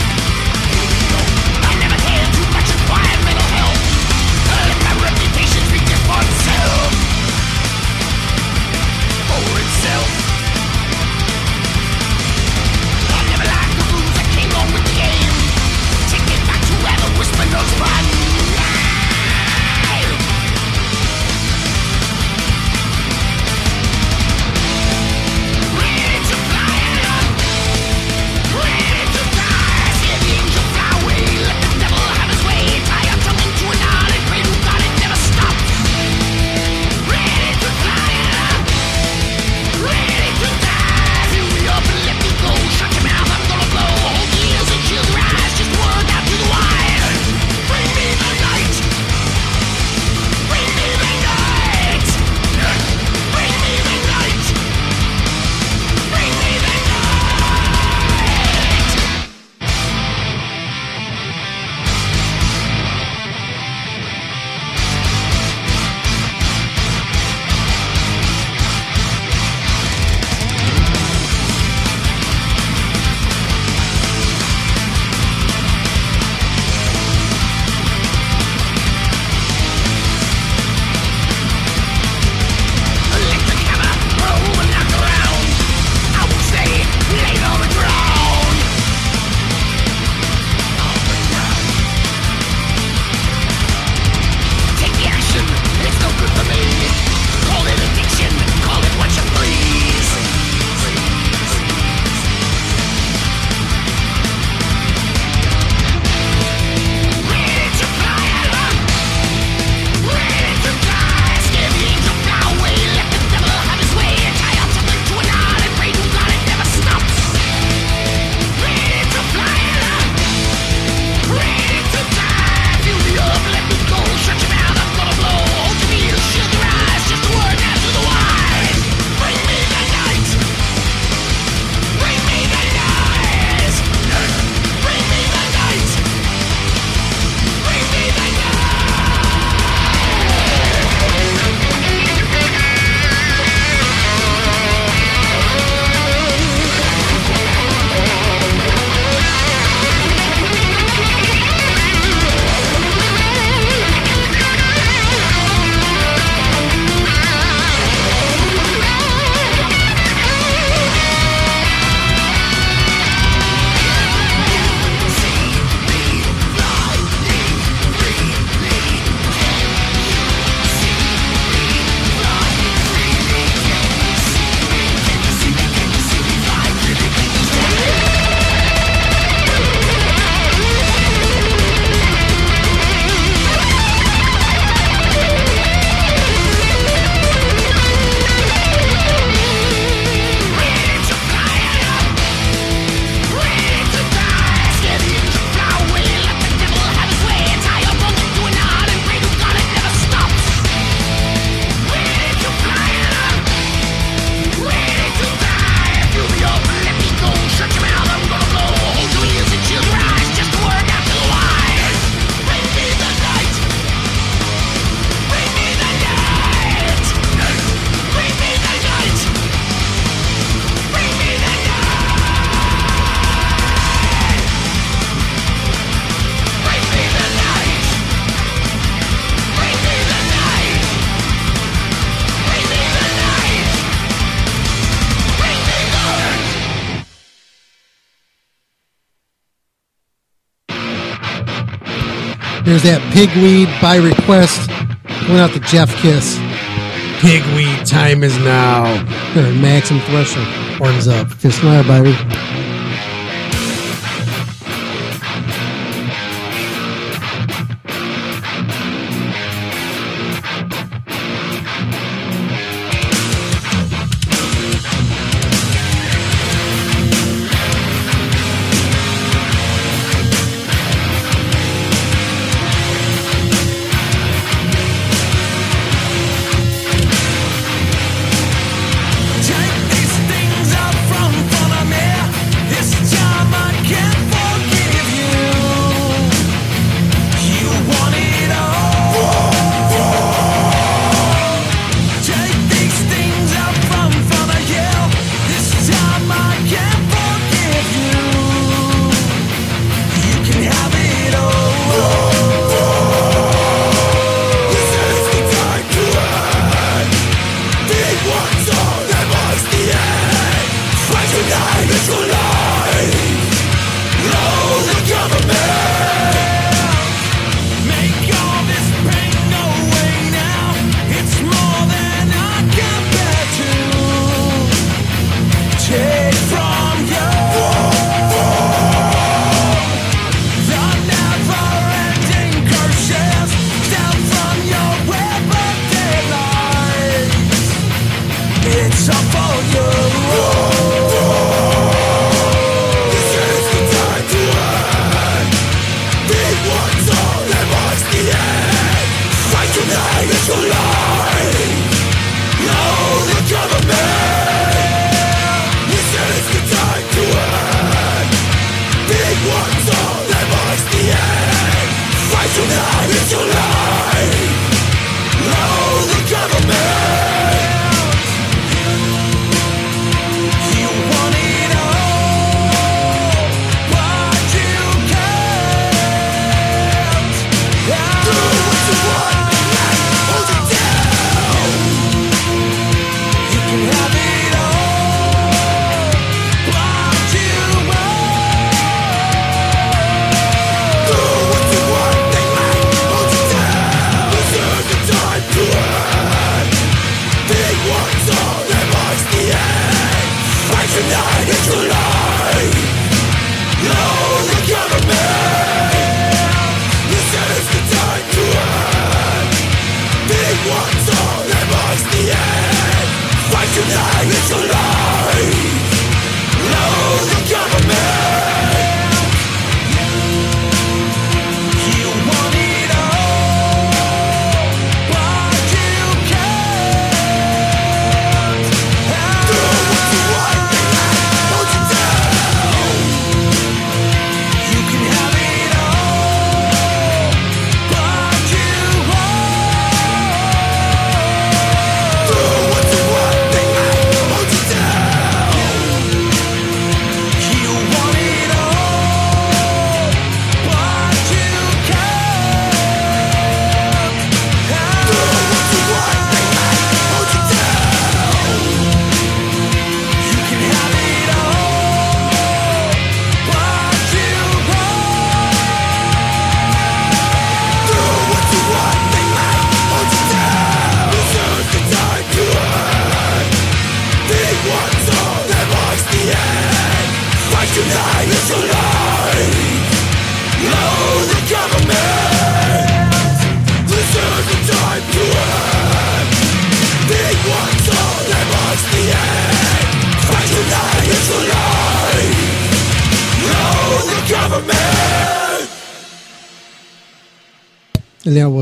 There's that pigweed by request. Going out to Jeff Kiss. Pigweed time is now. Maximum threshold. Horns up. Kiss my baby.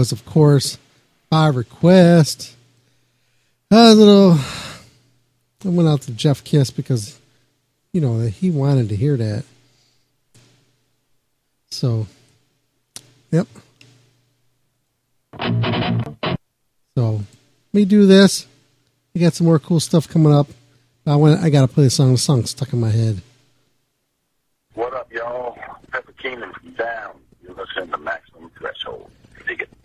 was, of course, by request. A little. I went out to Jeff Kiss because, you know, he wanted to hear that. So, yep. So, me do this. I got some more cool stuff coming up. I went. I got to play the song. The song stuck in my head. What up, y'all? Pepper Keenan down. You're listening to Maximum Threshold. Dig it.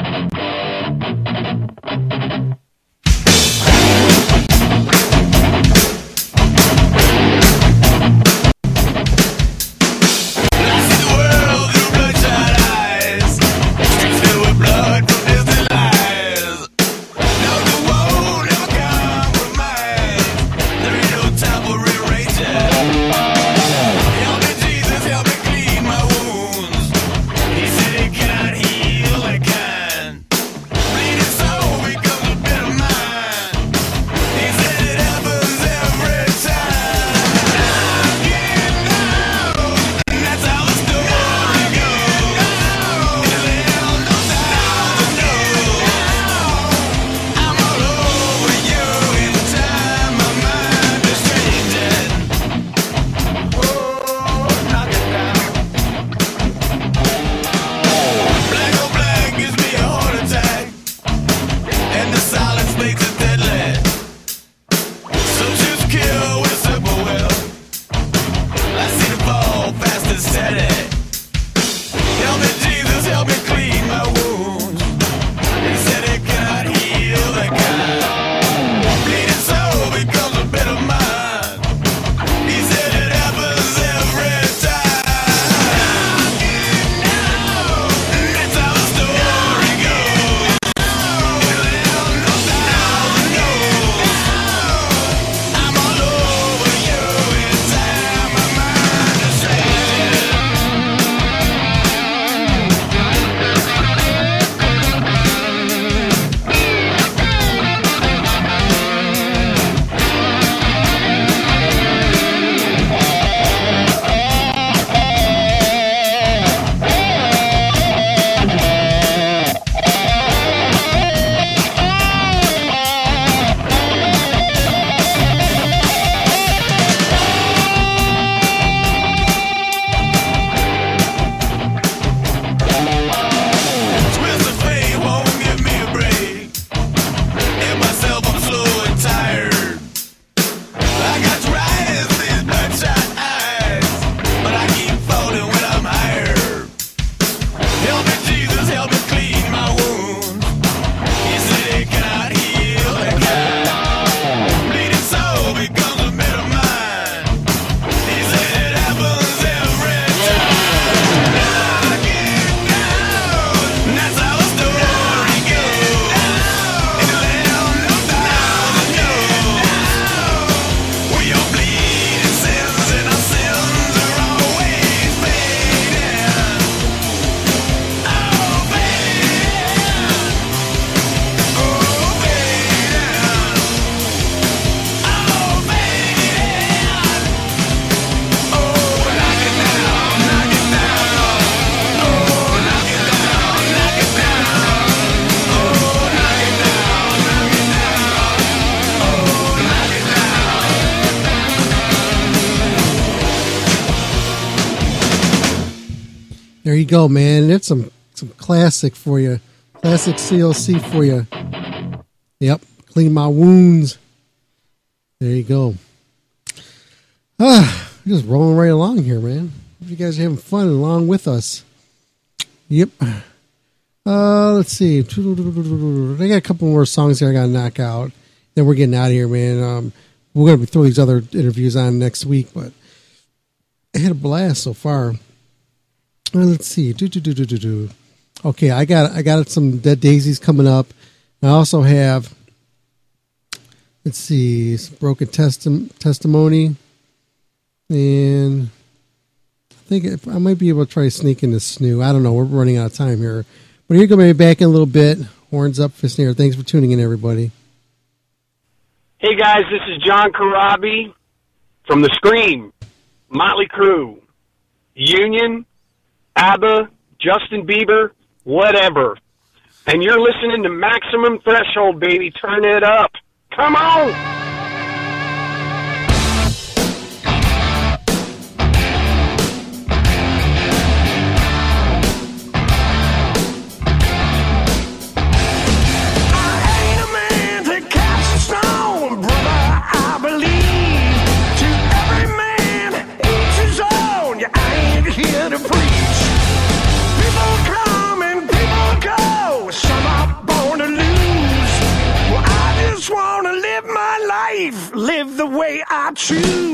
Thank you. Go, man. It's some some classic for you. Classic COC for you. Yep. Clean my wounds. There you go. Ah, just rolling right along here, man. Hope you guys are having fun along with us. Yep. Uh, let's see. I got a couple more songs here I got to knock out. Then we're getting out of here, man. Um, we're going to throw these other interviews on next week, but I had a blast so far. Let's see. Do, do, do, do, do, do. Okay, I got I got some Dead Daisies coming up. I also have let's see, broken testim- testimony, and I think if, I might be able to try to sneak in into Snoo. I don't know. We're running out of time here, but here going to be back in a little bit. Horns up, fist in. Thanks for tuning in, everybody. Hey guys, this is John Corabi from The Scream, Motley Crue, Union, ABBA, Justin Bieber, whatever. And you're listening to Maximum Threshold, baby. Turn it up. Come on! Choose.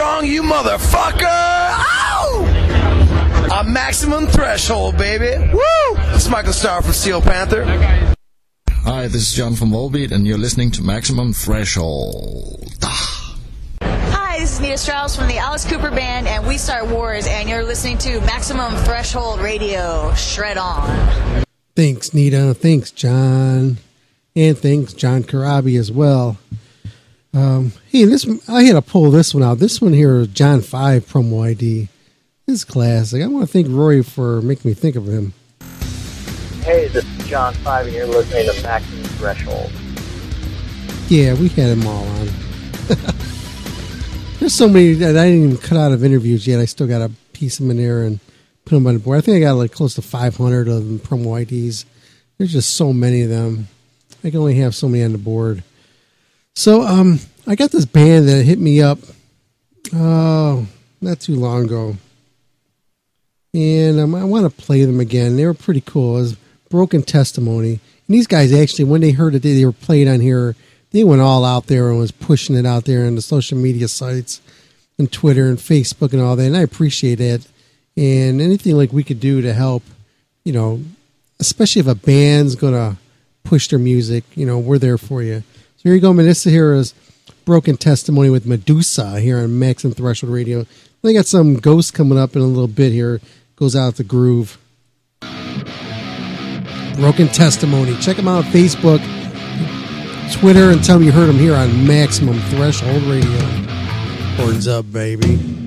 Strong, you motherfucker! Ow! A maximum threshold, baby. Woo! It's Michael Starr from Steel Panther. Hi, this is John from Volbeat, and you're listening to Maximum Threshold. Hi, this is Nita Strauss from the Alice Cooper Band, and we start wars, and you're listening to Maximum Threshold Radio. Shred on. Thanks, Nita. Thanks, John. And thanks, John Corabi, as well. Um, hey, this I had to pull this one out. This one here, John Five promo ID. This is classic. I want to thank Rory for making me think of him. Hey, this is John Five, and you're listening to Maximum Threshold. Yeah, we had them all on. There's so many that I didn't even cut out of interviews yet. I still got to piece them in there and put them on the board. I think I got like close to 500 of them promo IDs. There's just so many of them. I can only have so many on the board. So, um, I got this band that hit me up. Oh, not too long ago, and um, I want to play them again. They were pretty cool. It was Broken Testimony, and these guys actually, when they heard that they were played on here, they went all out there and was pushing it out there on the social media sites and Twitter and Facebook and all that. And I appreciate it. And anything like we could do to help, you know, especially if a band's gonna push their music, you know, we're there for you. So here you go, Melissa. Here is Broken Testimony with Medusa here on Maximum Threshold Radio. They got some ghosts coming up in a little bit here. Goes out the groove. Broken Testimony. Check them out on Facebook, Twitter, and tell them you heard them here on Maximum Threshold Radio. Horns up, baby.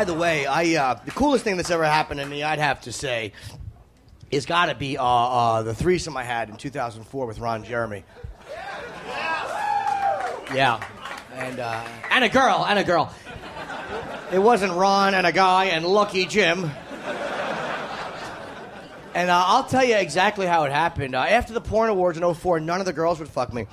By the way, I uh, the coolest thing that's ever happened to me, I'd have to say, is got to be uh, uh, the threesome I had in 2004 with Ron Jeremy. Yeah, and uh, and a girl, and a girl. It wasn't Ron and a guy and Lucky Jim. And uh, I'll tell you exactly how it happened. Uh, after the porn awards in 04, none of the girls would fuck me.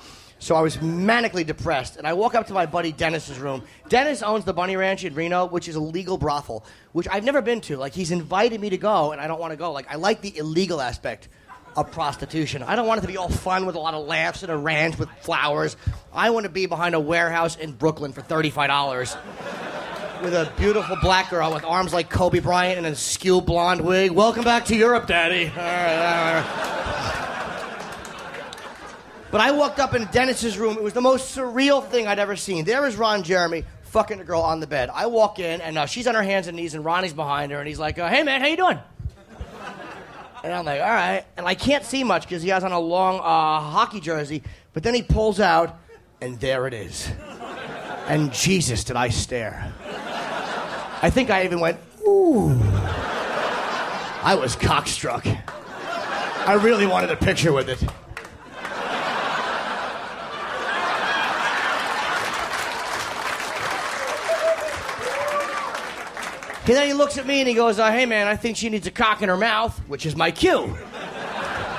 So I was manically depressed. And I walk up to my buddy Dennis's room. Dennis owns the Bunny Ranch in Reno, which is a legal brothel, which I've never been to. Like, he's invited me to go, and I don't want to go. Like, I like the illegal aspect of prostitution. I don't want it to be all fun with a lot of laughs and a ranch with flowers. I want to be behind a warehouse in Brooklyn for $35 with a beautiful black girl with arms like Kobe Bryant and a skew blonde wig. Welcome back to Europe, Daddy. All right, all right. But I walked up in Dennis's room. It was the most surreal thing I'd ever seen. There is Ron Jeremy fucking a girl on the bed. I walk in and uh, she's on her hands and knees and Ronnie's behind her and he's like, uh, "Hey man, how you doing?" And I'm like, "All right." And I can't see much because he has on a long uh, hockey jersey. But then he pulls out, and there it is. And Jesus, did I stare! I think I even went, ooh. I was cockstruck. I really wanted a picture with it. And then he looks at me and he goes, uh, Hey man, I think she needs a cock in her mouth, which is my cue.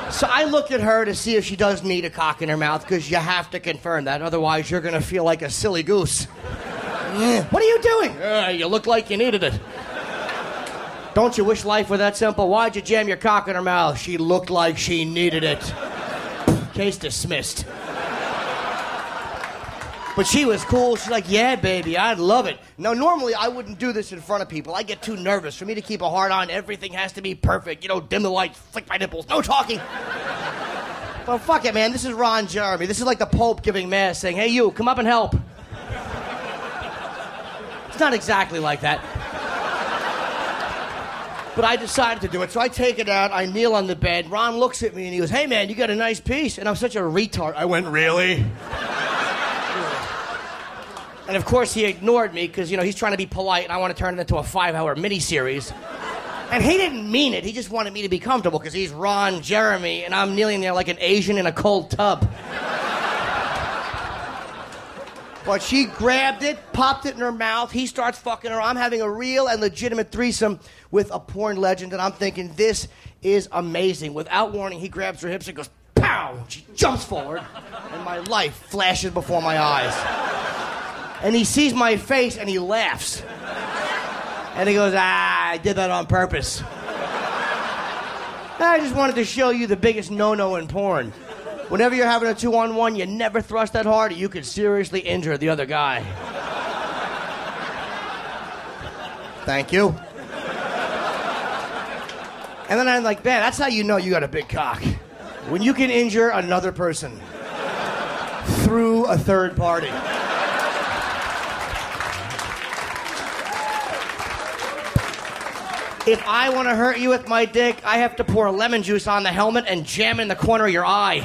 So I look at her to see if she does need a cock in her mouth because you have to confirm that. Otherwise, you're going to feel like a silly goose. What are you doing? Uh, you look like you needed it. Don't you wish life were that simple? Why'd you jam your cock in her mouth? She looked like she needed it. Case dismissed. But she was cool. She's like, yeah, baby, I'd love it. Now, normally I wouldn't do this in front of people. I get too nervous. For me to keep a heart on, everything has to be perfect. You know, dim the lights, flick my nipples, no talking. But fuck it, man. This is Ron Jeremy. This is like the Pope giving mass saying, hey, you, come up and help. It's not exactly like that. But I decided to do it, so I take it out. I kneel on the bed. Ron looks at me and he goes, "Hey man, you got a nice piece." And I'm such a retard. I went, "Really?" And of course he ignored me because you know he's trying to be polite, and I want to turn it into a five-hour miniseries. And he didn't mean it. He just wanted me to be comfortable because he's Ron Jeremy, and I'm kneeling there like an Asian in a cold tub. But she grabbed it, popped it in her mouth. He starts fucking her. I'm having a real and legitimate threesome with a porn legend, and I'm thinking, this is amazing. Without warning, he grabs her hips and goes, pow! She jumps forward, and my life flashes before my eyes. And he sees my face and he laughs. And he goes, ah, I did that on purpose. I just wanted to show you the biggest no no in porn. Whenever you're having a two on one, you never thrust that hard, or you could seriously injure the other guy. Thank you. And then I'm like, man, that's how you know you got a big cock. When you can injure another person through a third party. If I want to hurt you with my dick, I have to pour lemon juice on the helmet and jam in the corner of your eye.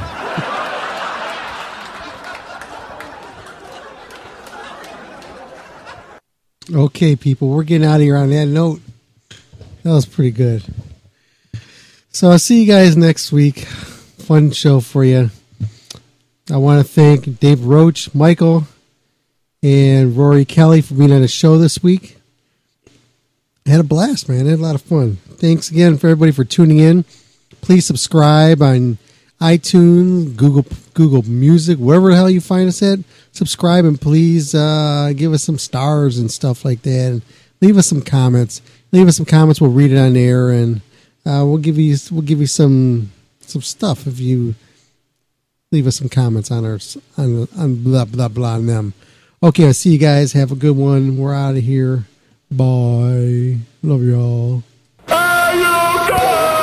Okay, people, we're getting out of here on that note. That was pretty good. So I'll see you guys next week. Fun show for you. I want to thank Dave Roach, Michael, and Rory Kelly for being on the show this week. I had a blast, man. I had a lot of fun. Thanks again for everybody for tuning in. Please subscribe on iTunes, Google Google Music, wherever the hell you find us at. Subscribe and please uh, give us some stars and stuff like that. And leave us some comments. Leave us some comments. We'll read it on air and uh, we'll give you we'll give you some some stuff if you leave us some comments on our on on blah blah blah on them. Okay, I'll see you guys. Have a good one. We're out of here. Bye. Love y'all. You good?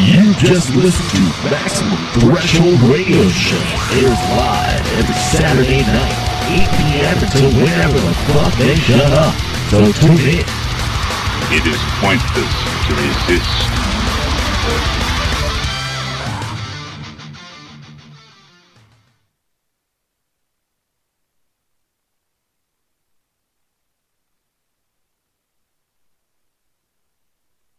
You just listened to Maximum Threshold Radio Show. Airs live every Saturday night, 8 p.m. until whenever the fuck they shut up. So tune in. It is pointless to resist.